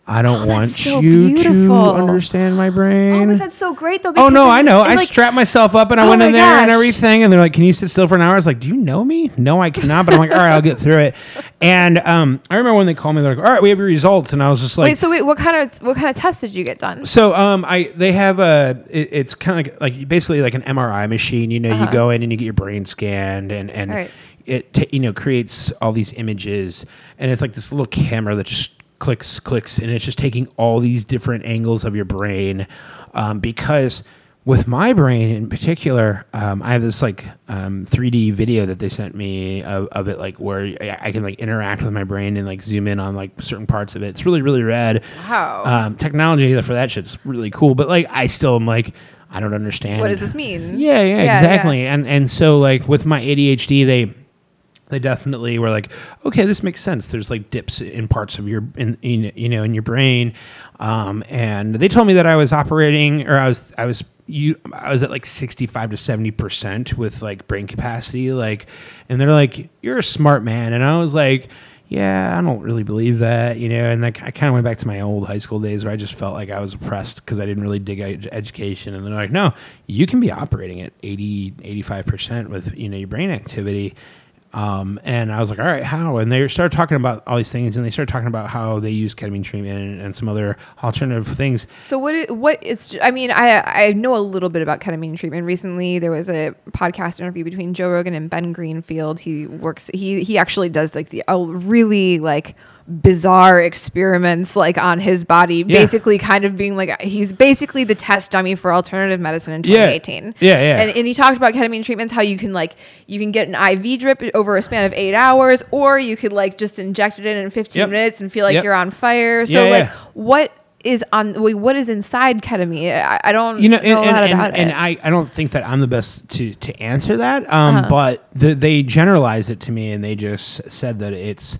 I don't Oh, want so you to understand my brain. Oh, but that's so great though. Oh no, I know. I like, strapped myself up and I Oh went in there and everything, and they're like, "Can you sit still for an hour?" I was like, "Do you know me?" No, I cannot. But I'm like, "All right, I'll get through it." And um, I remember when they called me, they're like, "All right, we have your results," and I was just like, wait, so wait, what kind of what kind of tests did you get done? so um, I they have a it, it's kind of like, like basically like an MRI machine. You know, you go in and you get your brain scanned, and and Uh-huh. It t- you know creates all these images, and it's like this little camera that just clicks clicks, and it's just taking all these different angles of your brain, um, because. With my brain in particular, um, I have this like um, 3D video that they sent me of, of it, like where I can like interact with my brain and like zoom in on like certain parts of it. It's really really rad Wow. um, technology for that shit's really cool. But like, I still am like, I don't understand. what does this mean? Yeah, yeah, Yeah, exactly. And and so like with my ADHD, they they definitely were like, okay, this makes sense. There's like dips in parts of your in, in you know in your brain, um, and they told me that I was operating or I was I was you I was at like 65 to 70 percent with like brain capacity, like, and they're like, you're a smart man, and I was like. Yeah, I don't really believe that, you know. And like, I kind of went back to my old high school days where I just felt like I was oppressed because I didn't really dig ed- education. And they're like, no, you can be operating at 80, 85% with, you know, your brain activity. Um, and I was like, all right, how? And they started talking about all these things, and they started talking about how they use ketamine treatment and, and some other alternative things. So what? What is? I mean, I I know a little bit about ketamine treatment. Recently, there was a podcast interview between Joe Rogan and Ben Greenfield. He works. He he actually does like the a really like bizarre experiments like on his body Yeah. basically kind of being like he's basically the test dummy for alternative medicine in 2018 Yeah, yeah. and, and he talked about ketamine treatments how you can like you can get an iv drip over a span of eight hours or you could like just inject it in in 15 Yep. minutes and feel like Yep. you're on fire so Yeah, like yeah. what is on what is inside ketamine i, I don't you know, and, a and, lot and, about and it I, I don't think that I'm the best to, to answer that. Um, Uh-huh. but the, they generalized it to me and they just said that it's,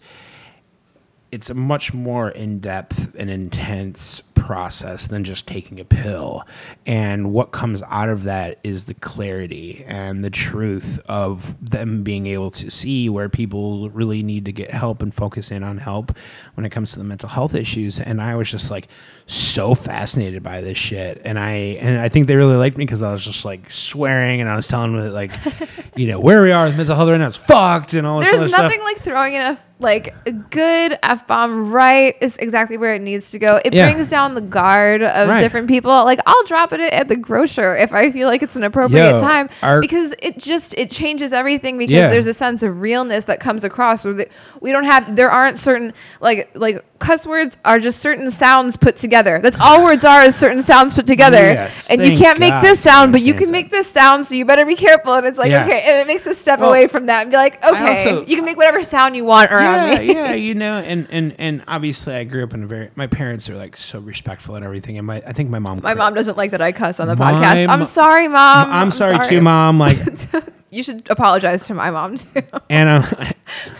it's a much more in-depth and intense process than just taking a pill and what comes out of that is the clarity and the truth of them being able to see where people really need to get help and focus in on help when it comes to the mental health issues and i was just like so fascinated by this shit and i and i think they really liked me because i was just like swearing and i was telling them like you know where we are with mental health right now is fucked and all this there's other stuff nothing like throwing in a like a good f bomb right is exactly where it needs to go. It Yeah. brings down the guard of Right. different people. Like I'll drop it at the grocer if I feel like it's an appropriate Yo, time our- because it just it changes everything because Yeah. there's a sense of realness that comes across where we don't have there aren't certain like like cuss words are just certain sounds put together. That's all words are is certain sounds put together. Yes, and you can't make God this sound, but you can that. make this sound, so you better be careful. And it's like, Yeah. okay, and it makes us step Well, away from that and be like, okay, also- you can make whatever sound you want around yeah, me. yeah, you know, and and and obviously, I grew up in a very. My parents are like so respectful and everything, and my I think my mom. My mom doesn't like that I cuss on the My podcast. I'm sorry, mom. I'm, sorry, too, mom. Like, You should apologize to my mom too. and I'm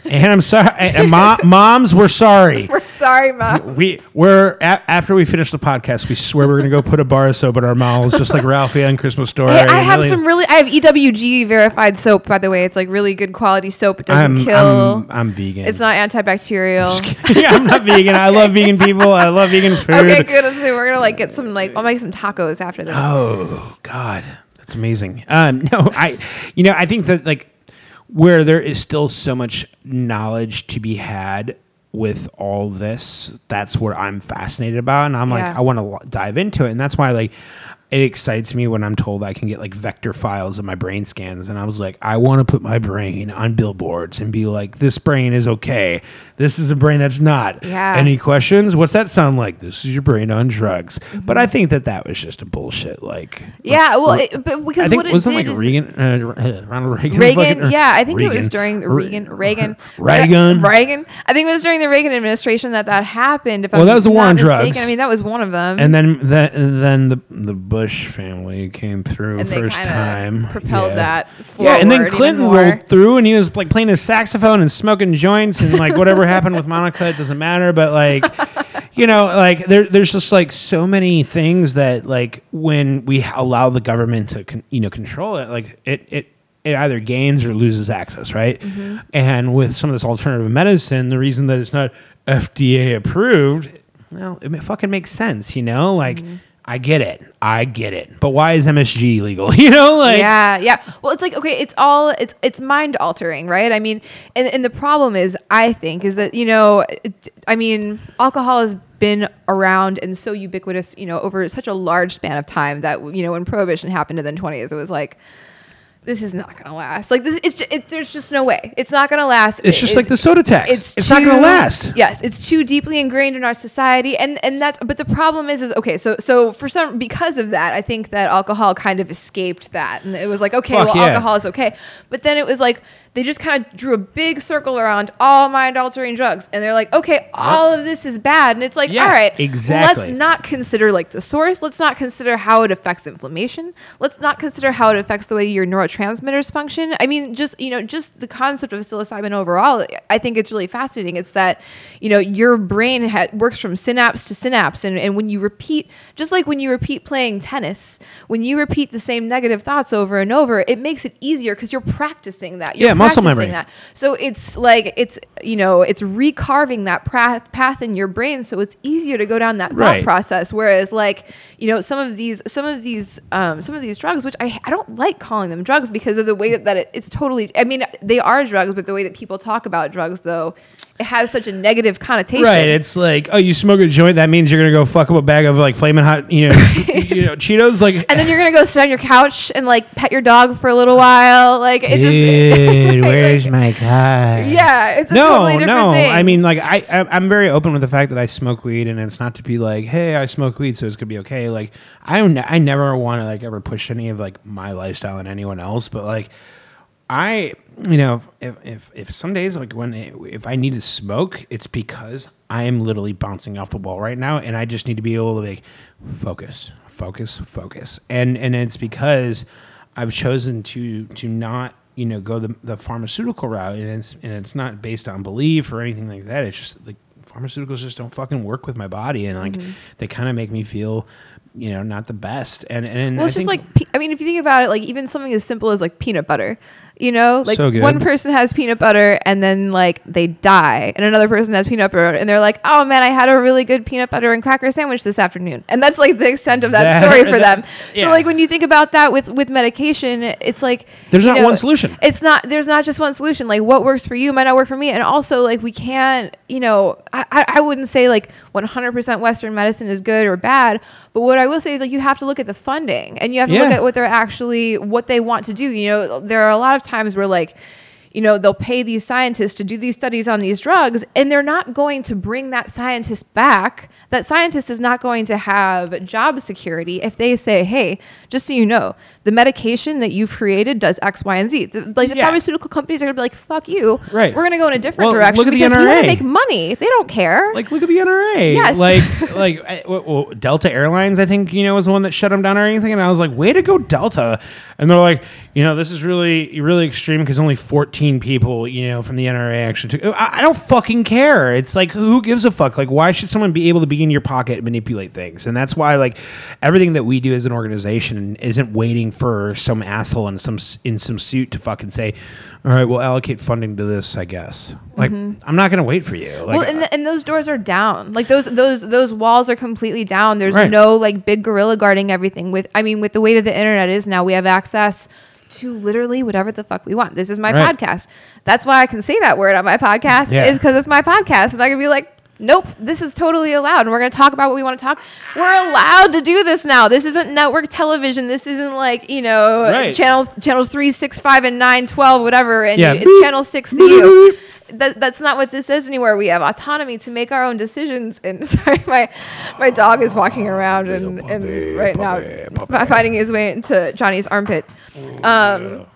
and I'm sorry. And mom, moms, we're sorry. We're sorry, mom. We we're a, after we finish the podcast, we swear we're gonna go put a bar of soap in our mouths, just like Ralphie on Christmas Story. Hey, I have really- some really. I have EWG verified soap, by the way. It's like really good quality soap. It doesn't I'm, kill. I'm, I'm vegan. it's not antibacterial. yeah, I'm not vegan. I love vegan people. I love vegan food. Okay, good. So we're gonna like get some like I'll make some tacos after this. Oh God, that's amazing. Um, no, I, you know, I think that like where there is still so much knowledge to be had with all this, that's what I'm fascinated about, and I'm like, I want to dive into it, and that's why like it excites me when I'm told I can get like vector files of my brain scans, and I was like, I want to put my brain on billboards and be like, this brain is okay, this is a brain that's not. Yeah. Any questions? What's that sound like? This is your brain on drugs. But I think that that was just a bullshit. Like, yeah, well, it, but because I think what it wasn't like Reagan, uh, Ronald Reagan. Reagan, fucking- yeah, I think it was during the Re- Reagan, Reagan, Reagan. Reagan. I think it was during the Reagan administration that that happened. If Well, I'm that was the war on mistaken. drugs. I mean, that was one of them. And then the, then the the Bush family came through And first time. propelled Yeah. that. Yeah, and then Clinton rolled through, and he was like playing his saxophone and smoking joints, and like whatever happened with Monica, it doesn't matter. But like, you know, like there, there's just like so many things that like when we allow the government to con- you know control it, like it it it either gains or loses access, right? Mm-hmm. And with some of this alternative medicine, the reason that it's not FDA approved well, it fucking makes sense, you know? Like, I get it. I get it. But why is MSG legal? You know, like yeah, yeah. Well, it's like okay, it's all it's it's mind altering, right? I mean, and and the problem is, I think, is that you know, it- I mean, alcohol has been around and so ubiquitous, you know, over such a large span of time that you know, when prohibition happened in the twenties, it was like. This is not gonna last. Like this, it's just, it, there's just no way. It's not gonna last. it's just It- like the soda tax. It's, not going to last. Yes, it's too deeply ingrained in our society, and and that's. But the problem is, is okay. So so for some, because of that, I think that alcohol kind of escaped that, and it was like, okay, Fuck well, yeah. alcohol is okay. But then it was like they just kind of drew a big circle around all mind altering drugs, and they're like, okay, uh, all of this is bad, and it's like, Yeah, all right, exactly. Let's not consider like the source. Let's not consider how it affects inflammation. Let's not consider how it affects the way your neurotransmitters function. I mean, just you know, just the concept of psilocybin overall. I think it's really fascinating. It's that you know your brain ha- works from synapse to synapse, and, and when you repeat, just like when you repeat playing tennis, when you repeat the same negative thoughts over and over, it makes it easier because you're practicing that. You're Yeah, muscle memory. That. So it's like it's you know it's recarving that path path in your brain, so it's easier to go down that thought Right. process. Whereas like you know some of these some of these um, some of these drugs, which I I don't like calling them drugs because of the way that, that it, it's totally. I mean they are drugs, but the way that people talk about drugs though, it has such a negative connotation. Right, it's like, oh, you smoke a joint. That means you're gonna go fuck up a bag of like flaming hot, you know, you know, Cheetos. Like, and then you're gonna go sit on your couch and like pet your dog for a little while. Like it just dude, where's my car? yeah, it's a no, totally different no. thing. I mean, like, I, I, I'm very open with the fact that I smoke weed, and it's not to be like, hey, I smoke weed, so it's gonna be okay. Like, I don't, I never want to like ever push any of like my lifestyle on anyone else, but like, I, you know, if if, if some days like when it, if I need to smoke, it's because I am literally bouncing off the wall right now, and I just need to be able to like focus, focus, focus, and and it's because I've chosen to to not you know go the, the pharmaceutical route, and it's and it's not based on belief or anything like that. It's just like pharmaceuticals just don't fucking work with my body, and like Mm-hmm. they kind of make me feel. You know, not the best, and and Well, I it's just think- like I mean, if you think about it, like even something as simple as like peanut butter, you know, like So one person has peanut butter and then like they die, and another person has peanut butter and they're like, oh man, I had a really good peanut butter and cracker sandwich this afternoon, and that's like the extent of that, That- story for that- them. yeah. So like when you think about that with with medication, it's like There's not one solution. It's not there's not just one solution. Like what works for you might not work for me, and also like we can't, you know, I I, I wouldn't say like 100% Western medicine is good or bad, but what I will say is like you have to look at the funding and you have to look at what they're actually what they want to do. You know, there are a lot of times where like you know they'll pay these scientists to do these studies on these drugs and they're not going to bring that scientist back. That scientist is not going to have job security if they say hey just so you know the medication that you've created does x y and z The- like the Yeah. pharmaceutical companies are going to be like fuck you Right. we're going to go in a different Well, direction look at the because we want to make money they don't care Like, look at the NRA. Yes. Like, like I- well, well, Delta Airlines, I think you know, was the one that shut them down or anything. And I was like, way to go, Delta. And they're like, you know, this is really, really extreme because only 14 people, you know, from the NRA actually took. I, I don't fucking care. It's like, who gives a fuck? Like, why should someone be able to be in your pocket and manipulate things? And that's why, like, everything that we do as an organization isn't waiting for some asshole in some in some suit to fucking say, all right, we'll allocate funding to this. I guess. Like, mm-hmm. I'm not gonna wait for you. Like, well, and, the, and those doors are down. Like those those those walls are completely down. There's Right. no like big gorilla guarding everything. With I mean, with the way that the internet is now, we have access to literally whatever the fuck we want. This is my Right. podcast. That's why I can say that word on my podcast Yeah. is because it's my podcast, and I can be like. Nope, this is totally allowed, and we're going to talk about what we want to talk. We're allowed to do this now. This isn't network television. This isn't like you know Right. channel channels three, six, five, and nine, twelve, whatever, and Yeah. you- channel six to you that, that's not what this is anywhere. We have autonomy to make our own decisions. And sorry, my my dog is walking around and, and right now fi- finding his way into Jonny's armpit. Um,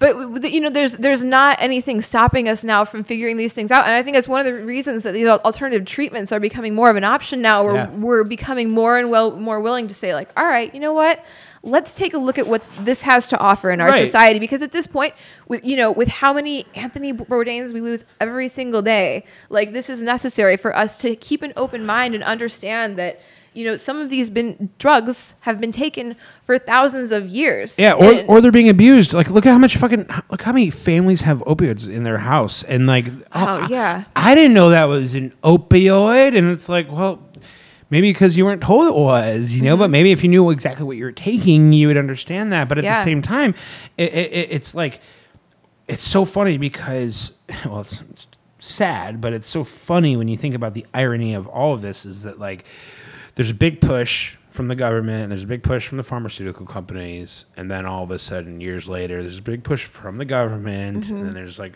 but you know, there's there's not anything stopping us now from figuring these things out, and I think that's one of the reasons that these alternative treatments are becoming more of an option now. Where Yeah. we're becoming more and well more willing to say like, all right, you know what? Let's take a look at what this has to offer in our Right. society because at this point, with you know, with how many Anthony Bourdains we lose every single day, like this is necessary for us to keep an open mind and understand that you know some of these been drugs have been taken for thousands of years. Yeah, or, And- or they're being abused. Like, look at how much fucking look how many families have opioids in their house, and like, Oh, I- yeah. I, didn't know that was an opioid, and it's like, well, maybe because you weren't told it was, you know. Mm-hmm. But maybe if you knew exactly what you were taking, you would understand that. But at the same time, it, it, it- it's like it's so funny because well, it's, it's sad, but it's so funny when you think about the irony of all of this. Is that like there's a big push from the government, and there's a big push from the pharmaceutical companies, and then all of a sudden, years later, there's a big push from the government, and mm-hmm. then there's like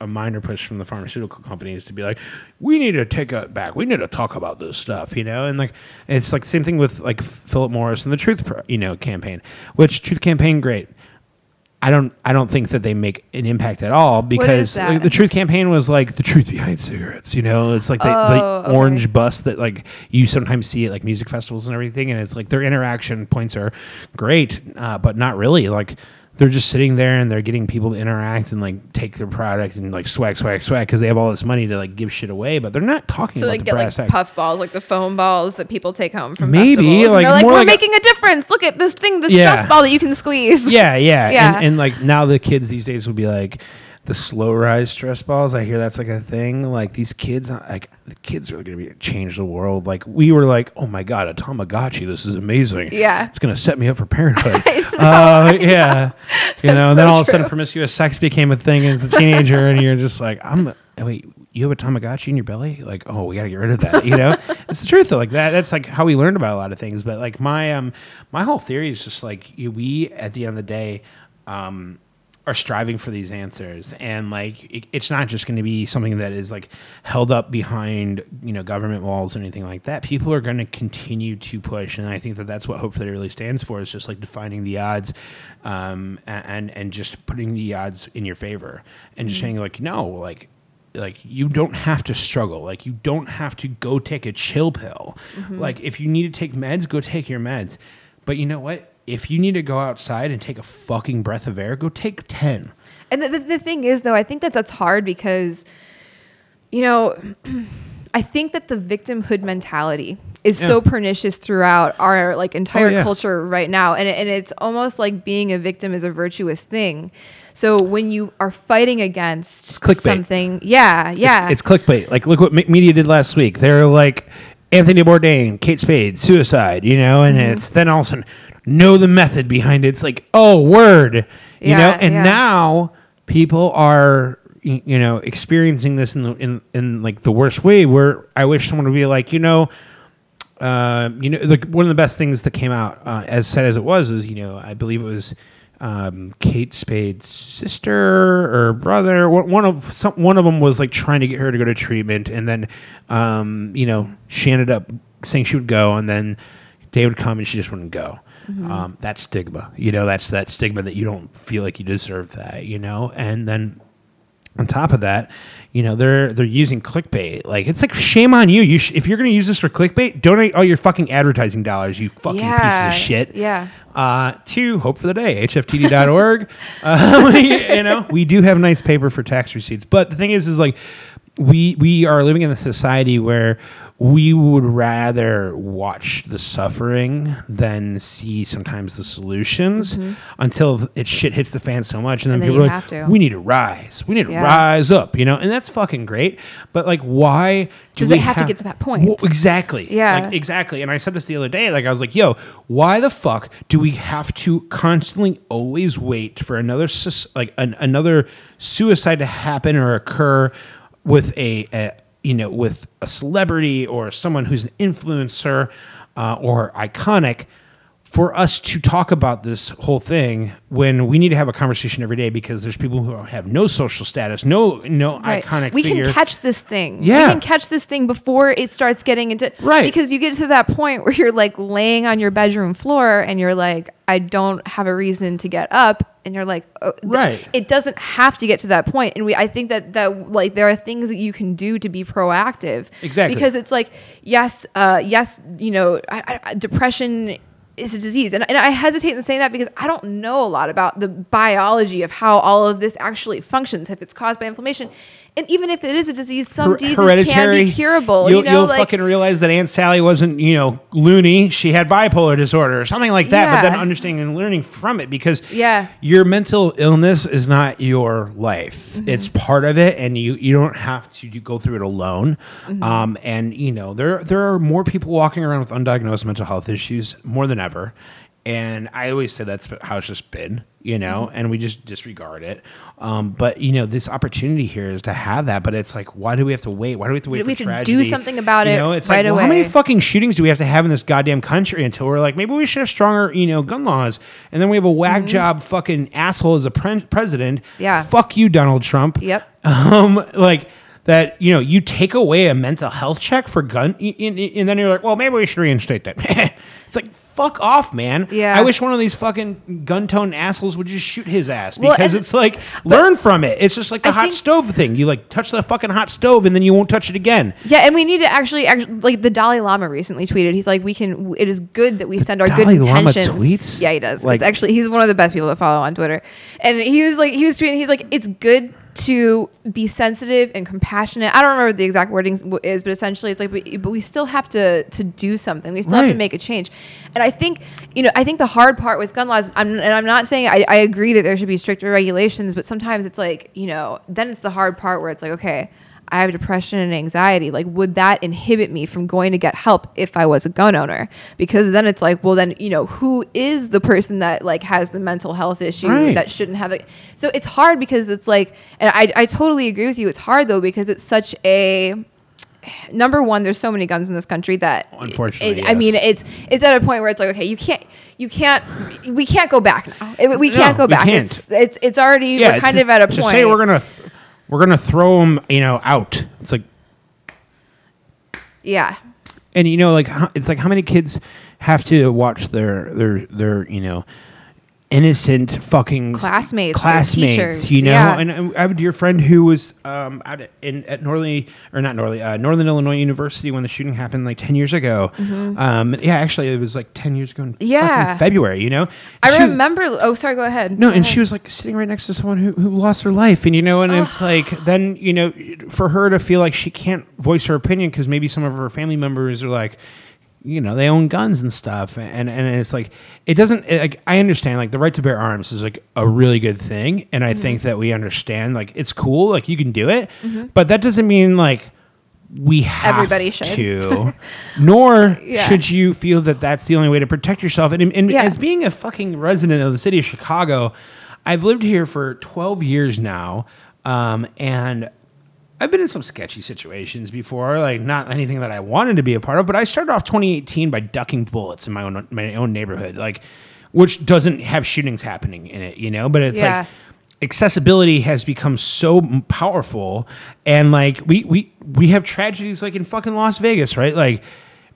a, minor push from the pharmaceutical companies to be like, we need to take it back. We need to talk about this stuff, you know. And like it's like the same thing with like Philip Morris and the Truth, Pro- you know, campaign. Which Truth campaign, great. I don't I don't think that they make an impact at all because like, the truth campaign was like the truth behind cigarettes. You know, it's like the, Oh, the okay. orange bus that like you sometimes see at like music festivals and everything, and it's like their interaction points are great, uh, but not really. Like they're just sitting there and they're getting people to interact and like take their product and like swag swag swag because they have all this money to like give shit away, but they're not talking So about they the get like brass tacks. puff balls, like the foam balls that people take home from Maybe, festivals. And like, they're like, we're like a- making a difference. Look at this thing, this Yeah. stress ball that you can squeeze. Yeah, yeah, Yeah. And, and like now the kids these days would be like the slow rise stress balls. I hear that's like a thing. Like these kids, like the kids are going to be change the world. Like we were like, oh my god, a Tamagotchi. This is amazing. Yeah. it's going to set me up for parenthood. uh, yeah, you know. And then so all of a sudden, promiscuous sex became a thing as a teenager, and you're just like, I'm. Wait, you have a Tamagotchi in your belly? Like, oh, we got to get rid of that. You know, it's the truth though. Like that. That's like how we learned about a lot of things. But like my um, my whole theory is just like we at the end of the day, um, are striving for these answers, and like it, it's not just going to be something that is like held up behind you know government walls or anything like that. People are going to continue to push, and I think that that's what Hope really stands for. Is just like defining the odds, um, and and just putting the odds in your favor, and just saying like no, like like you don't have to struggle. Like you don't have to go take a chill pill. Like if you need to take meds go take your meds. But you know what if you need to go outside and take a fucking breath of air go take 10 And the, the, the thing is, though, I think that that's hard because, you know, I think that the victimhood mentality is so pernicious throughout our like entire Oh, yeah. culture right now, and and it's almost like being a victim is a virtuous thing. So when you are fighting against something, yeah, yeah, it's, it's clickbait. Like look what media did last week. They're like anthony bourdain kate spade suicide you know and Mm-hmm. it's then all of a sudden know the method behind it it's like oh word you know, and yeah. now people are you know experiencing this in, the, in in like the worst way where i wish someone would be like you know uh, you know, like one of the best things that came out, uh, as sad as it was, is you know, I believe it was um, Kate Spade's sister or brother. One of some one of them was like trying to get her to go to treatment, and then um, you know she ended up saying she would go, and then day would come and she just wouldn't go. Um, that stigma, you know, that's that stigma that you don't feel like you deserve that, you know, and then on top of that, you know they're they're using clickbait. Like it's like shame on you. You sh- if you're going to use this for clickbait, donate all your fucking advertising dollars. You fucking yeah, piece of shit. yeah. Uh, to Hope for the Day, hftd.org. uh, you know, we do have nice paper for tax receipts, but the thing is, is like we we are living in a society where we would rather watch the suffering than see sometimes the solutions until it shit hits the fan so much, and then, Mm-hmm. And then people are like. "We need to rise. We need to rise up," you know, and that's fucking great. But like, why do Does we have to get to that point? Well, exactly. Yeah. Like, exactly. And I said this the other day. Like I was like, "Yo, why the fuck do we have to constantly always wait for another like an, another suicide to happen or occur with a, a you know with a celebrity or someone who's an influencer uh, or iconic?" For us to talk about this whole thing when we need to have a conversation every day because there's people who have no social status, no no Right. iconic we figure. can catch this thing. Yeah. We can catch this thing before it starts getting into Right. Because you get to that point where you're like laying on your bedroom floor and you're like, I don't have a reason to get up. And you're like, oh, Right. It doesn't have to get to that. And we, I think that that like there are things that you can do to be proactive. Exactly. Because it's like, yes, uh, yes, you know, I, I, depression is a disease. And, and I hesitate in saying that because I don't know a lot about the biology of how all of this actually functions, if it's caused by inflammation. And even if it is a disease, some Her- diseases can be curable. You'll, you know, you'll like fucking realize that Aunt Sally wasn't, you know, loony. She had bipolar disorder or something like that. But then understanding and learning from it because Yeah. your mental illness is not your life. Mm-hmm. It's part of it, and you you don't have to you go through it alone. Mm-hmm. Um, and you know there there are more people walking around with undiagnosed mental health issues more than ever. And I always say that's how it's just been, you know, Mm-hmm. and we just disregard it. Um, but you know, this opportunity here is to have that. But it's like, why do we have to wait? Why do we have to wait We for have to do something about you it know, it's right like, well, how many fucking shootings do we have to have in this goddamn country until we're like, maybe we should have stronger, you know, gun laws? And then we have a whack job fucking asshole as a pre- president. Mm-hmm. Yeah. Fuck you, Donald Trump. Yep. Um, like that, you know, you take away a mental health check for gun, y- and then you're like, well, maybe we should reinstate that. it's like, fuck off, man. Yeah. I wish one of these fucking gun tone assholes would just shoot his ass because and- it's like, learn from it. It's just like the I hot think- stove thing. You like touch the fucking hot stove and then you won't touch it again. Yeah, and we need to actually, actually, like the Dalai Lama recently tweeted. He's like, we can. It is good that we send our Dalai good Lama tweets? Yeah, he does. Like- it's actually he's one of the best people to follow on Twitter, and he was like, he was tweeting. He's like, it's good to be sensitive and compassionate. I don't remember what the exact wording is, but essentially, it's like, but, but we still have to to do something. We still have to make a change. And I think, you know, I think the hard part with gun laws, I'm, and I'm not saying I, I agree that there should be stricter regulations, but sometimes it's like, you know, then it's the hard part where it's like, okay. I have depression and anxiety. Like, would that inhibit me from going to get help if I was a gun owner? Because then it's like, well, then you know, who is the person that like has the mental health issue Right. that shouldn't have it? So it's hard because it's like, and I, I totally agree with you. It's hard though because it's such a number one. There's so many guns in this country that, Unfortunately, it- I mean, it's it's at a point where it's like, okay, you can't. You can't. We can't go back now. We can't No, go back. can't. It's it's it's already. we're it's kind of at a point. say we're gonna we're gonna throw them, you know, out. It's like, yeah. and you know, like it's like how many kids have to watch their their their you know innocent fucking Classmates classmates, you know. yeah. And I have a dear friend who was um, out at, in at Norley or not Norley, uh, Northern Illinois University when the shooting happened like ten years ago. Um, yeah, actually, it was like ten years ago in Mm-hmm. Yeah. February. You know, I She- remember. Oh, sorry. Go ahead. No, Go and ahead. she was like sitting right next to someone who, who lost her life, and you know, and it's like then you know, for her to feel like she can't voice her opinion because maybe some of her family members are like, you know, they own guns and stuff, and and it's like it doesn't. It, like I understand, like the right to bear arms is like a really good thing, and I think that we understand, like it's cool, like you can do it, but that doesn't mean like we have Everybody should. to, nor Yeah. should you feel that that's the only way to protect yourself. And, and Yeah. as being a fucking resident of the city of Chicago, I've lived here for 12 years now, um, and I've been in some sketchy situations before, like not anything that I wanted to be a part of. But I started off 2018 by ducking bullets in my own my own neighborhood, like which doesn't have shootings happening in it, you know. But it's Yeah. like accessibility has become so powerful and like we we we have tragedies like in fucking Las Vegas right like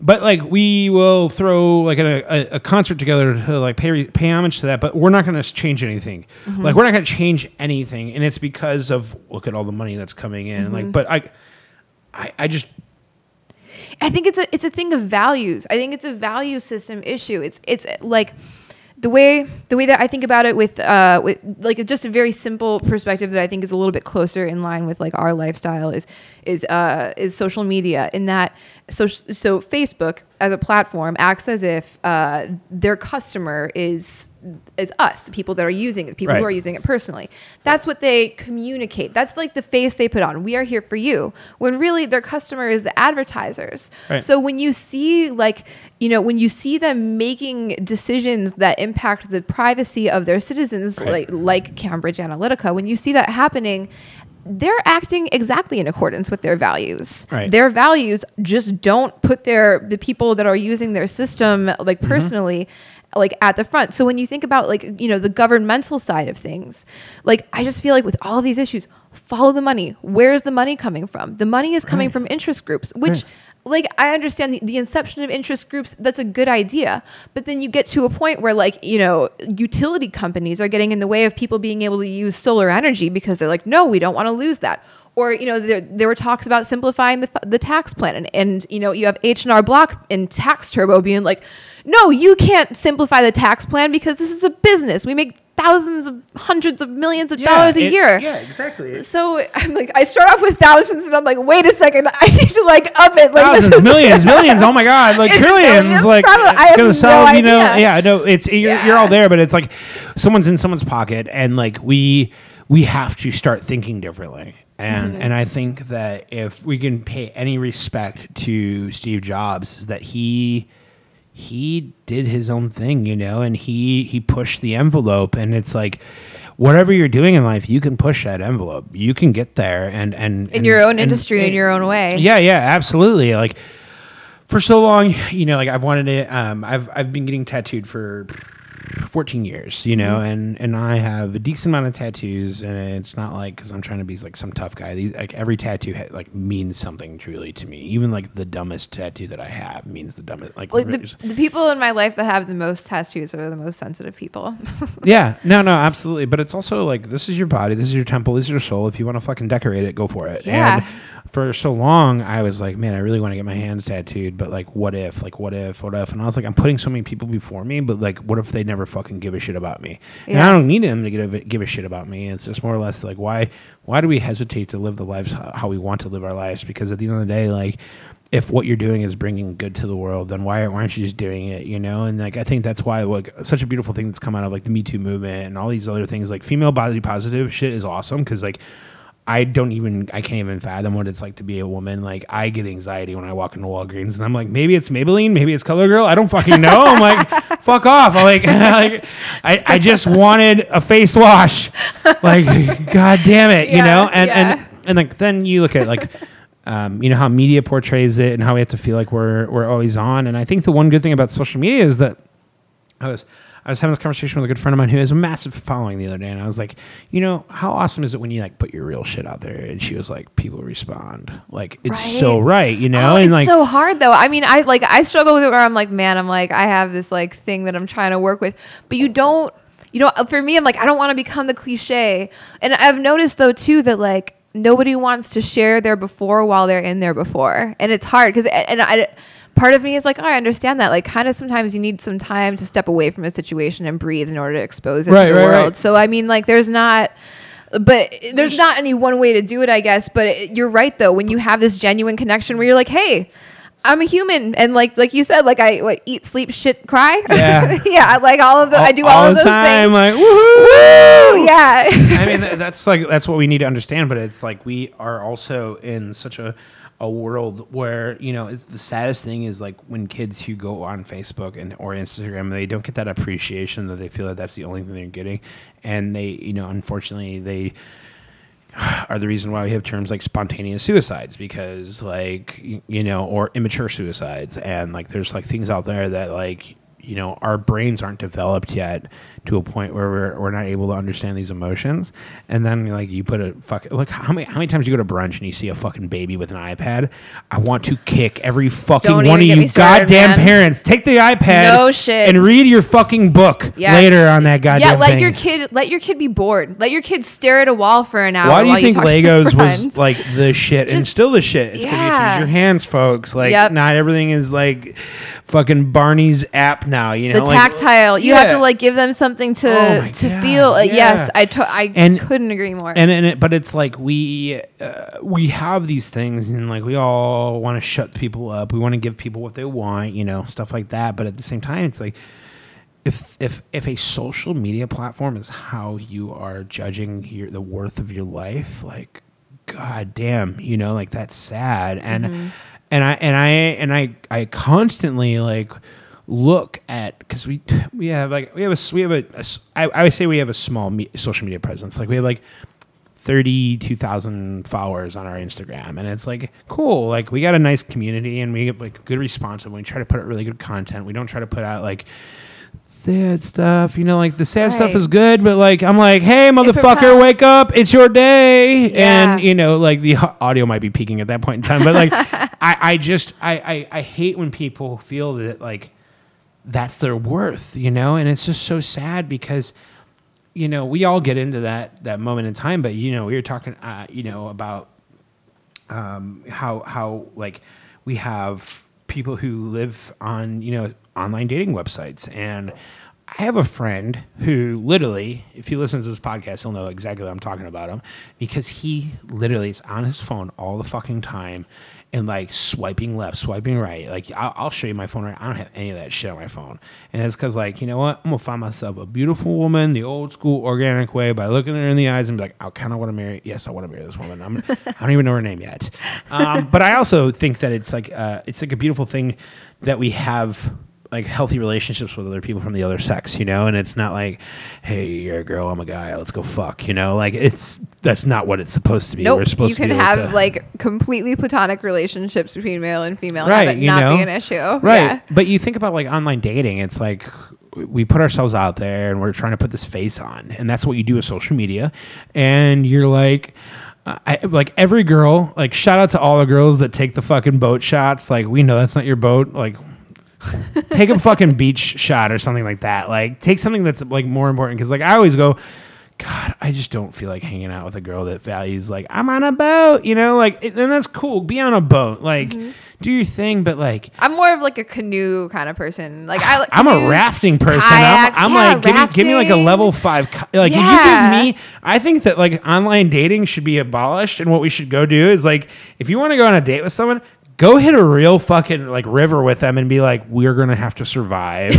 but like we will throw like a, a, a concert together to like pay pay homage to that but we're not going to change anything like we're not going to change anything and it's because of look at all the money that's coming in like but I I, I just I think it's a it's a thing of values. I think it's a value system issue. It's it's like the way the way that I think about it with uh with like just a very simple perspective that I think is a little bit closer in line with like our lifestyle is is uh is social media in that so so Facebook as a platform acts as if uh their customer is is us the people that are using it the people who are using it personally. That's what they communicate. That's like the face they put on. We are here for you. When really their customer is the advertisers. Right. so when you see like you know when you see them making decisions that impact the privacy of their citizens like like cambridge analytica when you see that happening they're acting exactly in accordance with their values. Right. their values just don't put their the people that are using their system like Mm-hmm. personally like at the front. So when you think about like you know the governmental side of things like i just feel like with all of these issues follow the money. Where's the money coming from? The money is coming from interest groups which like i understand the, the inception of interest groups that's a good idea but then you get to a point where like you know utility companies are getting in the way of people being able to use solar energy because they're like no we don't want to lose that or you know there, there were talks about simplifying the, the tax plan and, and you know you have h&r block and tax turbo being like no you can't simplify the tax plan because this is a business we make thousands of hundreds of millions of dollars a it- year Yeah, exactly. so i'm like i start off with thousands and i'm like wait a second i need to like up it like this Thousands, is- millions, millions. Oh my God, like trillions. Like Probably- I it's have gonna no sell. You know, idea. yeah. No, it's you're, Yeah. you're all there, but it's like someone's in someone's pocket, and like we we have to start thinking differently. And Mm-hmm. and I think that if we can pay any respect to Steve Jobs, is that he he did his own thing, you know, and he he pushed the envelope, and it's like. Whatever you're doing in life, you can push that envelope. You can get there, and and in and- your own and- industry in your own way yeah, yeah, absolutely. Like for so long, you know, like I've wanted to. Um, I've I've been getting tattooed for 14 years, you know, mm-hmm. and and I have a decent amount of tattoos, and it's not like because I'm trying to be like some tough guy. These, like every tattoo ha- like means something truly to me. Even like the dumbest tattoo that I have means the dumbest. Like, like the, the people in my life that have the most tattoos are the most sensitive people yeah, no, no, absolutely. But it's also like this is your body, this is your temple, this is your soul. If you want to fucking decorate it, go for it. Yeah. And for so long, I was like, man, I really want to get my hands tattooed, but like, what if? Like, what if? What if? And I was like, I'm putting so many people before me, but like, what if they never fucking give a shit about me? And I don't need them to give a, give a shit about me. It's just more or less like, why why do we hesitate to live the lives how we want to live our lives? Because at the end of the day, like. If what you're doing is bringing good to the world, then why, why aren't you just doing it? You know, and like I think that's why like such a beautiful thing that's come out of like the Me Too movement and all these other things. Like female body positive shit is awesome because like I don't even I can't even fathom what it's like to be a woman. Like I get anxiety when I walk into Walgreens and I'm like, maybe it's Maybelline, maybe it's CoverGirl. I don't fucking know. I'm like, fuck off. I'm like, like I, I just wanted a face wash. Like, god damn it, you know? And yeah. and and like then you look at like um, you know how media portrays it and how we have to feel like we're we're always on. And I think the one good thing about social media is that I was I was having this conversation with a good friend of mine who has a massive following the other day, and I was like, you know, how awesome is it when you like put your real shit out there? And she was like, people respond, like it's so right, you know, Oh, and it's like so hard though. I mean, I like I struggle with it where I'm like, man, I'm like, I have this like thing that I'm trying to work with, but you don't, you know, for me, I'm like, I don't want to become the cliche, and I've noticed though too that like nobody wants to share their before while they're in their before, and it's hard because and I. Part of me is like, oh, I understand that. Like, kind of sometimes you need some time to step away from a situation and breathe in order to expose it Right, to the right, world. right. So, I mean, like, there's not, but there's not any one way to do it, I guess. But it, you're right though. When you have this genuine connection where you're like, hey, I'm a human, and like like you said, like I what, eat, sleep, shit, cry. Yeah. yeah. I like all of the. I do all, all of the those time, things. like woohoo. Woo! Yeah. I mean, that's like that's what we need to understand. But it's like we are also in such a a world where you know the saddest thing is like when kids who go on Facebook and or Instagram they don't get that appreciation that they feel that that's the only thing they're getting, and they you know unfortunately they are the reason why we have terms like spontaneous suicides because like you know or immature suicides. And like there's like things out there that like you know our brains aren't developed yet to a point where we're, we're not able to understand these emotions and then like you put a fuck like how many how many times you go to brunch and you see a fucking baby with an iPad I want to kick every fucking Don't one of you started, goddamn man. parents take the iPad No shit. and read your fucking book Yes. later on that goddamn Yeah, let thing. your kid let your kid be bored. Let your kid stare at a wall for an hour. Why do you think your Legos was like the shit and still the shit? It's because you Yeah. use your hands, folks. Like, Yep. not everything is like fucking Barney's app now. You know, the like, tactile? You have to like give them something to Oh to God, feel. Uh, Yes. I to- I And- couldn't agree more. and and it, but it's like we uh, we have these things and like we all want to shut people up. We want to give people what they want, you know, stuff like that. But at the same time, it's like if if if a social media platform is how you are judging your the worth of your life, like god damn, you know, like that's sad. And and I and I and I I constantly like look at because we we have like we have a we have a, a I, I would say we have a small me, social media presence. Like we have like 32,000 followers on our Instagram. And it's like cool. Like we got a nice community and we get like good response and we try to put out really good content. We don't try to put out like sad stuff you know like the sad stuff is good but like I'm like hey motherfucker wake up. It's your day. And you know like the audio might be peaking at that point in time but like I, I just I, I I hate when people feel that like that's their worth, you know? And it's just so sad because, you know, we all get into that that moment in time, but you know, we were talking, uh, you know, about um, how how like we have people who live on you know online dating websites and I have a friend who literally, if he listens to this podcast, he'll know exactly what I'm talking about him because he literally is on his phone all the fucking time and like swiping left, swiping right. Like I'll, I'll show you my phone right. I don't have any of that shit on my phone, and it's because like you know what, I'm gonna find myself a beautiful woman the old school organic way by looking her in the eyes and be like, I kind of want to marry. Yes, I want to marry this woman. I'm, I don't even know her name yet, um, but I also think that it's like uh, it's like a beautiful thing that we have like healthy relationships with other people from the other sex, you know, and it's not like, hey, you're a girl, I'm a guy, let's go fuck, you know, like it's that's not what it's supposed to be. Nope. We're supposed you to can have to- like completely platonic relationships between male and female, Right, it you not know? be an issue. right, Yeah. but you think about like online dating, it's like we put ourselves out there and we're trying to put this face on, and that's what you do with social media, and you're like. I, like every girl, like shout out to all the girls that take the fucking boat shots. Like we know that's not your boat. Like take a fucking beach shot or something like that. Like take something that's like more important because like I always go, God, I just don't feel like hanging out with a girl that values like I'm on a boat, you know, like and that's cool. Be on a boat, like Mm-hmm. do your thing, but like I'm more of like a canoe kind of person. Like I, like I'm a rafting person. kayaks. I'm, I'm Yeah, like, give me, give me like a level five. Like, Yeah. if you give me, I think that like online dating should be abolished. And what we should go do is like, if you want to go on a date with someone, go hit a real fucking like river with them and be like, we're going to have to survive.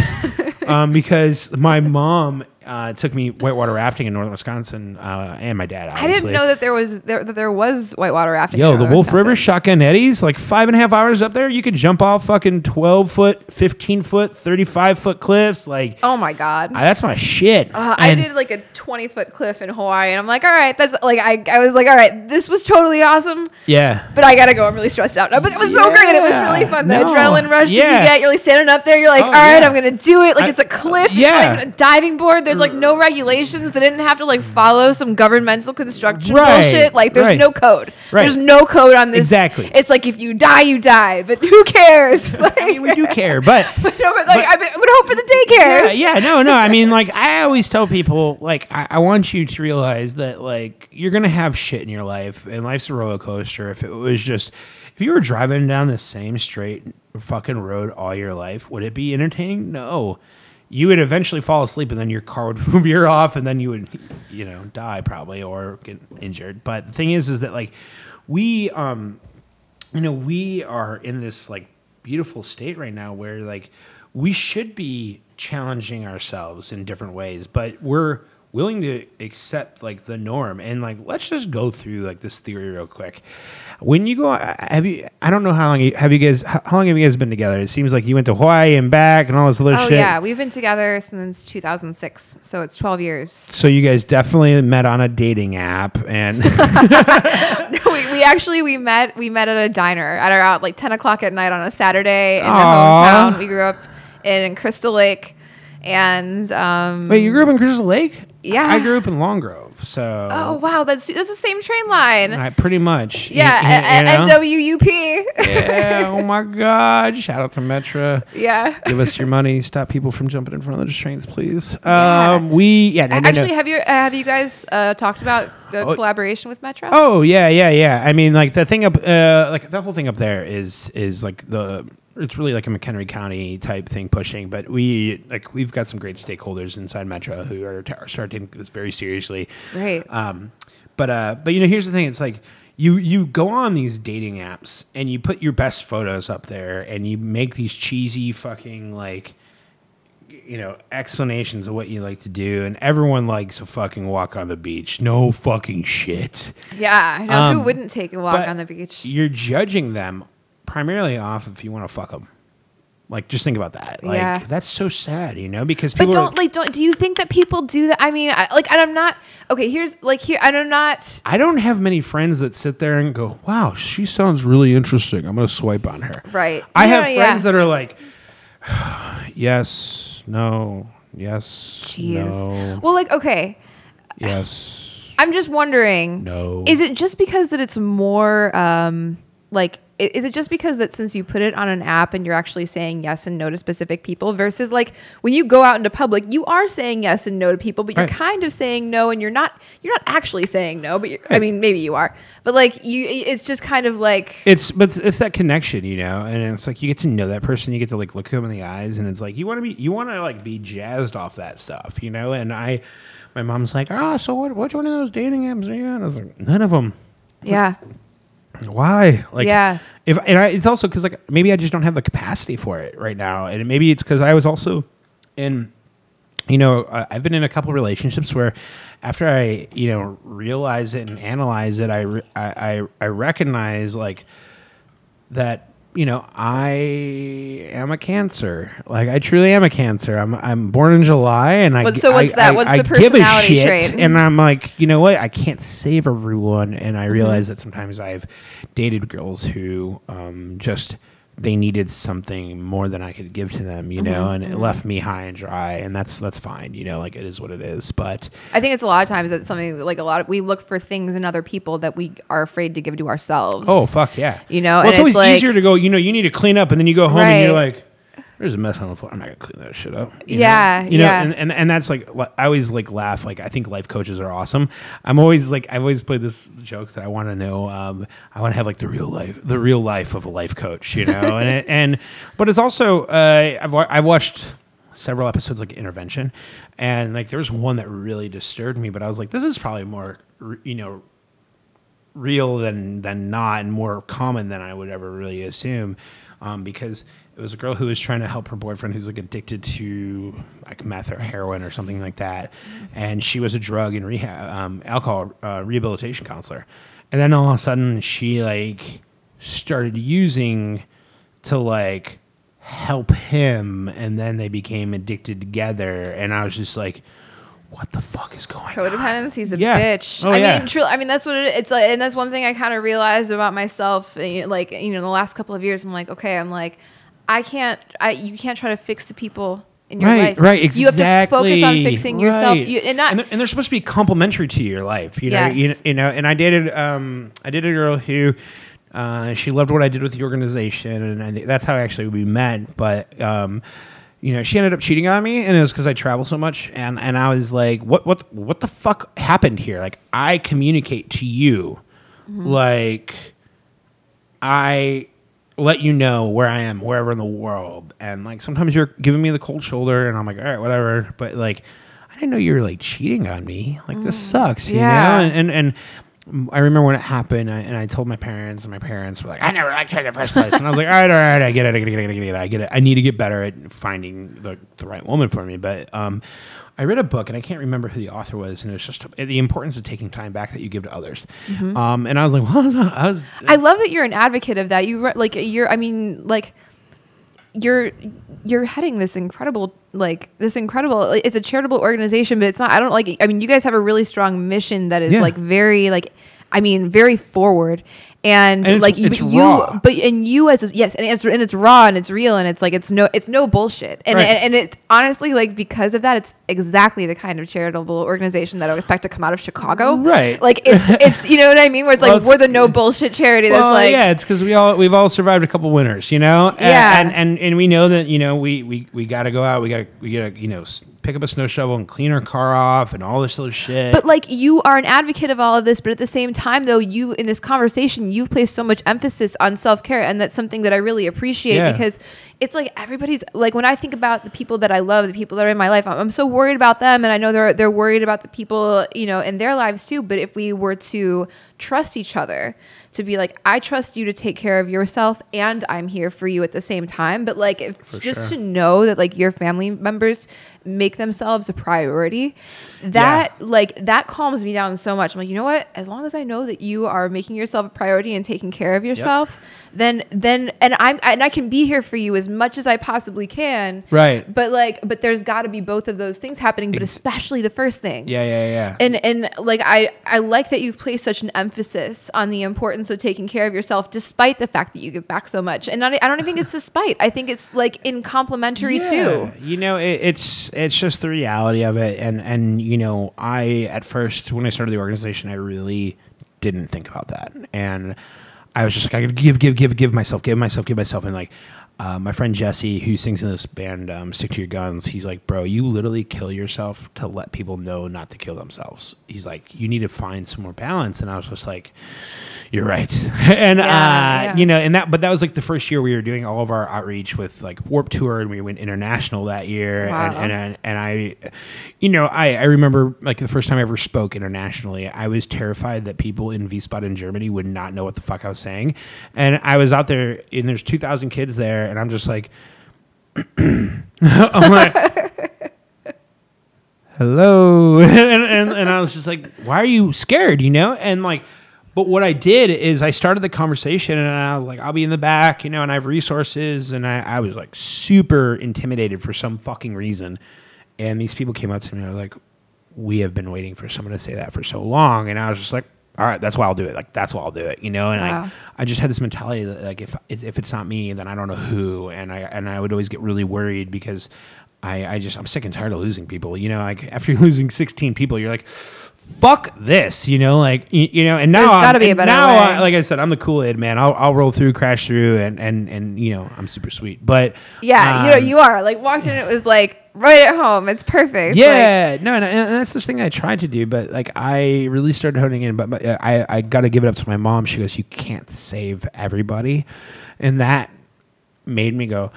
um, because my mom uh, it took me whitewater rafting in northern Wisconsin uh, and my dad, I obviously. didn't know that there was there, that there was whitewater rafting. Yo, the Wolf River Wisconsin. Shotgun Eddy's, like five and a half hours up there. You could jump off fucking 12 foot, 15 foot, 35 foot cliffs. Like, Oh my god. I- that's my shit. Uh, I did like a 20 foot cliff in Hawaii, and I'm like, all right, that's like, I, I was like, all right, this was totally awesome, Yeah. but I gotta go. I'm really stressed out now. But it was so great. It was really fun. The No. adrenaline rush that you get, you're like standing up there, you're like, Oh, all right, yeah. I'm gonna do it. Like I- it's a cliff, yeah. it's like a diving board. There's like no regulations. They didn't have to like follow some governmental construction Right, bullshit. Like there's right. no code. Right. There's no code on this. Exactly. It's like if you die, you die, but who cares? Like, I mean, we do care, but but no, but like I would Hope for the Day cares. yeah, yeah, no, no. I mean, like, I always tell people, like, I, I want you to realize that, like, you're gonna have shit in your life, and life's a roller coaster. If it was just, if you were driving down the same straight fucking road all your life, would it be entertaining? No. You would eventually fall asleep, and then your car would veer off, and then you would, you know, die probably or get injured. But the thing is, is that like, we, um, you know, we are in this like beautiful state right now where like we should be challenging ourselves in different ways, but we're willing to accept like the norm and like let's just go through like this theory real quick. When you go, have you? I don't know how long you, have you guys. How long have you guys been together? It seems like you went to Hawaii and back and all this other Oh shit. yeah, we've been together since 2006, so it's 12 years. So you guys definitely met on a dating app and we, we actually we met we met at a diner at around like 10 o'clock at night on a Saturday in the Aw. hometown. We grew up in Crystal Lake, and um, wait, you grew up in Crystal Lake? Yeah. I grew up in Long Grove, so oh wow, that's that's the same train line. I pretty much. yeah, you? NWUP. yeah. Oh my God. Shout out to Metra. yeah. Give us your money. Stop people from jumping in front of those trains, please. Um, we yeah. No, no, no. Actually, have you uh, have you guys uh, talked about the Oh. collaboration with Metra? Oh yeah, yeah, yeah. I mean, like the thing up, uh, like the whole thing up there is is like the. It's really like a McHenry County type thing pushing, but we like we've got some great stakeholders inside Metra who are, t- are starting to take this very seriously. Right. Um, but uh, but you know, here's the thing: it's like you you go on these dating apps and you put your best photos up there, and you make these cheesy fucking like you know explanations of what you like to do, and everyone likes to fucking walk on the beach. No fucking shit. yeah, I know um, who wouldn't take a walk on the beach. You're judging them primarily off if you want to fuck them. Like, just think about that. Like, Yeah. that's so sad, you know, because But people are- don't like don't do you think that people do that? I mean, I, like and I'm not okay. Here's like here and I'm not. I don't have many friends that sit there and go, "Wow, she sounds really interesting. I'm going to swipe on her." Right. I Yeah, have yeah. friends that are like, "Yes, no, yes, Jeez. no, Well, like okay, yes, I'm just wondering. no." Is it just because that it's more um like is it just because that since you put it on an app and you're actually saying yes and no to specific people versus like when you go out into public, you are saying yes and no to people, but you're Right. kind of saying no and you're not you're not actually saying no, but you're, I mean maybe you are. But like you it's just kind of like It's but it's, it's that connection, you know, and it's like you get to know that person, you get to like look them in the eyes, and it's like you want to be you want to like be jazzed off that stuff, you know. And I, my mom's like, oh, so what? Which one of those dating apps are you on? I was like, none of them. yeah. Why? Like, Yeah. If and I, it's also because like maybe I just don't have the capacity for it right now, and maybe it's because I was also in. You know, I've been in a couple relationships where, after I you know realize it and analyze it, I re- I, I I recognize like that you know I am a cancer. Like I truly am a cancer. I'm I'm born in July, and I so what's I- that? What's I the give a personality shit, trait? And I'm like, you know what? I can't save everyone, and Mm-hmm. I realize that sometimes I've dated girls who um, just they needed something more than I could give to them, you Mm-hmm. know, and it left me high and dry, and that's that's fine, you know, like it is what it is. But I think it's a lot of times it's something that, like a lot of we look for things in other people that we are afraid to give to ourselves. oh fuck yeah, You know, well, and it's always it's like- easier to go. You know, you need to clean up, and then you go home and you're like. There's a mess on the floor. I'm not gonna clean that shit up. you Yeah, know? you know, yeah. and, and and that's like I always like laugh. Like I think life coaches are awesome. I'm always like I've always played this joke that I want to know. Um, I want to have like the real life, the real life of a life coach. You know, and it, and but it's also uh, I've I've watched several episodes like intervention, and like there was one that really disturbed me. But I was like, this is probably more you know real than than not and more common than I would ever really assume um, because it was a girl who was trying to help her boyfriend who's like addicted to like meth or heroin or something like that and she was a drug and rehab um, alcohol uh, rehabilitation counselor and then all of a sudden she like started using to like help him and then they became addicted together and I was just like what the fuck is going on codependency is a Yeah. bitch. Oh, I yeah. mean, truly, I mean that's what it, it's like, and that's one thing I kind of realized about myself. you know, Like you know, the last couple of years, I'm like, okay, I'm like, I can't, I you can't try to fix the people in your right, life. right, exactly. You have to focus on fixing yourself, Right. you, and not. and they're, and they're supposed to be complementary to your life. You know, you, Yes. you know. And I dated, um, I dated a girl who, uh, she loved what I did with the organization, and I, that's how actually we met. But, um, you know, she ended up cheating on me, and it was because I travel so much. And and I was like, what what what the fuck happened here? Like, I communicate to you, like. I let you know where I am, wherever in the world. And like sometimes you're giving me the cold shoulder, and I'm like, all right, whatever. But like, I didn't know you were like cheating on me. Like this sucks, you yeah. know. And and, and I remember when it happened, I, and I told my parents, and my parents were like, "I never liked her in the first place." And I was like, "All right, all right, I get it, I get it, I get it, I get it. I get it. I need to get better at finding the the right woman for me." But um, I read a book, and I can't remember who the author was, and it's just the importance of taking time back that you give to others. Um, and I was like, "What?" I was I love that you're an advocate of that. You re- like you're. I mean, like you're you're heading this incredible like this incredible like, it's a charitable organization but it's not i don't like i mean you guys have a really strong mission that is Yeah. like very like i mean very forward and, And like you, it's but you raw. but and you as a, yes and it's and it's raw and it's real and it's like it's no it's no bullshit and Right. and, and it's honestly like because of that it's exactly the kind of charitable organization that i would expect to come out of chicago Right. like it's it's you know what i mean where it's like it's- we're the no bullshit charity that's like yeah, it's because we all we've all survived a couple winters, you know. A- Yeah. and and and we know that you know we we we got to go out. We got to we got to you know pick up a snow shovel and clean our car off and all this other shit. But like you are an advocate of all of this, but at the same time, though, you in this conversation, you've placed so much emphasis on self care, and that's something that I really appreciate Yeah. because it's like everybody's like when I think about the people that I love, the people that are in my life, I'm, I'm so worried about them, and I know they're they're worried about the people you know in their lives too. But if we were to trust each other, to be like, I trust you to take care of yourself, and I'm here for you at the same time. But like, if just sure. to know that like your family members make themselves a priority that like that calms me down so much i'm like you know what as long as i know that you are making yourself a priority and taking care of yourself then then and i'm and i can be here for you as much as i possibly can Right. but like but there's got to be both of those things happening but especially the first thing yeah, yeah, yeah. and and like I I like that you've placed such an emphasis on the importance of taking care of yourself, despite the fact that you give back so much. And not, I don't even think it's despite. I think it's like in complimentary too. You know, it, it's it's just the reality of it, and and you know, I at first when I started the organization, I really didn't think about that, and I was just like, I gotta give, give, give, give myself, give myself, give myself, and like. Uh, my friend Jesse, who sings in this band, um, Stick to Your Guns, he's like, Bro, you literally kill yourself to let people know not to kill themselves. He's like, You need to find some more balance. And I was just like, You're right. and, Yeah, uh, yeah. you know, and that, but that was like the first year we were doing all of our outreach with like Warped Tour and we went international that year. Wow. And, and, and, I, you know, I, I remember like the first time I ever spoke internationally, I was terrified that people in Wiesbaden, Germany would not know what the fuck I was saying. And I was out there and there's 2,000 kids there and I'm just like, I'm like, hello. and, and, and I was just like, why are you scared, you know? And like, but what I did is I started the conversation and I was like, I'll be in the back, you know, and I have resources. And I, I was like super intimidated for some fucking reason. And these people came up to me and were like, we have been waiting for someone to say that for so long. And I was just like, all right, that's why I'll do it. Like, that's why I'll do it, you know? And Wow. I, I just had this mentality that like, if, if it's not me, then I don't know who. And I, and I would always get really worried because I, I just, I'm sick and tired of losing people, you know, like after you're losing 16 people, you're like, fuck this, you know, like, you, you know, and now There's be a better now way. I- like I said, I'm the Kool-Aid man. I'll, I'll roll through, crash through and, and, and, you know, I'm super sweet, but Yeah, you know, um, you are. Like walked in, it was like right at home. It's perfect. Like, Yeah, no, and, and that's the thing I tried to do, but like I really started honing in. But, but uh, I, I got to give it up to my mom. She goes, "You can't save everybody," and that made me go,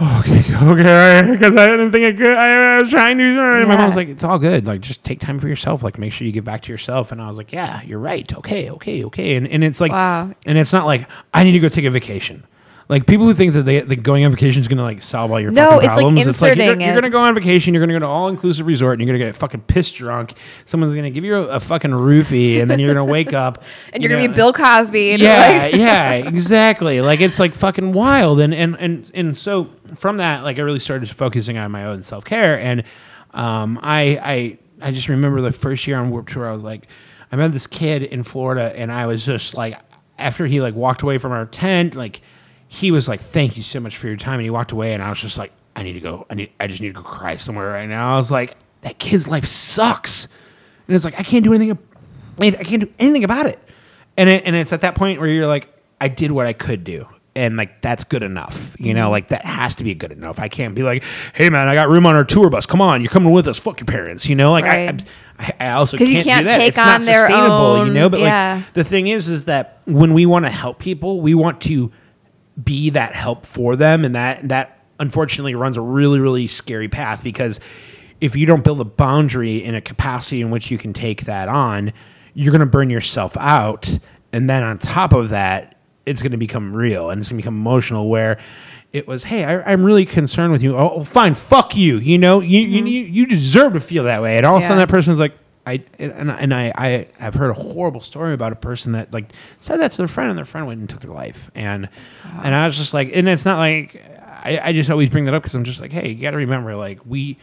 "Okay, okay," because I didn't think I could. I, I was trying to. And my Yeah. mom's like, "It's all good. Like, just take time for yourself. Like, make sure you give back to yourself." And I was like, "Yeah, you're right. Okay, okay, okay." And and it's like, Wow. and it's not like I need to go take a vacation. Like people who think that they that going on vacation is gonna like solve all your No, fucking it's like problems. it's like you're, you're gonna go on vacation, you're gonna go to all inclusive resort, and you're gonna get fucking pissed drunk. Someone's gonna give you a, a fucking roofie, and then you're gonna wake up, And you you're gonna be Bill Cosby. And yeah, like- yeah, exactly. Like it's like fucking wild, and and and and so from that, like I really started focusing on my own self care, and um, I I I just remember the first year on Warped Tour, I was like, I met this kid in Florida, and I was just like, after he like walked away from our tent, like he was like, "Thank you so much for your time," and he walked away, and I was just like, "I need to go. I need. I just need to go cry somewhere right now." I was like, "That kid's life sucks," and it's like I can't do anything. I can't do anything about it. And it, and it's at that point where you're like, I did what I could do. And like that's good enough, you Mm-hmm. know. Like that has to be good enough. I can't be like, "Hey man, I got room on our tour bus. Come on, you're coming with us. Fuck your parents," you know. Like Right. I, I, I also can't, you can't do that. take it's not on their sustainable, you know. But yeah. like the thing is, is that when we want to help people, we want to be that help for them. And that that unfortunately runs a really really scary path because if you don't build a boundary in a capacity in which you can take that on you're going to burn yourself out. And then on top of that it's going to become real and it's going to become emotional where it was hey I, i'm really concerned with you. Oh fine. Fuck you. You know you, you, mm-hmm. you deserve to feel that way. And all of a sudden that person's like I and, and I, I have heard a horrible story about a person that like said that to their friend and their friend went and took their life. And and I was just like and it's not like I, I just always bring that up because I'm just like hey you got to remember like we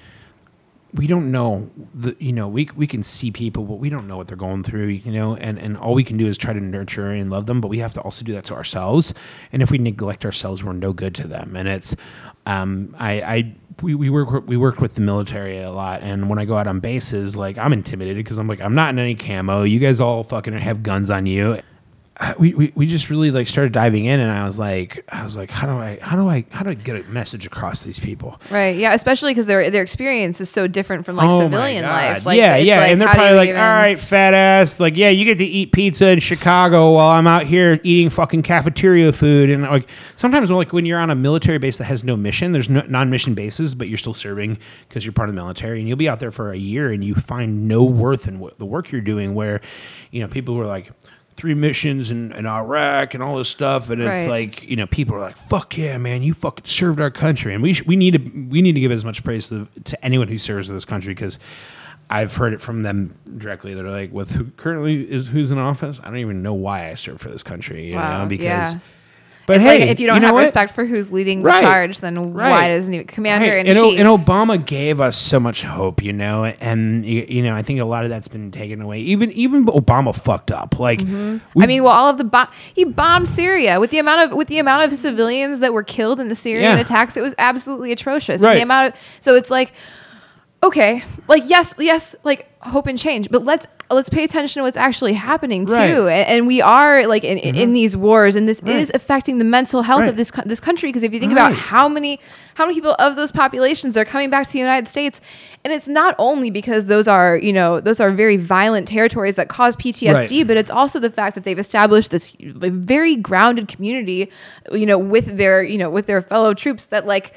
we don't know the you know we we can see people but we don't know what they're going through you know? And and all we can do is try to nurture and love them but we have to also do that to ourselves. And if we neglect ourselves we're no good to them. And it's um I I we, we work we worked with the military a lot. And when I go out on bases like I'm intimidated because I'm like I'm not in any camo. You guys all fucking have guns on you we, we, we just really like started diving in and I was like I was like how do I how do I how do I get a message across to these people Right. Yeah. Especially because their their experience is so different from like Oh civilian life. Like, yeah, it's yeah, like, and they're probably like, even- "All right, fat ass, like, yeah, you get to eat pizza in Chicago while I'm out here eating fucking cafeteria food." And like, sometimes like when you're on a military base that has no mission, there's no non-mission bases, but you're still serving because you're part of the military, and you'll be out there for a year, and you find no worth in what the work you're doing. Where, you know, people who are like. Three missions in, in Iraq and all this stuff, and it's Right. like you know people are like, "Fuck yeah, man, you fucking served our country," and we sh- we need to we need to give as much praise to, to anyone who serves this country because I've heard it from them directly. They're like, with who currently is who's in office, I don't even know why I serve for this country, you Wow, know, because. yeah. But It's hey, like if you don't know have what? respect for who's leading the Right. charge, then why doesn't he commander Right. in and, O- and Obama gave us so much hope, you know, and you, you know I think a lot of that's been taken away. Even even Obama fucked up. Like, Mm-hmm. I mean, well, all of the he bombed Syria with the amount of with the amount of civilians that were killed in the Syrian Yeah. attacks. It was absolutely atrocious. Right. The amount of so it's like, okay, like yes, yes, like hope and change, but let's let's pay attention to what's actually happening too. Right. Mm-hmm. And, and we are like in, in these wars, and this Right. is affecting the mental health Right. of this this country. Because if you think about how many how many people of those populations are coming back to the United States, and it's not only because those are you know those are very violent territories that cause PTSD, but it's also the fact that they've established this very grounded community, you know, with their you know with their fellow troops that like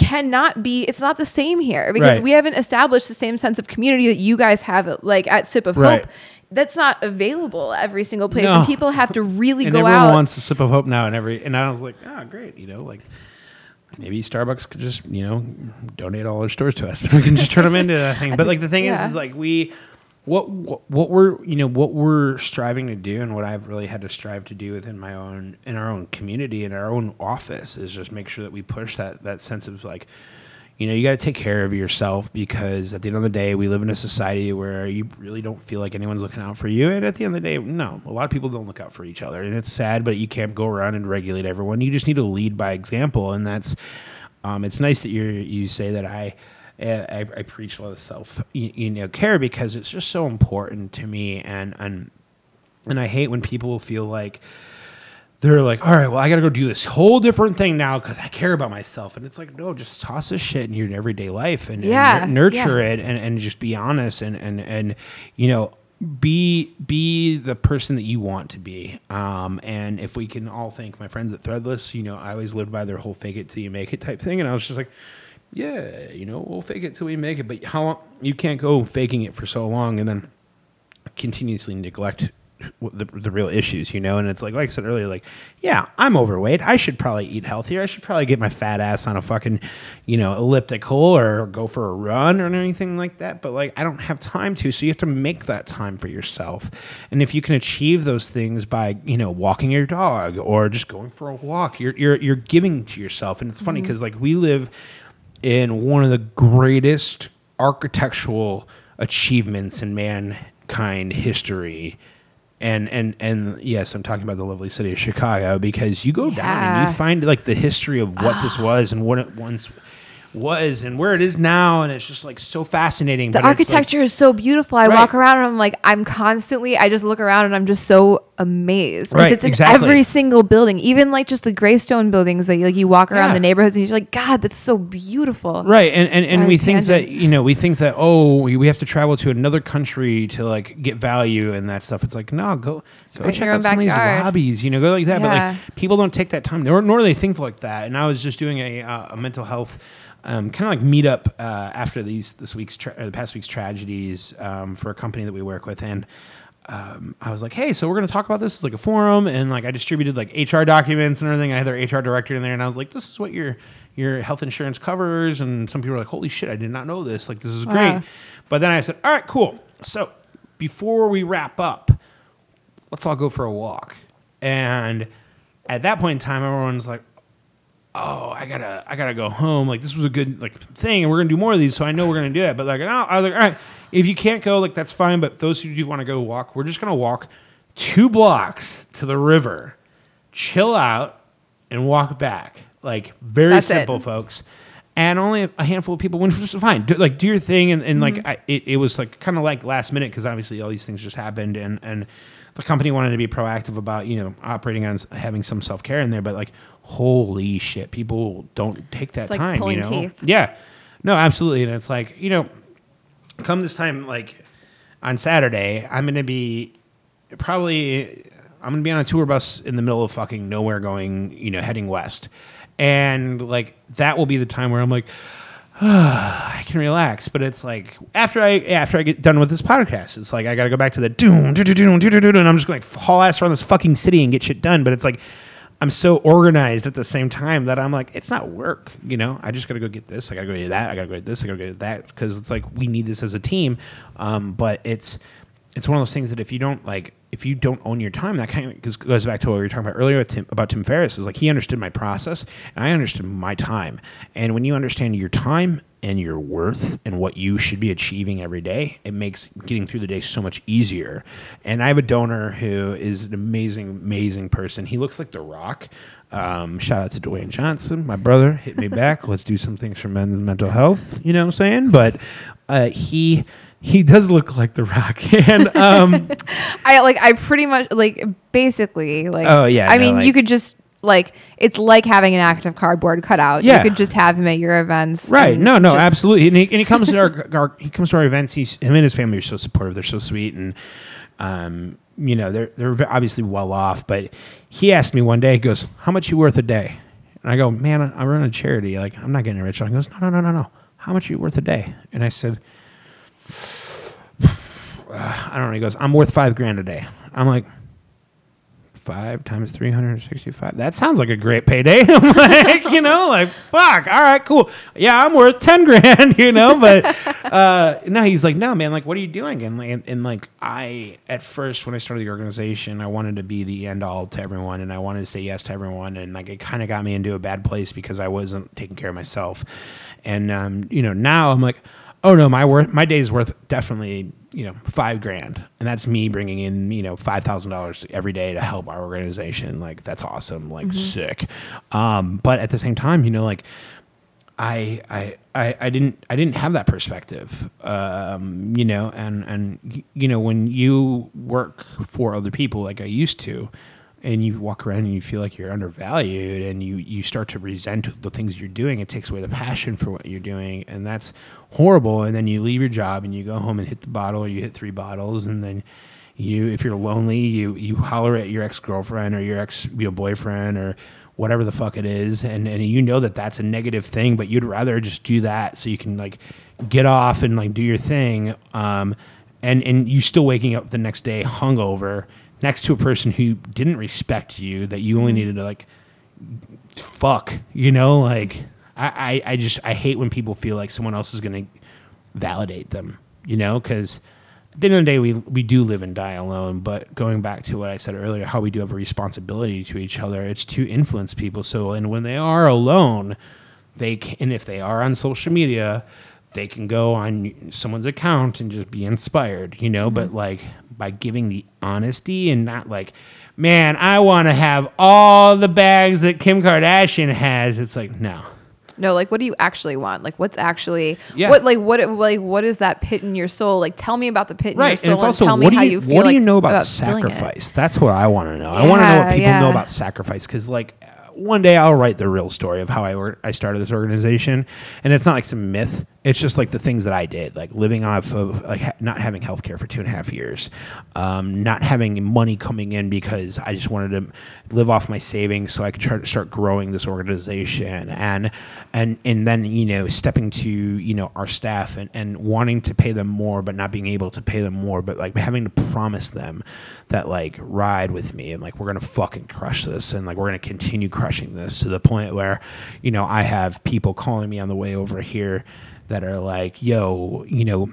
cannot be it's not the same here because Right. we haven't established the same sense of community that you guys have like at sip of Right. hope that's not available every single place No. and people have to really and go everyone out wants a sip of hope now and every and I was like, oh great, you know, like maybe Starbucks could just, you know, donate all their stores to us. we can just turn them into a thing. But like the thing Yeah. is is like we what, what we're you know what we're striving to do and what I've really had to strive to do within my own in our own community in our own office is just make sure that we push that that sense of like you know, you got to take care of yourself because at the end of the day, we live in a society where you really don't feel like anyone's looking out for you. And at the end of the day, no, a lot of people don't look out for each other. And it's sad, but you can't go around and regulate everyone. You just need to lead by example. And that's, um, it's nice that you you say that I, I, I preach a lot of self, you, you know, care because it's just so important to me. And, and, and I hate when people feel like, they're like, all right, well, I got to go do this whole different thing now because I care about myself. And it's like, no, just toss this shit in your everyday life and, and Yeah, nur- nurture yeah. it and, and just be honest and, and, and, you know, be be the person that you want to be. Um, and if we can all thank my friends at Threadless, you know, I always lived by their whole fake it till you make it type thing. And I was just like, yeah, you know, we'll fake it till we make it. But how long, you can't go faking it for so long and then continuously neglect the, the real issues, you know? And it's like, like I said earlier, like, yeah, I'm overweight. I should probably eat healthier. I should probably get my fat ass on a fucking, you know, elliptical or go for a run or anything like that. But like, I don't have time to. So you have to make that time for yourself. And if you can achieve those things by, you know, walking your dog or just going for a walk, you're, you're, you're giving to yourself. And it's funny mm-hmm. because like we live in one of the greatest architectural achievements in mankind history. And and and yes, I'm talking about the lovely city of Chicago because you go down and you find like the history of what this ah. was and what it once was and where it is now, and it's just like so fascinating. the but it's, like- architecture is so beautiful. I Right. walk around and I'm like, I'm constantly, I just look around and I'm just so amazed. 'Cause Right, it's in exactly. every single building, even like just the graystone buildings that like you walk around Yeah. the neighborhoods and you're like, God, that's so beautiful. Right, and and, and we think that you know we think that oh we have to travel to another country to like get value and that stuff. It's like no, go go right check out some of these lobbies, you know, go like that. But like people don't take that time, nor nor do they think like that. And I was just doing a uh, a mental health. Um, kind of like meetup uh, after these this week's tra- or the past week's tragedies um, for a company that we work with, and um, I was like, hey, so we're gonna talk about this as like a forum, and like I distributed like HR documents and everything. I had their HR director in there, and I was like, this is what your your health insurance covers. And some people were like, holy shit, I did not know this. Like this is great. Wow. But then I said, all right, cool. So before we wrap up, let's all go for a walk. And at that point in time, everyone's like, oh, I gotta, I gotta go home. Like this was a good like thing, and we're gonna do more of these, so I know we're gonna do it. But like, no, I was like, all right, if you can't go, like that's fine. But those who do want to go walk, we're just gonna walk two blocks to the river, chill out, and walk back. Like very That's it. simple, folks. And only a handful of people, which was fine. Do, like do your thing, and, and Mm-hmm. like I, it, it was like kind of like last minute because obviously all these things just happened, and and the company wanted to be proactive about you know operating on having some self care in there, but like holy shit, people don't take that like time. you know, teeth. yeah, no, absolutely, and it's like you know, come this time like on Saturday, I'm gonna be probably I'm gonna be on a tour bus in the middle of fucking nowhere, going you know heading west, and like that will be the time where I'm like. I can relax, but it's like after I after I get done with this podcast, it's like I got to go back to the doom, doom, doom, doom, doom, doom, and I'm just going to haul ass around this fucking city and get shit done. But it's like I'm so organized at the same time that I'm like, it's not work, you know. I just got to go get this. I got to go get that. I got to go get this. I got to go get that because it's like we need this as a team. Um, but it's it's one of those things that if you don't like if you don't own your time that kind of goes back to what we were talking about earlier with Tim, about tim ferriss is like he understood my process and i understood my time and when you understand your time and your worth and what you should be achieving every day it makes getting through the day so much easier and i have a donor who is an amazing amazing person he looks like the rock um, shout out to Dwayne Johnson, my brother. Hit me back. Let's do some things for men's mental health. You know what I'm saying? But uh, he he does look like the Rock, and um, I like I pretty much like basically like Oh, yeah, I no, mean you could just like it's like having an active cardboard cutout. Yeah. You could just have him at your events. right? No, no, just- absolutely. And he, and he comes to our, our he comes to our events. He's him and his family are so supportive. They're so sweet, and um, you know, they're they're obviously well off. But he asked me one day, he goes, "How much you worth a day?" And I go, "Man, I I run a charity. Like, I'm not getting rich." And he goes, "No, no, no, no, no. How much are you worth a day?" And I said. I don't know. He goes, I'm worth five grand a day. I'm like, five times 365. That sounds like a great payday. I'm like, you know, like, fuck. All right, cool. Yeah, I'm worth 10 grand, you know, but uh, no, he's like, no, man, like, what are you doing? And, like- and, and like, I, at first, when I started the organization, I wanted to be the end all to everyone and I wanted to say yes to everyone. And like, it kind of got me into a bad place because I wasn't taking care of myself. And, um, you know, now I'm like, oh no, my worth, my day's worth definitely, you know, five grand, and that's me bringing in, you know, five thousand dollars every day to help our organization. Like that's awesome, like sick. Um, but at the same time, you know, like I, I, I, I didn't, I didn't have that perspective, um, you know, and, and, you know, when you work for other people like I used to, and you walk around and you feel like you're undervalued and you, you start to resent the things you're doing, it takes away the passion for what you're doing. And that's horrible. And then you leave your job and you go home and hit the bottle or you hit three bottles and then you, if you're lonely, you, you holler at your ex-girlfriend or your ex you know, boyfriend or whatever the fuck it is and, and you know that that's a negative thing but you'd rather just do that so you can like get off and like do your thing um, and and you still waking up the next day hungover next to a person who didn't respect you that you only needed to like fuck you know like I, I, I just i hate when people feel like someone else is gonna validate them you know because at the end of the day, we we do live and die alone. But going back to what I said earlier, how we do have a responsibility to each other, it's to influence people. So, and when they are alone, they can, and if they are on social media, they can go on someone's account and just be inspired, you know. But mm-hmm. like by giving the honesty and not like, man, I want to have all the bags that Kim Kardashian has. It's like no. No, like what do you actually want? Like what's actually Yeah. what like what like what is that pit in your soul? Like tell me about the pit in your soul and it's also tell me how you, you feel what do you know about, it. sacrifice? That's what I want to know. I want to know what Yeah, people know about sacrifice because, like, one day I'll write the real story of how I I started this organization, and it's not like some myth. It's just like the things that I did, like living off of like ha- not having health care for two and a half years, um, not having money coming in because I just wanted to live off my savings so I could try to start growing this organization, and and and then you know stepping to you know our staff and, and wanting to pay them more but not being able to pay them more but like having to promise them that like ride with me and like we're gonna fucking crush this and like we're gonna continue crushing this to the point where you know I have people calling me on the way over here that are like yo you know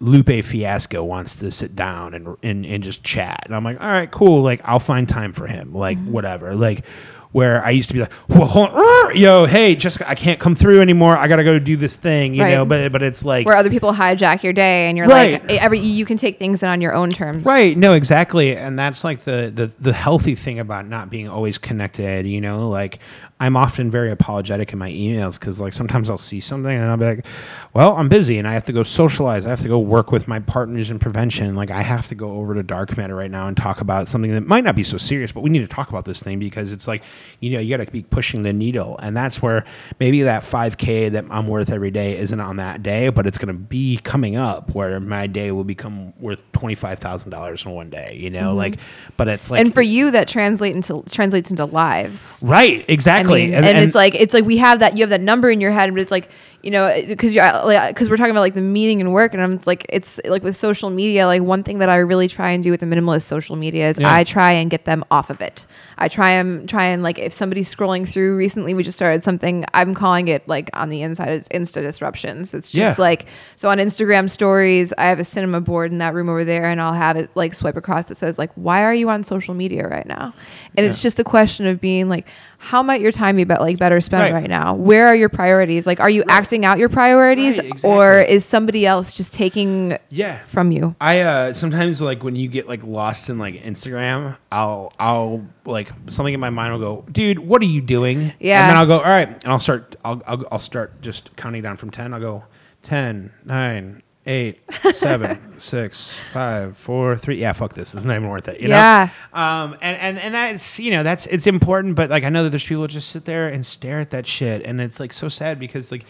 Lupe Fiasco wants to sit down and, and and just chat. And I'm like, all right, cool. Like, I'll find time for him. Like, mm-hmm. whatever. Like, where I used to be like, well, hold on, yo, hey, Jessica, I can't come through anymore. I gotta go do this thing, you Right. know. But but it's like, Where other people hijack your day and you're Right. like every you can take things in on your own terms. Right. No, exactly. And that's like the, the the healthy thing about not being always connected, you know, like I'm often very apologetic in my emails cuz like sometimes I'll see something and I'll be like, "Well, I'm busy and I have to go socialize. I have to go work with my partners in prevention. Like I have to go over to dark matter right now and talk about something that might not be so serious, but we need to talk about this thing because it's like, you know, you got to be pushing the needle. And that's where maybe that 5k that I'm worth every day isn't on that day, but it's going to be coming up where my day will become worth $25,000 in one day, you know, mm-hmm. like but it's like and for you that translate into translates into lives. Right, I exactly. mean, and, it's like it's like we have that you have that number in your head, but it's like you know uh, because you're uh, because we're talking about like the meaning and work, and I'm like it's like with social media. Like one thing that I really try and do with the minimalist social media is Yeah. I try and get them off of it. I try and try and like if somebody's scrolling through recently, we just started something. I'm calling it like on the inside, it's Insta disruptions. It's just Yeah. like so on Instagram stories, I have a cinema board in that room over there, and I'll have it like swipe across that says like, "Why are you on social media right now?" And it's just the question of being like, "How might your time be bet like better spent Right. right. now? Where are your priorities? Like, are you acting out your priorities, Right, or is somebody else just taking yeah. from you?" I uh sometimes like when you get like lost in like Instagram, I'll I'll like something in my mind will go, dude, what are you doing? Yeah. And then I'll go, all right, and I'll start I'll I'll, I'll start just counting down from ten. I'll go 10, 9, eight, seven, six, five, four, three. Yeah, fuck this. It's not even worth it. You know? yeah. Um, and, and, and that's, you know, that's, it's important, but like, I know that there's people who just sit there and stare at that shit. And it's like so sad because like,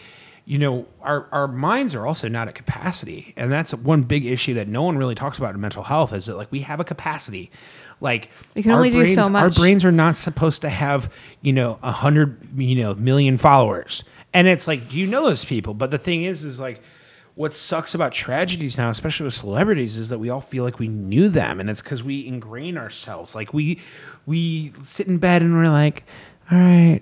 you know, our, our minds are also not at capacity. And that's one big issue that no one really talks about in mental health is that like we have a capacity. Like We can only do so much. Our brains are not supposed to have, you know, a hundred, you know, million followers. And it's like, do you know those people? But the thing is, is like, what sucks about tragedies now, especially with celebrities, is that we all feel like we knew them, and it's because we ingrain ourselves. Like we we sit in bed and we're like, all right,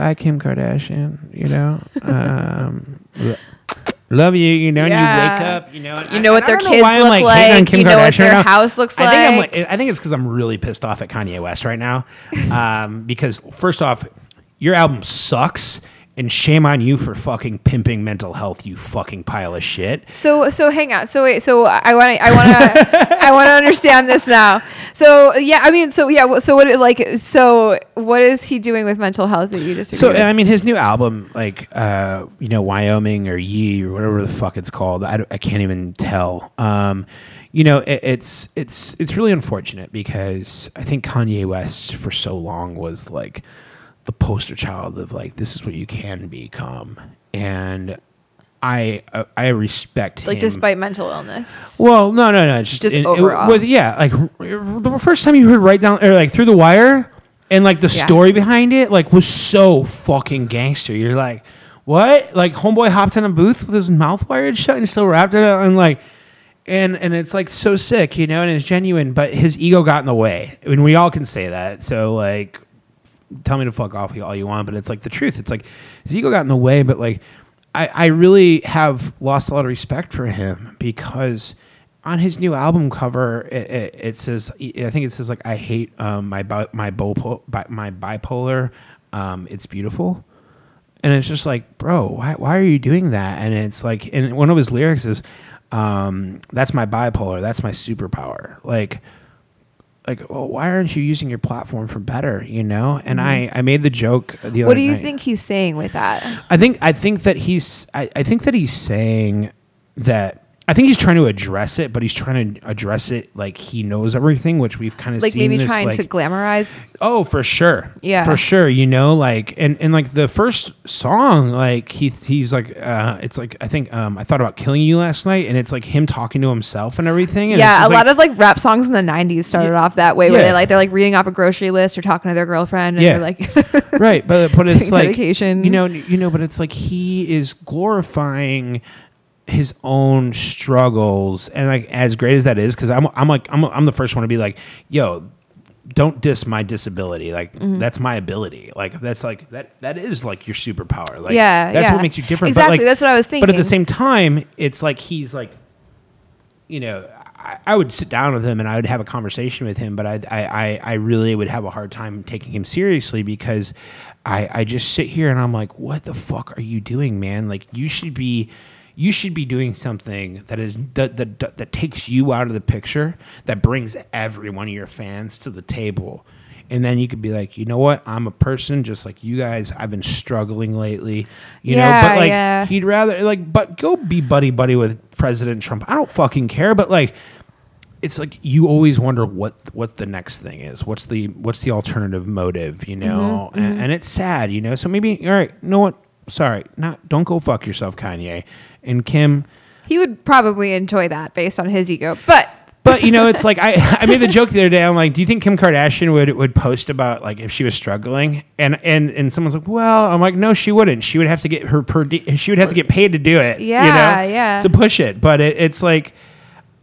bye Kim Kardashian, you know, um, love you, you know. And you wake up, you know, and You I- know what I their kids look like, hating on like. Kim You know what their right house looks I think I'm like. like, I think it's because I'm really pissed off at Kanye West right now. Um, because first off, your album sucks, and shame on you for fucking pimping mental health, you fucking pile of shit. So so hang on. So wait. So I want to I want to I want to understand this now. So yeah. I mean. So yeah. So what? Like. So what is he doing with mental health that you just? So with? I mean, his new album, like uh, you know, Wyoming or Ye or whatever the fuck it's called, I, I can't even tell. Um, you know, it, it's it's it's really unfortunate because I think Kanye West for so long was like the poster child of like this is what you can become, and I I, I respect like him. despite mental illness. Well, no, no, no. Just, Just it- it- overall. with, yeah, like the first time you heard right down or like through the wire, and like the Yeah. story behind it, like was so fucking gangster. You're like, what? Like homeboy hopped in a booth with his mouth wired shut and still wrapped it up and like. And, and it's like so sick, you know, and it's genuine, but his ego got in the way. I mean, we all can say that. So like, tell me to fuck off all you want, but it's like the truth. It's like his ego got in the way, but like I, I really have lost a lot of respect for him because on his new album cover it, it, it says I think it says like I hate um, my my bi- my bipolar um, it's beautiful. And it's just like bro why, why are you doing that? And it's like and one of his lyrics is um, that's my bipolar that's my superpower. Like like well, why aren't you using your platform for better you know and I, I made the joke the other Mm-hmm. what do you night. think he's saying with that? I think I think that he's I, I think that he's saying that I think he's trying to address it, but he's trying to address it like he knows everything, which we've kind of Like seen maybe this, trying like, to glamorize. Oh, for sure. Yeah. For sure. You know, like and, and like the first song, like he he's like uh it's like I think um I thought about killing you last night and it's like him talking to himself and everything. And Yeah, a just, lot of like rap songs in the '90s started off that way, where Yeah. they like they're like reading off a grocery list or talking to their girlfriend, and Yeah. they're like, right but but it's like medication. you know you know but it's like he is glorifying his own struggles and like as great as that is because I'm, I'm like I'm, I'm the first one to be like yo don't diss my disability like Mm-hmm. that's my ability like that's like that that is like your superpower like Yeah, that's yeah. what makes you different Exactly, but like that's what I was thinking but at the same time it's like he's like you know, I, I would sit down with him and I would have a conversation with him, but I, I, I, I really would have a hard time taking him seriously because I, I just sit here and I'm like, what the fuck are you doing, man? Like you should be, you should be doing something that is that, that, that, that takes you out of the picture, that brings every one of your fans to the table. And then you could be like, you know what? I'm a person just like you guys. I've been struggling lately, you know. But like, yeah. he'd rather like, but go be buddy buddy with President Trump. I don't fucking care. But like, it's like you always wonder what what the next thing is. What's the what's the alternative motive? You know, Mm-hmm, and, and it's sad. You know, so maybe all right. You know what? Sorry, not don't go fuck yourself, Kanye and Kim. he would probably enjoy that based on his ego, but. But you know, it's like I, I made the joke the other day. I'm like, do you think Kim Kardashian would would post about like if she was struggling? And and and someone's like, well, I'm like, no, she wouldn't. She would have to get her per. She would have to get paid to do it. Yeah, you know, yeah. to push it. But it, it's like.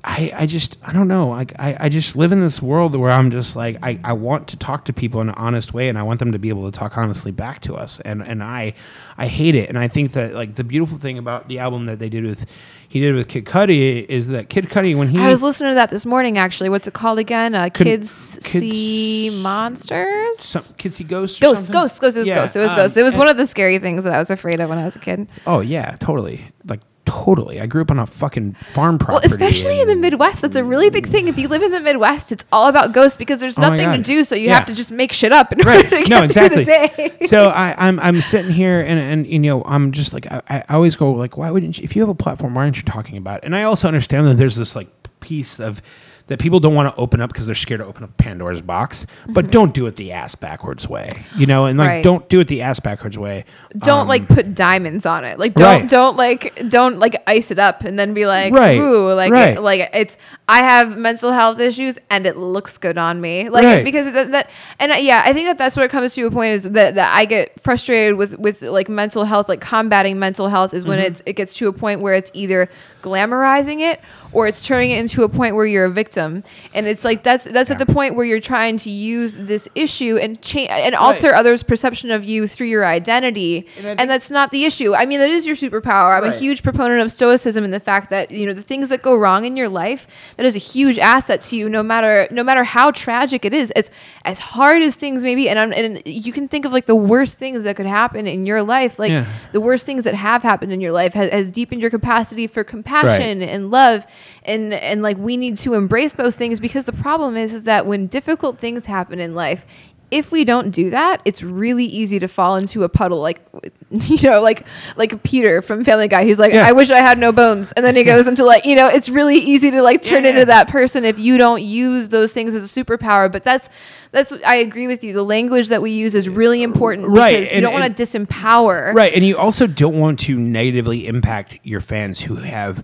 I, I just I don't know like I, I just live in this world where I'm just like I, I want to talk to people in an honest way and I want them to be able to talk honestly back to us and and I I hate it and I think that like the beautiful thing about the album that they did with he did with Kid Cudi is that Kid Cudi when he I was listening to that this morning. Actually, what's it called again? Uh, Couldn't- kids, Kids see monsters. some kids see ghosts. Ghosts, ghosts, ghosts. It was Yeah, ghosts. It was um, ghosts. It was one of the scary things that I was afraid of when I was a kid. Oh yeah, totally. Like totally. I grew up on a fucking farm property. Well, especially in the Midwest, that's a really big thing. If you live in the Midwest, it's all about ghosts because there's Oh nothing to do, so you Yeah. have to just make shit up in Right. order to get No, through exactly. the day. so I, I'm I'm sitting here and and you know I'm just like I, I always go like why wouldn't you, if you have a platform why aren't you talking about it? And I also understand that there's this like piece of that people don't want to open up because they're scared to open up Pandora's box, but don't do it the ass backwards way, you know, and like Mm-hmm. Right. don't do it the ass backwards way. don't like put diamonds on it. Like don't Um, Right. don't like don't like ice it up and then be like Right. ooh like it, like it's I have mental health issues and it looks good on me like because that, that and I- yeah I think that that's where it comes to a point is that, that I get frustrated with with like mental health like combating mental health is Mm-hmm. when it's it gets to a point where it's either glamorizing it or it's turning it into a point where you're a victim. And it's like that's that's at the point where you're trying to use this issue and change and alter others perception of you through your identity. And and, that's not the issue. I mean that is your superpower. I'm a huge proponent of stoicism and the fact that you know the things that go wrong in your life that is a huge asset to you no matter no matter how tragic it is. As as hard as things may be and, I'm, and you can think of like the worst things that could happen in your life like Yeah. the worst things that have happened in your life has, has deepened your capacity for compassion and love and and like we need to embrace those things because the problem is is that when difficult things happen in life if we don't do that it's really easy to fall into a puddle like you know like like peter from family guy. He's like Yeah. i wish i had no bones. And then he goes into like you know it's really easy to like turn Yeah, into that person if you don't use those things as a superpower. But that's that's i agree with you. The language that we use is really important Right, because you don't want to disempower. Right, and you also don't want to negatively impact your fans who have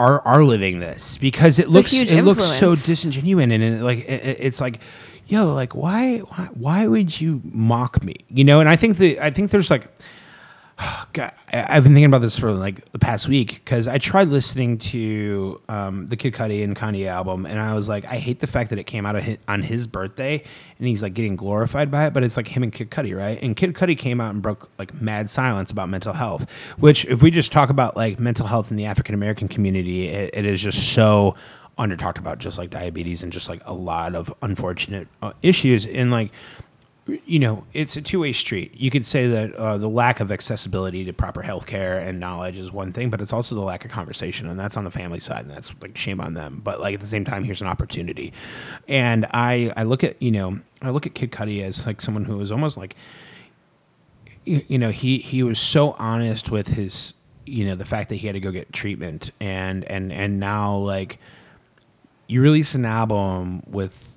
are are living this because it a looks it looks so influence. disingenuous and it, like it, it- it's like yo like why, why why would you mock me you know and I think that I think there's like God, I've been thinking about this for like the past week because I tried listening to um, the Kid Cudi and Kanye album, and I was like, I hate the fact that it came out of hi on his birthday, and he's like getting glorified by it. But it's like him and Kid Cudi, right? And Kid Cudi came out and broke like mad silence about mental health. Which, if we just talk about like mental health in the African American community, it, it is just so under talked about, just like diabetes and just like a lot of unfortunate uh, issues. And like you know, it's a two way street. You could say that uh, the lack of accessibility to proper health care and knowledge is one thing, but it's also the lack of conversation, and that's on the family side, and that's like shame on them. But like at the same time, here's an opportunity, and I I look at you know I look at Kid Cudi as like someone who was almost like you know he he was so honest with his you know the fact that he had to go get treatment and and and now like you release an album with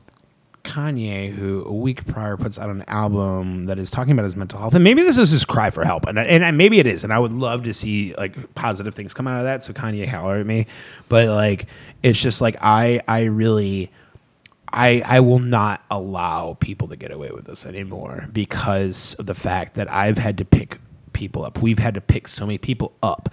Kanye, who a week prior puts out an album that is talking about his mental health, and maybe this is his cry for help, and and maybe it is, and I would love to see like positive things come out of that. So Kanye holler at me, but like it's just like I I really. I, I will not allow people to get away with this anymore because of the fact that I've had to pick people up. We've had to pick so many people up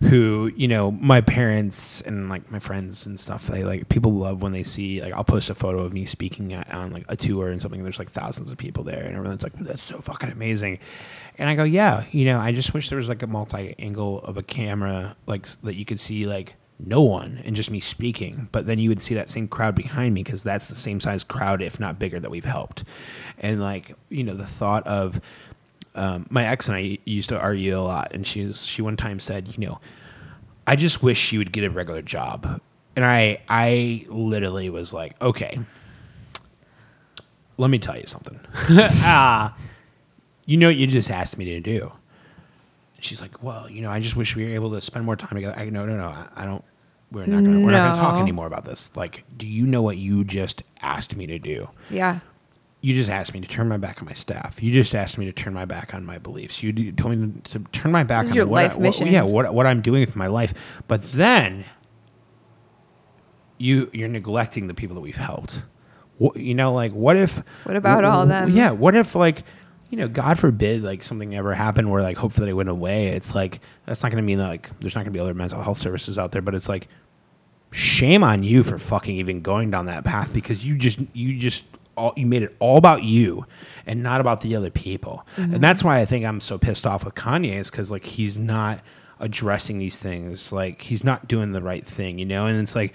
who, you know, my parents and like my friends and stuff, they like people love when they see like I'll post a photo of me speaking at, on like a tour and something. and There's like thousands of people there and everyone's like, that's so fucking amazing. And I go, yeah, you know, I just wish there was like a multi angle of a camera like that you could see like no one and just me speaking but then you would see that same crowd behind me because that's the same size crowd if not bigger that we've helped and like you know the thought of um, my ex and i used to argue a lot and she was she one time said you know i just wish she would get a regular job and i i literally was like okay let me tell you something ah you know what you just asked me to do she's like, well, you know, I just wish we were able to spend more time together. I no, no, no, I, I don't. We're not gonna. We're not gonna talk No. anymore about this. Like, do you know what you just asked me to do? yeah You just asked me to turn my back on my staff. You just asked me to turn my back on my beliefs. You told me to turn my back This on your what I- life what- mission. yeah, what what I'm doing with my life. But then you you're neglecting the people that we've helped. What, you know, like what if? What about all of them? Yeah, what if like you know, God forbid, like something ever happened where like hopefully they went away. It's like that's not going to mean that like there's not going to be other mental health services out there, but it's like shame on you for fucking even going down that path because you just you just all you made it all about you and not about the other people. And mm-hmm. that's why I think I'm so pissed off with Kanye is cuz like he's not addressing these things. Like he's not doing the right thing, you know? And it's like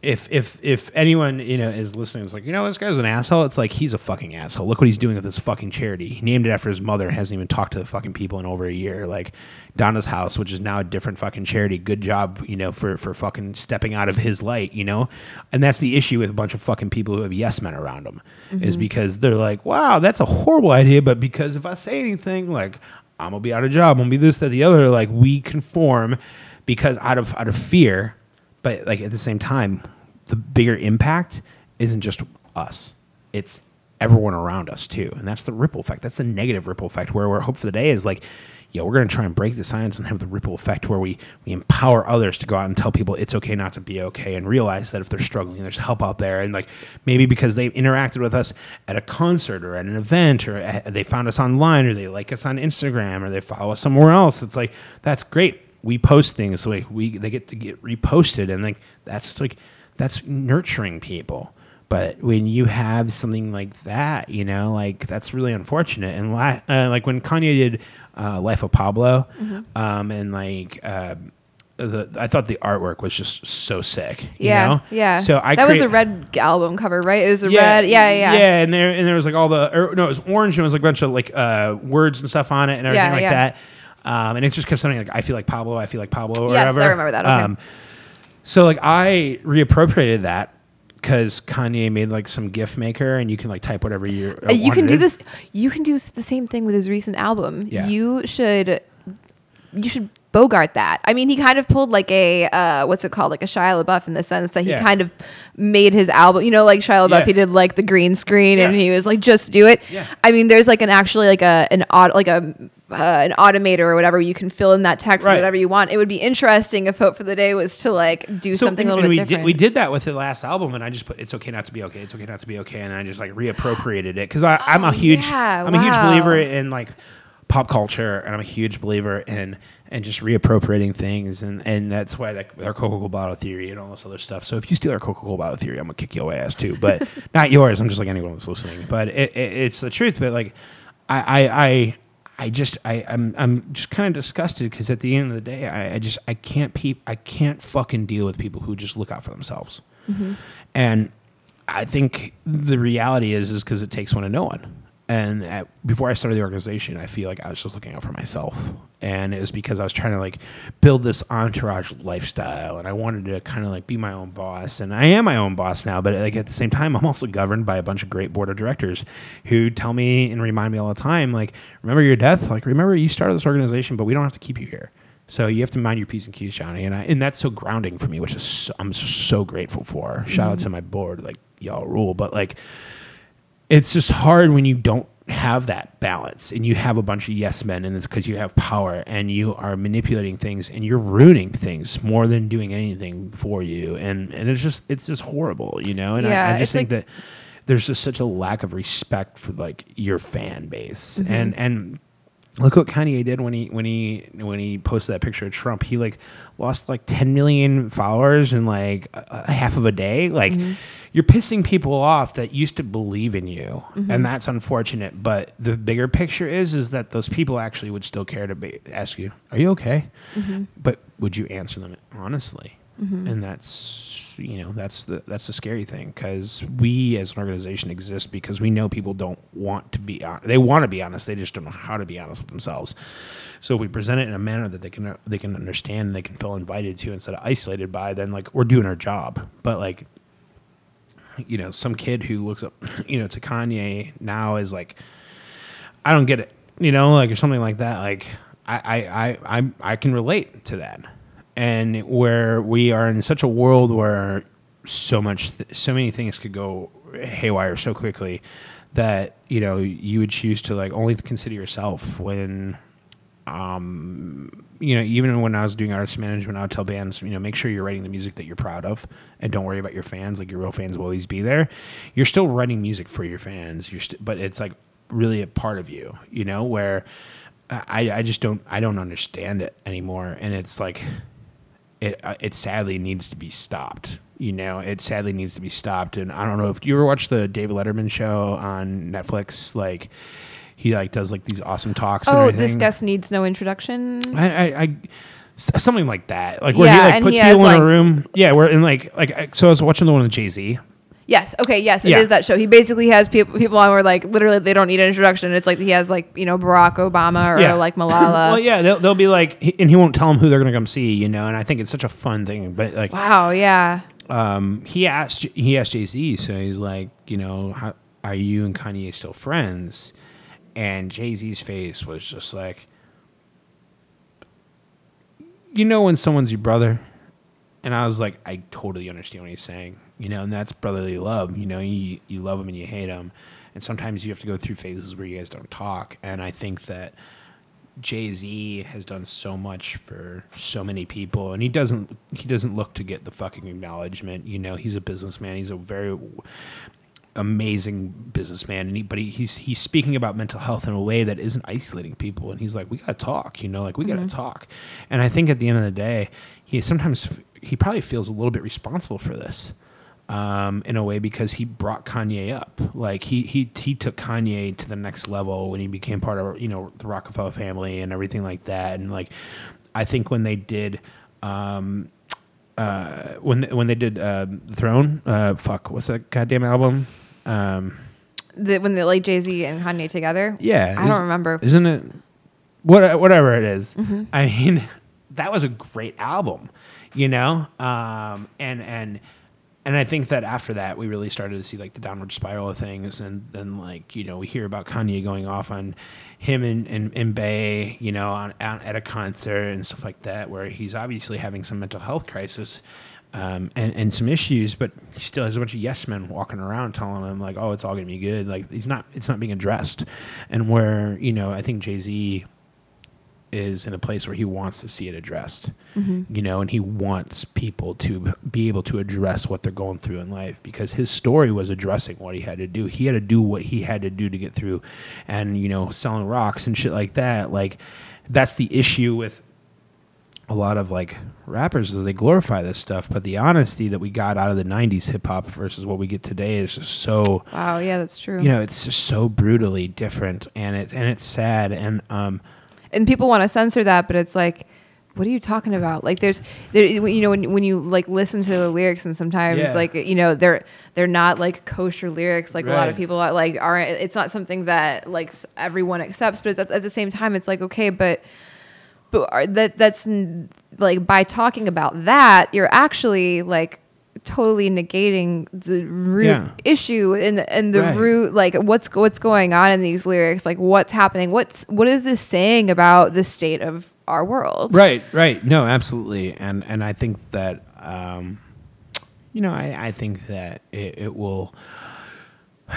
if if if anyone you know is listening, it's like you know this guy's an asshole. It's like he's a fucking asshole. Look what he's doing with this fucking charity. He named it after his mother. Hasn't even talked to the fucking people in over a year. Like Donda's House, which is now a different fucking charity. Good job, you know, for for fucking stepping out of his light. You know, and that's the issue with a bunch of fucking people who have yes men around them, is mm-hmm. because they're like, wow, that's a horrible idea, but because if I say anything, like I'm gonna be out of job, I'm gonna be this, that, the other. Like we conform because out of out of fear but like at the same time the bigger impact isn't just us. It's everyone around us too. And that's the ripple effect. That's the negative ripple effect where our hope for the day is like yo we're going to try and break the science and have the ripple effect where we we empower others to go out and tell people it's okay not to be okay and realize that if they're struggling there's help out there. And like maybe because they've interacted with us at a concert or at an event or uh, they found us online or they like us on instagram or they follow us somewhere else it's like that's great we post things like we they get to get reposted and like that's like that's nurturing people but when you have something like that you know like that's really unfortunate and la- uh, like when kanye did uh, life of pablo um, and like uh, the, I thought the artwork was just so sick. You Yeah, know? yeah. So I that was the red album cover, right? It was the red. Yeah, yeah, yeah. And there and there was like all the or, no, it was orange and it was like a bunch of like uh, words and stuff on it and everything Yeah, like yeah. that. Um, and it just kept something like I feel like Pablo, I feel like Pablo. Or whatever. Yes, I remember that, okay. Um, so like I reappropriated that because Kanye made like some GIF maker and you can like type whatever you. Uh, you can do this. You can do the same thing with his recent album. Yeah. You should. You should bogart that. I mean, he kind of pulled like a uh, what's it called, like a Shia LaBeouf in the sense that he Yeah. kind of made his album. You know, like Shia LaBeouf, Yeah. he did like the green screen, and he was like, "Just do it." Yeah. I mean, there's like an actually like a an odd like a uh, an automator or whatever you can fill in that text with Right. whatever you want. It would be interesting if Hope for the Day was to like do something a little bit we different. Did, we did that with the last album, and I just put "It's okay not to be okay." It's okay not to be okay, and I just like reappropriated it because I'm a huge, Oh, yeah, I'm a huge believer in like pop culture, and I'm a huge believer in and just reappropriating things, and and that's why like our Coca Cola bottle theory and all this other stuff. So if you steal our Coca Cola bottle theory, I'm gonna kick your ass too, but not yours. I'm just like anyone that's listening, but it, it, it's the truth. But like, I I. I I just I I'm I'm just kind of disgusted because at the end of the day I, I just I can't peep I can't fucking deal with people who just look out for themselves, mm-hmm. and I think the reality is is because it takes one to know one. And at, before I started the organization, I feel like I was just looking out for myself, and it was because I was trying to like build this entourage lifestyle, and I wanted to kind of like be my own boss, and I am my own boss now. But like at the same time, I'm also governed by a bunch of great board of directors who tell me and remind me all the time, like, remember your death, like remember you started this organization, but we don't have to keep you here. So you have to mind your p's and q's, Jonny, and I, and that's so grounding for me, which is so, I'm so grateful for. Shout out mm-hmm. to my board, like y'all rule, but like it's just hard when you don't have that balance and you have a bunch of yes men and it's because you have power and you are manipulating things and you're ruining things more than doing anything for you. And and it's just it's just horrible you know? And I, Yeah, I it's just think like- that there's just such a lack of respect for like your fan base. Mm-hmm. and and look what Kanye did when he when he when he posted that picture of Trump. He like lost like 10 million followers in like a, a half of a day. Like Mm-hmm. you're pissing people off that used to believe in you, Mm-hmm. and that's unfortunate. But the bigger picture is is that those people actually would still care to be, ask you, "Are you okay?" Mm-hmm. But would you answer them honestly? And that's you know that's the that's the scary thing because we as an organization exist because we know people don't want to be on they want to be honest they just don't know how to be honest with themselves. So if we present it in a manner that they can they can understand and they can feel invited to instead of isolated by then like we're doing our job. But like you know some kid who looks up you know to Kanye now is like I don't get it you know like or something like that like I I I I, I can relate to that and where we are in such a world where so much so many things could go haywire so quickly that you know you would choose to like only consider yourself when um, you know, even when I was doing artist management, I would tell bands, you know, make sure you're writing the music that you're proud of, and don't worry about your fans. Like your real fans will always be there. You're still writing music for your fans. You're, st- but it's like really a part of you, you know, where I, I just don't, I don't understand it anymore, and it's like, it, uh, it sadly needs to be stopped. You know, it sadly needs to be stopped. And I don't know if you ever watched the David Letterman show on Netflix, like. He like does like these awesome talks. oh, this guest needs no introduction. I, I, I something like that. Like where Yeah, he like puts people in like- a room. Yeah, where in like like so I was watching the one with Jay Z. Yes. Okay. Yes, it is Yeah. that show. He basically has people people on where like literally they don't need an introduction. It's like he has like you know Barack Obama or Yeah. like Malala. well, yeah, they'll, they'll be like, he- and he won't tell them who they're gonna come see, you know. And I think it's such a fun thing. But like, Wow. Yeah. um, he asked he asked Jay Z, so he's like, you know, how, are you and Kanye still friends? And Jay Z's face was just like, you know, when someone's your brother, and I was like, I totally understand what he's saying, you know, and that's brotherly love. You know, you you love them and you hate them. and sometimes you have to go through phases where you guys don't talk. And I think that Jay Z has done so much for so many people, and he doesn't he doesn't look to get the fucking acknowledgement. You know, he's a businessman. He's a very amazing businessman, and he, but he, he's he's speaking about mental health in a way that isn't isolating people. And he's like, we gotta talk. You know, like we gotta mm-hmm. talk. And I think at the end of the day, he sometimes he probably feels a little bit responsible for this um, in a way because he brought Kanye up. Like he he he took Kanye to the next level when he became part of you know the Rockefeller family and everything like that. And like I think when they did. Um, uh, when when they did uh, Throne, uh, fuck, what's that goddamn album? Um, The, when they like Jay Z and Kanye together. yeah, I don't remember. Isn't it? What whatever it is. Mm-hmm. I mean, that was a great album, you know. Um, and and and I think that after that, we really started to see like the downward spiral of things, and then like you know we hear about Kanye going off on him and and, and Bey, you know, on, on at a concert and stuff like that, where he's obviously having some mental health crisis. Um, and, and some issues, but he still has a bunch of yes men walking around telling him like, "Oh, it's all gonna be good." Like he's not, it's not being addressed. And where you know, I think Jay Z is in a place where he wants to see it addressed, you know, and he wants people to be able to address what they're going through in life because his story was addressing what he had to do. He had to do what he had to do to get through, and you know, selling rocks and shit like that. Like, that's the issue with a lot of like rappers is they glorify this stuff, but the honesty that we got out of the '90s hip hop versus what we get today is just so Wow. Yeah, that's true. you know it's just so brutally different, and it's and it's sad, and um. And people want to censor that, but it's like, what are you talking about? Like, there's, there, you know, when when you like listen to the lyrics, and sometimes Yeah. like you know they're they're not like kosher lyrics. Like a lot of people are, like aren't. It's not something that like everyone accepts, but at, at the same time, it's like okay, but but are, that that's like by talking about that, you're actually like totally negating the root Yeah. issue and the, and the Right. root like what's what's going on in these lyrics like what's happening what's what is this saying about the state of our world Right, right. No, absolutely. And and I think that um, you know, I, I think that it, it will I,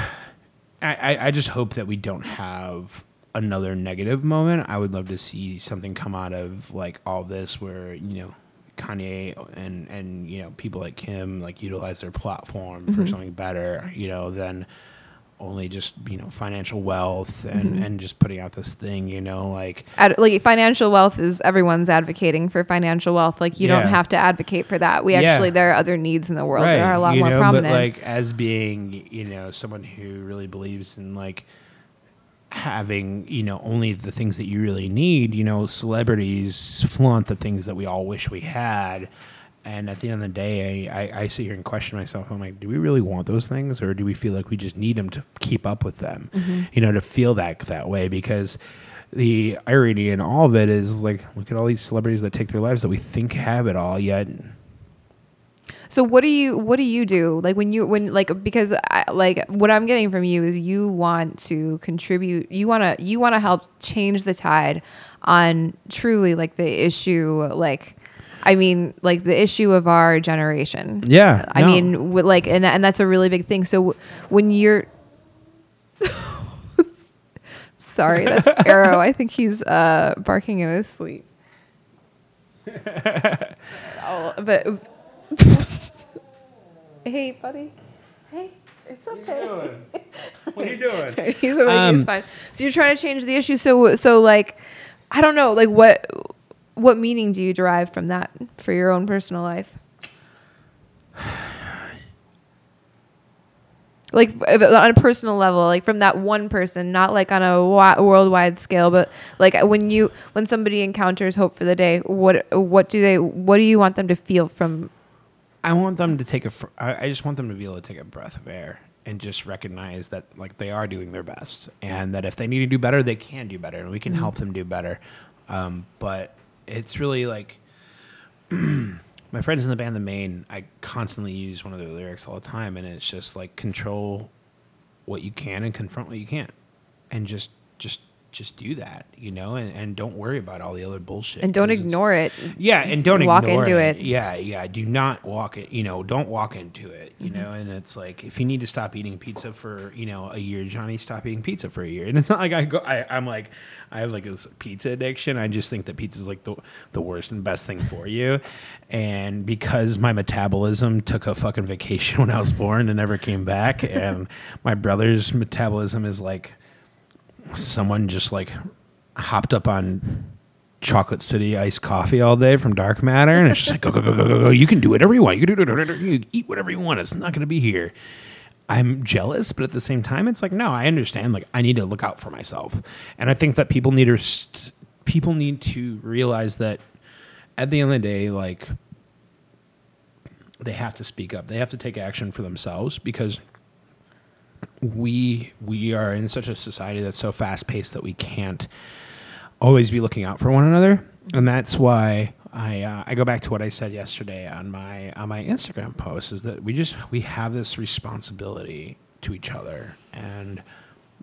I, I just hope that we don't have another negative moment. I would love to see something come out of like all this where, you know, Kanye and and you know, people like him like utilize their platform for mm-hmm. something better, you know, than only just, you know, financial wealth and, mm-hmm. and just putting out this thing, you know, like Ad, like financial wealth is everyone's advocating for financial wealth. Like you Yeah. don't have to advocate for that. We Yeah. actually there are other needs in the world that are a lot you more know, prominent. But like as being, you know, someone who really believes in like having, you know, only the things that you really need, you know, celebrities flaunt the things that we all wish we had. And at the end of the day, I, I, sit here and question myself. I'm like, do we really want those things, or do we feel like we just need them to keep up with them? Mm-hmm. You know, to feel that that way because the irony in all of it is like, look at all these celebrities that take their lives that we think have it all, yet So what do you what do you do like when you when like because I, like what I'm getting from you is you want to contribute you want to you want to help change the tide on truly like the issue like I mean like the issue of our generation. Yeah, I no. mean w- like and that, and that's a really big thing. So w- when you're Sorry, that's Arrow. I think he's uh barking in his sleep. oh, but Hey, buddy. Hey, it's okay. What are you doing? he's awake. he's Um, fine. So you're trying to change the issue. So so like, I don't know. Like what what meaning do you derive from that for your own personal life? Like on a personal level, like from that one person, not like on a wi- worldwide scale, but like when you when somebody encounters hope for the day, what what do they what do you want them to feel from? I want them to take a. fr- I I just want them to be able to take a breath of air and just recognize that like they are doing their best, and that if they need to do better, they can do better, and we can help them do better. Um, but it's really like my friends in the band The Maine. I constantly use one of their lyrics all the time, and it's just like control what you can and confront what you can't, and just just just do that, you know, and, and don't worry about all the other bullshit. And don't ignore it. yeah, and don't Walk ignore into it. Yeah, yeah. Do not walk it. You know, don't walk into it. You Mm-hmm. know, and it's like if you need to stop eating pizza for you know a year, Jonny, stop eating pizza for a year. And it's not like I go. I, I'm like, I have like this pizza addiction. I just think that pizza is like the the worst and best thing for you. And because my metabolism took a fucking vacation when I was born and never came back, and my brother's metabolism is like someone just like hopped up on chocolate city iced coffee all day from dark matter and it's just like go go go go go go. You can do whatever you want. You can do whatever you eat whatever you want. It's not going to be here. I'm jealous but at the same time it's like no i understand. Like i need to look out for myself. And i think that people need to st- people need to realize that at the end of the day like they have to speak up. They have to take action for themselves because we we are in such a society that's so fast paced that we can't always be looking out for one another, and that's why I uh, I go back to what I said yesterday on my on my Instagram post is that we just we have this responsibility to each other, and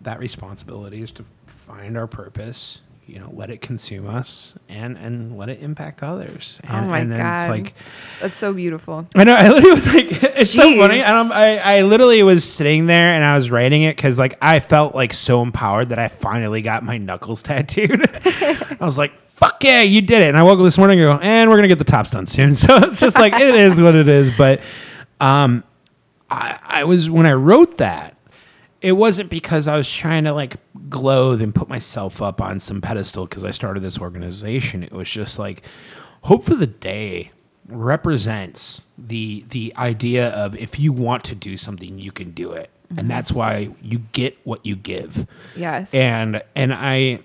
that responsibility is to find our purpose. You know, let it consume us and and let it impact others. And, oh my and then god, it's like that's so beautiful. I know. I literally was like, it's so funny. Jeez. And I'm, I, I literally was sitting there and I was writing it because like I felt like so empowered that I finally got my knuckles tattooed. I was like, fuck yeah, you did it. And I woke up this morning and go, and we're gonna get the tops done soon. So it's just like it is what it is. But um, I, I was when I wrote that. It wasn't because I was trying to like gloat and put myself up on some pedestal because I started this organization. It was just like Hope for the Day represents the the idea of if you want to do something, you can do it, and that's why you get what you give. Yes. And and I.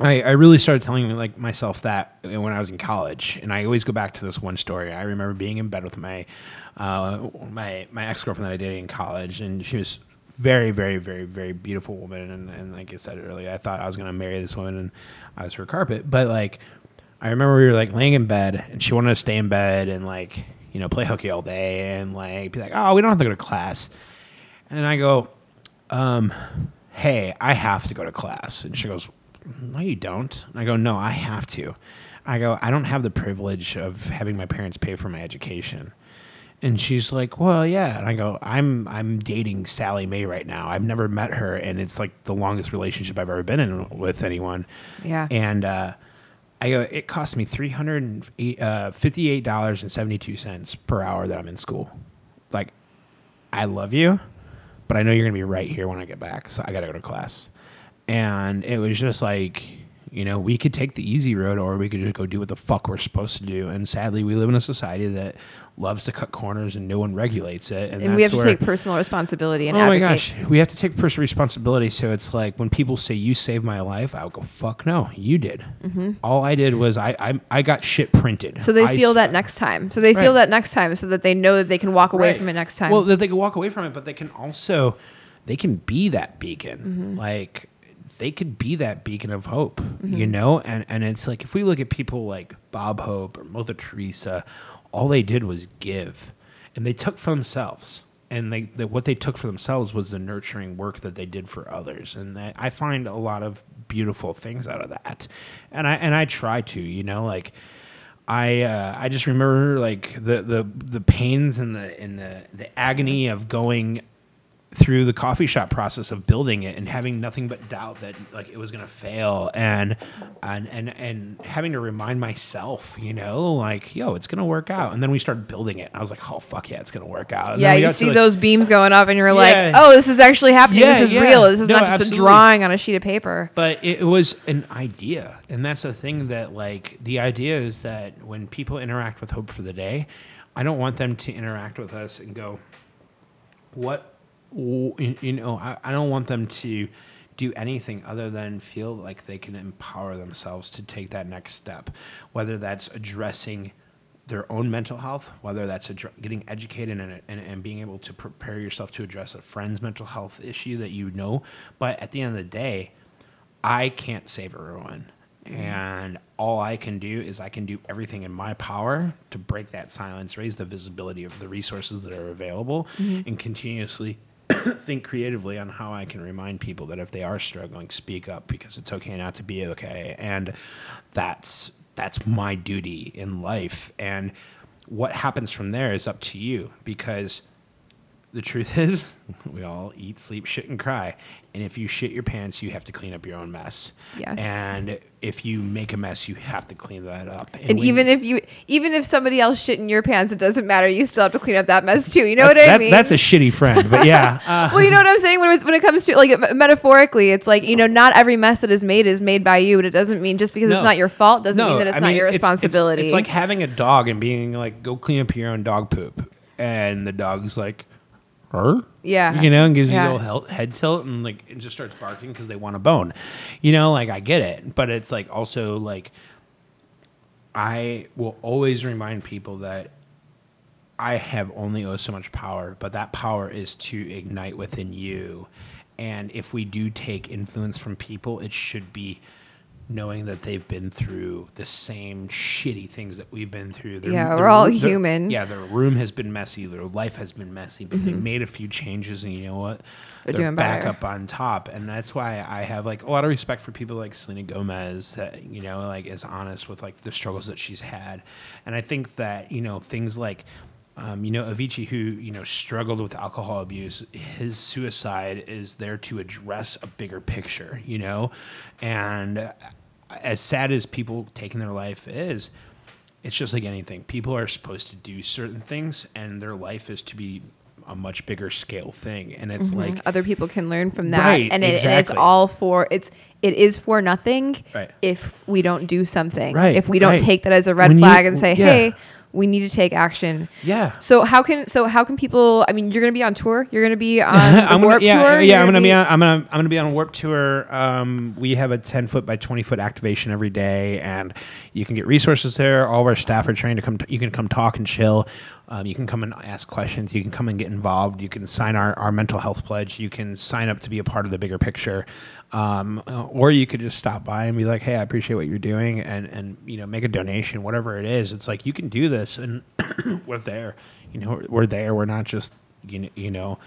I, I really started telling like myself that when I was in college, and I always go back to this one story. I remember being in bed with my uh, my my ex girlfriend that I dated in college, and she was very very very very beautiful woman, and, and like I said earlier, I thought I was gonna marry this woman, and I was her carpet. But like, I remember we were like laying in bed, and she wanted to stay in bed and like you know play hooky all day, and like be like, oh, we don't have to go to class, and I go, um, hey, I have to go to class. And she goes, no, you don't. And I go, no, I have to. I go, I don't have the privilege of having my parents pay for my education. And she's like, well, yeah. And I go, I'm I'm dating Sallie Mae right now. I've never met her, and it's like the longest relationship I've ever been in with anyone. Yeah. And uh, I go, it cost me three hundred uh, fifty-eight dollars and seventy-two cents per hour that I'm in school. Like, I love you, but I know you're gonna be right here when I get back, so I gotta go to class. And it was just like, you know, we could take the easy road, or we could just go do what the fuck we're supposed to do. And sadly, we live in a society that loves to cut corners, and no one regulates it. And, and we have to where- take personal responsibility and Oh my gosh, we have to take personal responsibility. So it's like when people say you saved my life, I'll go fuck no, you did. All I did was I I, I got shit printed. Mm-hmm. So they I feel that next time. So they feel that next time, so that they know that they can walk away Right. from it next time. Well, that they can walk away from it, but they can also they can be that beacon. Mm-hmm. Like they could be that beacon of hope, Mm-hmm. you know. And and it's like if we look at people like Bob Hope or Mother Teresa, all they did was give, and they took for themselves. And they, they what they took for themselves was the nurturing work that they did for others, and I, I find a lot of beautiful things out of that, and I and I try to, you know, like I uh, I just remember like the the the pains and the and the the agony of going through the coffee shop process of building it and having nothing but doubt that like it was gonna fail and and and and having to remind myself, you know, like yo, it's gonna work out. And then we started building it. I was like, oh fuck yeah, it's gonna work out. And yeah, then we you got to, see like- those beams going up, and you're Yeah. like, "Oh, this is actually happening. Yeah, this is yeah. real. This is No, not just absolutely. a drawing on a sheet of paper." But it was an idea. And that's the thing that, like, the idea is that when people interact with Hope for the Day, I don't want them to interact with us and go, what you know, I, I don't want them to do anything other than feel like they can empower themselves to take that next step, whether that's addressing their own mental health, whether that's getting educated and, and, and being able to prepare yourself to address a friend's mental health issue that you know. But at the end of the day, I can't save everyone. Mm-hmm. And all I can do is I can do everything in my power to break that silence, raise the visibility of the resources that are available, mm-hmm. and continuously think creatively on how I can remind people that if they are struggling, speak up because it's okay not to be okay. And that's that's my duty in life. And what happens from there is up to you because the truth is, we all eat, sleep, shit, and cry. And if you shit your pants, you have to clean up your own mess. Yes. And if you make a mess, you have to clean that up. And when- even if you, even if somebody else shit in your pants, it doesn't matter. You still have to clean up that mess too. You know what I that- mean? that's a shitty friend, but yeah. Uh, well, you know what I'm saying when it's, when it comes to like metaphorically, it's like you know not every mess that is made is made by you, and it doesn't mean just because No. it's not your fault doesn't mean that it's I not mean, your it's- it's- responsibility. It's, like having a dog and being like, go clean up your own dog poop. And the dog's like, her? Yeah. You know, and gives Yeah. you a little he- head tilt and like, it just starts barking because they want a bone. You know, like, I get it. But it's like also like, I will always remind people that I have only oh so much power, but that power is to ignite within you. And if we do take influence from people, it should be knowing that they've been through the same shitty things that we've been through. Their- Yeah, their we're all their- human. yeah, their room has been messy, their life has been messy, but they made a few changes, and you know what? Mm-hmm. They're doing back better. up on top, and that's why I have like a lot of respect for people like Selena Gomez that you know like is honest with like the struggles that she's had, and I think that you know things like. Um, you know, Avicii, who you know struggled with alcohol abuse, his suicide is there to address a bigger picture. You know, and as sad as people taking their life is, it's just like anything. People are supposed to do certain things, and their life is to be a much bigger scale thing. And it's like other people can learn from that, Right, and, it, and it's all for it's it is for nothing Right. if we don't do something. Right, If we don't take that as a red When you- flag and say, yeah. hey. We need to take action. Yeah. So how can so how can people? I mean, you're going to be on tour. You're going to be on I'm Warped gonna, yeah, tour. yeah, I'm gonna be be on. I'm gonna I'm gonna be on a Warped Tour. Um, we have a 10 foot by 20 foot activation every day, and you can get resources there. All of our staff are trained to come. you can come talk and chill. Um, you can come and ask questions. You can come and get involved. You can sign our, our mental health pledge. You can sign up to be a part of the bigger picture, um, uh, or you could just stop by and be like, "Hey, I appreciate what you're doing," and and you know make a donation, whatever it is. It's like you can do this, and we're there. You know, we're, we're there. We're not just you know, you know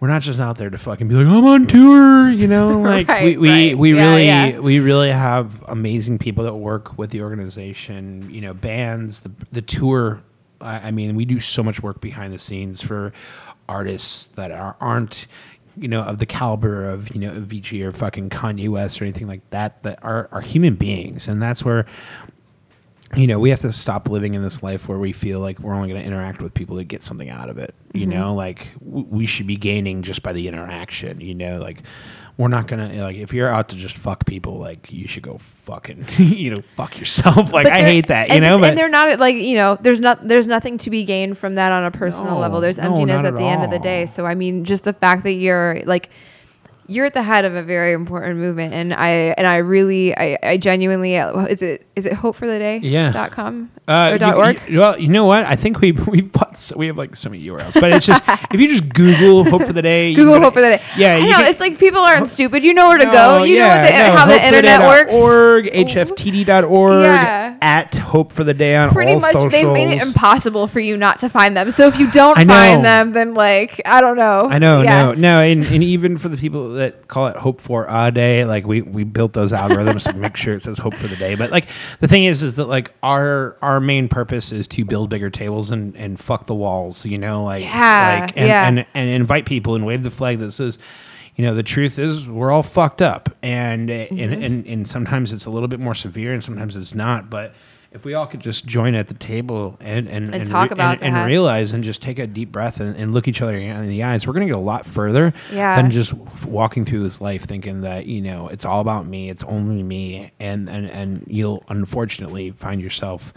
we're not just out there to fucking be like I'm on tour, you know. Like Right, we we, right. we Yeah, really yeah. we really have amazing people that work with the organization. You know, bands, the the tour. I, I mean, we do so much work behind the scenes for artists that are, aren't. You know, of the caliber of you know Avicii or fucking Kanye West or anything like that, that are, are human beings, and that's where you know, we have to stop living in this life where we feel like we're only going to interact with people to get something out of it. You mm-hmm. know, like w- we should be gaining just by the interaction. You know, like we're not gonna like if you're out to just fuck people, like you should go fucking you know fuck yourself. Like I hate that. You and, know, but and they're not like you know, there's not there's nothing to be gained from that on a personal No, level. There's emptiness not at at the end of the day. So I mean, just the fact that you're like you're at the head of a very important movement, and I and I really I, I genuinely is it is it hope for the day Yeah. dot com Uh, or dot you- org. you- well, you know what? I think we we bought so we have like so many URLs, but it's just if you just Google "Hope for the Day," Google hope for the day. Yeah, you know can- it's like people aren't stupid. You know where to No, go. You know what the, no, how the internet works. Org, hftd.org, Yeah. at Hope for the Day on Pretty much, socials. they've made it impossible for you not to find them. So if you don't I know. find them, then like I don't know. I know, Yeah. no, no, and, and even for the people that call it Hope for a Day, like we we built those algorithms to make sure it says Hope for the Day. But like the thing is, is that like our our main purpose is to build bigger tables and and fuck the walls, you know, like Yeah, like and, yeah. and and invite people and wave the flag that says. You know, the truth is we're all fucked up, and, Mm-hmm. and and and sometimes it's a little bit more severe, and sometimes it's not. But if we all could just join at the table and and, And talk about and, and realize and just take a deep breath and, and look each other in the eyes, we're going to get a lot further Yeah. than just walking through this life thinking that you know it's all about me, it's only me, and and and you'll unfortunately find yourself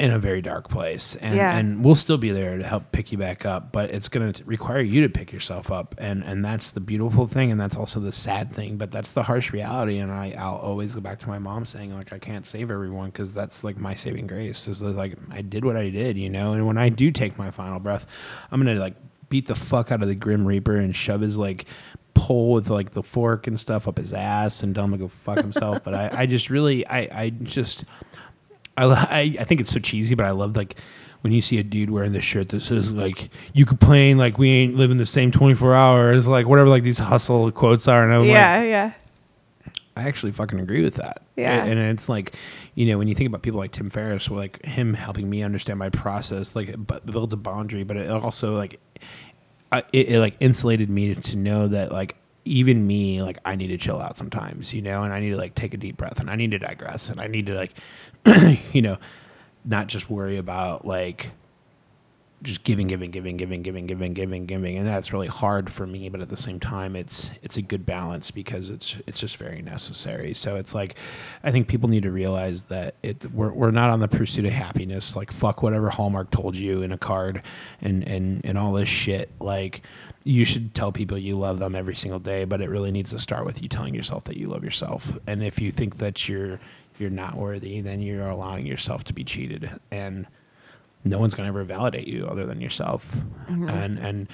in a very dark place and Yeah. and we'll still be there to help pick you back up but it's going to require you to pick yourself up and and that's the beautiful thing and that's also the sad thing but that's the harsh reality and I I'll always go back to my mom saying like I can't save everyone cuz that's like my saving grace is like I did what I did you know and when I do take my final breath I'm going to like beat the fuck out of the grim reaper and shove his like pole with like the fork and stuff up his ass and tell him to go fuck himself but I I just really I I just I, I I think it's so cheesy, but I love like when you see a dude wearing this shirt that says like you complain like we ain't living the same 24 hours, like whatever like these hustle quotes are, and I'm like, yeah, yeah. I actually fucking agree with that. Yeah. And it's like, you know, when you think about people like Tim Ferriss, like him helping me understand my process, like it builds a boundary, but it also like, I, it, it like insulated me to know that like even me, like I need to chill out sometimes, you know, and I need to like take a deep breath and I need to digress and I need to like, you know, not just worry about like just giving, giving, giving, giving, giving, giving, giving, giving, and that's really hard for me. But at the same time, it's it's a good balance because it's it's just very necessary. So it's like, I think people need to realize that it we're we're not on the pursuit of happiness. Like fuck whatever Hallmark told you in a card, and and and all this shit. Like you should tell people you love them every single day, but it really needs to start with you telling yourself that you love yourself. And if you think that you're you're not worthy, then you're allowing yourself to be cheated. And no one's going to ever validate you other than yourself. Mm-hmm. And and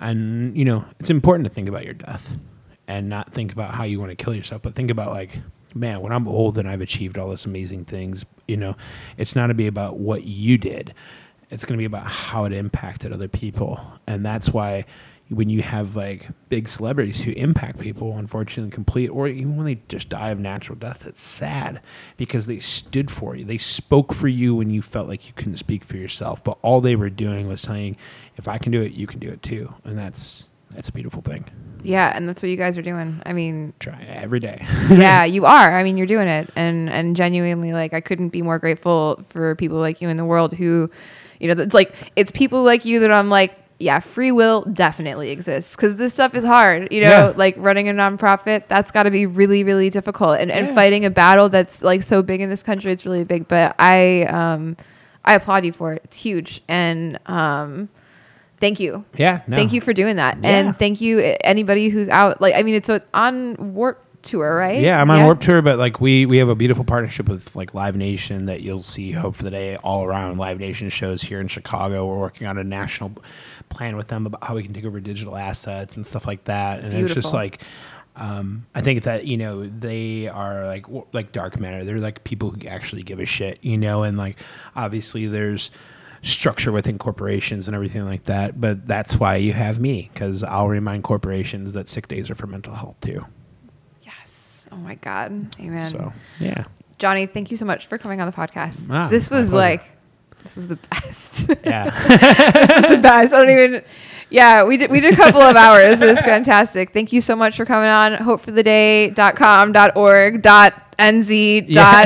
and you know it's important to think about your death and not think about how you want to kill yourself but think about like man when i'm old and i've achieved all these amazing things you know it's not to be about what you did. It's going to be about how it impacted other people. And that's why when you have like big celebrities who impact people unfortunately complete or even when they just die of natural death it's sad because they stood for you. They spoke for you when you felt like you couldn't speak for yourself but all they were doing was saying if i can do it you can do it too. And that's that's a beautiful thing. Yeah, and that's what you guys are doing. I mean, try every day. Yeah, you are. I mean, you're doing it, and and genuinely, like, I couldn't be more grateful for people like you in the world who, you know, it's like it's people like you that I'm like, yeah, free will definitely exists because this stuff is hard. You know, Yeah. like running a nonprofit, that's got to be really, really difficult, and and fighting a battle that's like so big in this country, it's really big. But I, um, I applaud you for it. It's huge, and um, thank you. yeah no. Thank you for doing that, Yeah. and thank you anybody who's out. Like, I mean, it's so it's on Warped Tour, right? Yeah, I'm on Warped Tour, but like we we have a beautiful partnership with like Live Nation that you'll see Hope for the Day all around Live Nation shows here in Chicago. We're working on a national plan with them about how we can take over digital assets and stuff like that. And it's just like um, I think that you know they are like like dark matter. They're like people who actually give a shit, you know, and like obviously there's structure within corporations and everything like that. But that's why you have me because I'll remind corporations that sick days are for mental health too. Yes. Oh my God. Amen. So yeah. Jonny, thank you so much for coming on the podcast. Ah, this was like, this was the best. Yeah. this was the best. I don't even. Yeah, we did. We did a couple of hours. It was fantastic. Thank you so much for coming on. Hopefortheday.com, .org, .nz, Yeah.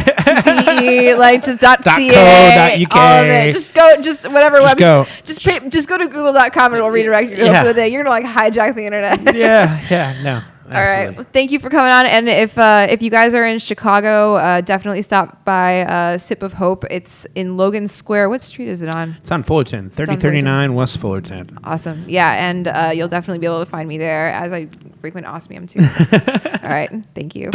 .de, like just .ca, Dot co, dot UK. all of it. Just go, just whatever. Just webs- go. Just pay, just go to Google.com and it'll redirect you to Yeah. For the Day. You're gonna like hijack the internet. yeah. Yeah. No. All right. Well, thank you for coming on. And if uh, if you guys are in Chicago, uh, definitely stop by uh, Sip of Hope. It's in Logan Square. What street is it on? It's on Fullerton, 3039 West Fullerton. Awesome. Yeah, and uh, you'll definitely be able to find me there as I frequent Osmium too. So. All right. Thank you.